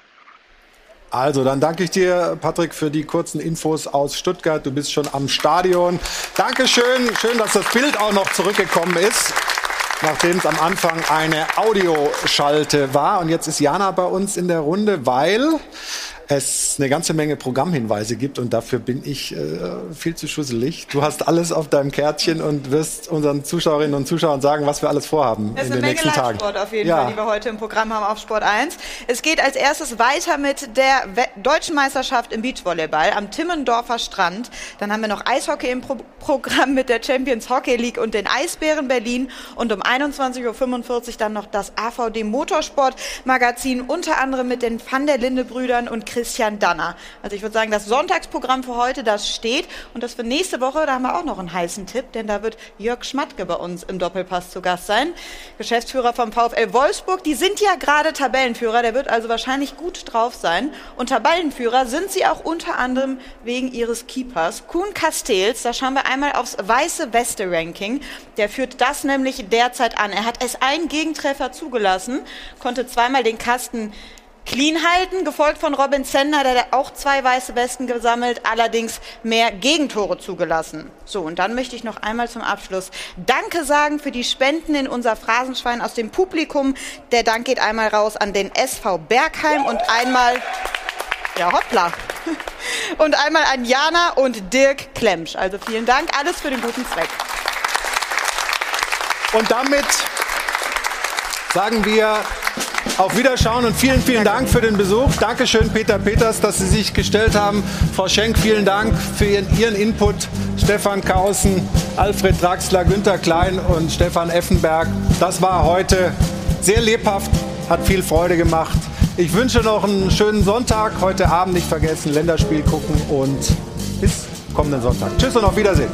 Also, dann danke ich dir, Patrick, für die kurzen Infos aus Stuttgart. Du bist schon am Stadion. Dankeschön. Schön, dass das Bild auch noch zurückgekommen ist. nachdem es am Anfang eine Audioschalte war. Und jetzt ist Jana bei uns in der Runde, weil es eine ganze Menge Programmhinweise gibt und dafür bin ich äh, viel zu schusselig. Du hast alles auf deinem Kärtchen und wirst unseren Zuschauerinnen und Zuschauern sagen, was wir alles vorhaben Das in ist den eine nächsten Menge Tagen. Live-Sport auf jeden Ja. Fall, die wir heute im Programm haben auf Sport 1. Es geht als erstes weiter mit der Deutschen Meisterschaft im Beachvolleyball am Timmendorfer Strand. Dann haben wir noch Eishockey im Pro Programm mit der Champions Hockey League und den Eisbären Berlin. Und um 21.45 Uhr dann noch das AVD Motorsport Magazin, unter anderem mit den Van der Linde Brüdern und Christian Danner. Also ich würde sagen, das Sonntagsprogramm für heute, das steht. Und das für nächste Woche, da haben wir auch noch einen heißen Tipp, denn da wird Jörg Schmatke bei uns im Doppelpass zu Gast sein. Geschäftsführer vom VfL Wolfsburg. Die sind ja gerade Tabellenführer, der wird also wahrscheinlich gut drauf sein. Und Tabellenführer sind sie auch unter anderem wegen ihres Keepers. Kuhn Castells, da schauen wir einmal aufs weiße Weste-Ranking. Der führt das nämlich derzeit an. Er hat erst einen Gegentreffer zugelassen, konnte zweimal den Kasten clean halten, gefolgt von Robin Zender, der auch zwei weiße Westen gesammelt, allerdings mehr Gegentore zugelassen. So, und dann möchte ich noch einmal zum Abschluss Danke sagen für die Spenden in unser Phrasenschwein aus dem Publikum. Der Dank geht einmal raus an den SV Bergheim und einmal, ja hoppla, und einmal an Jana und Dirk Klemsch. Also vielen Dank, alles für den guten Zweck. Und damit sagen wir auf Wiederschauen und vielen, vielen Dank für den Besuch. Dankeschön, Peter Peters, dass Sie sich gestellt haben. Frau Schenk, vielen Dank für Ihren, Ihren Input. Stefan Kausen, Alfred Draxler, Günter Klein und Stefan Effenberg. Das war heute sehr lebhaft, hat viel Freude gemacht. Ich wünsche noch einen schönen Sonntag. Heute Abend nicht vergessen, Länderspiel gucken und bis kommenden Sonntag. Tschüss und auf Wiedersehen.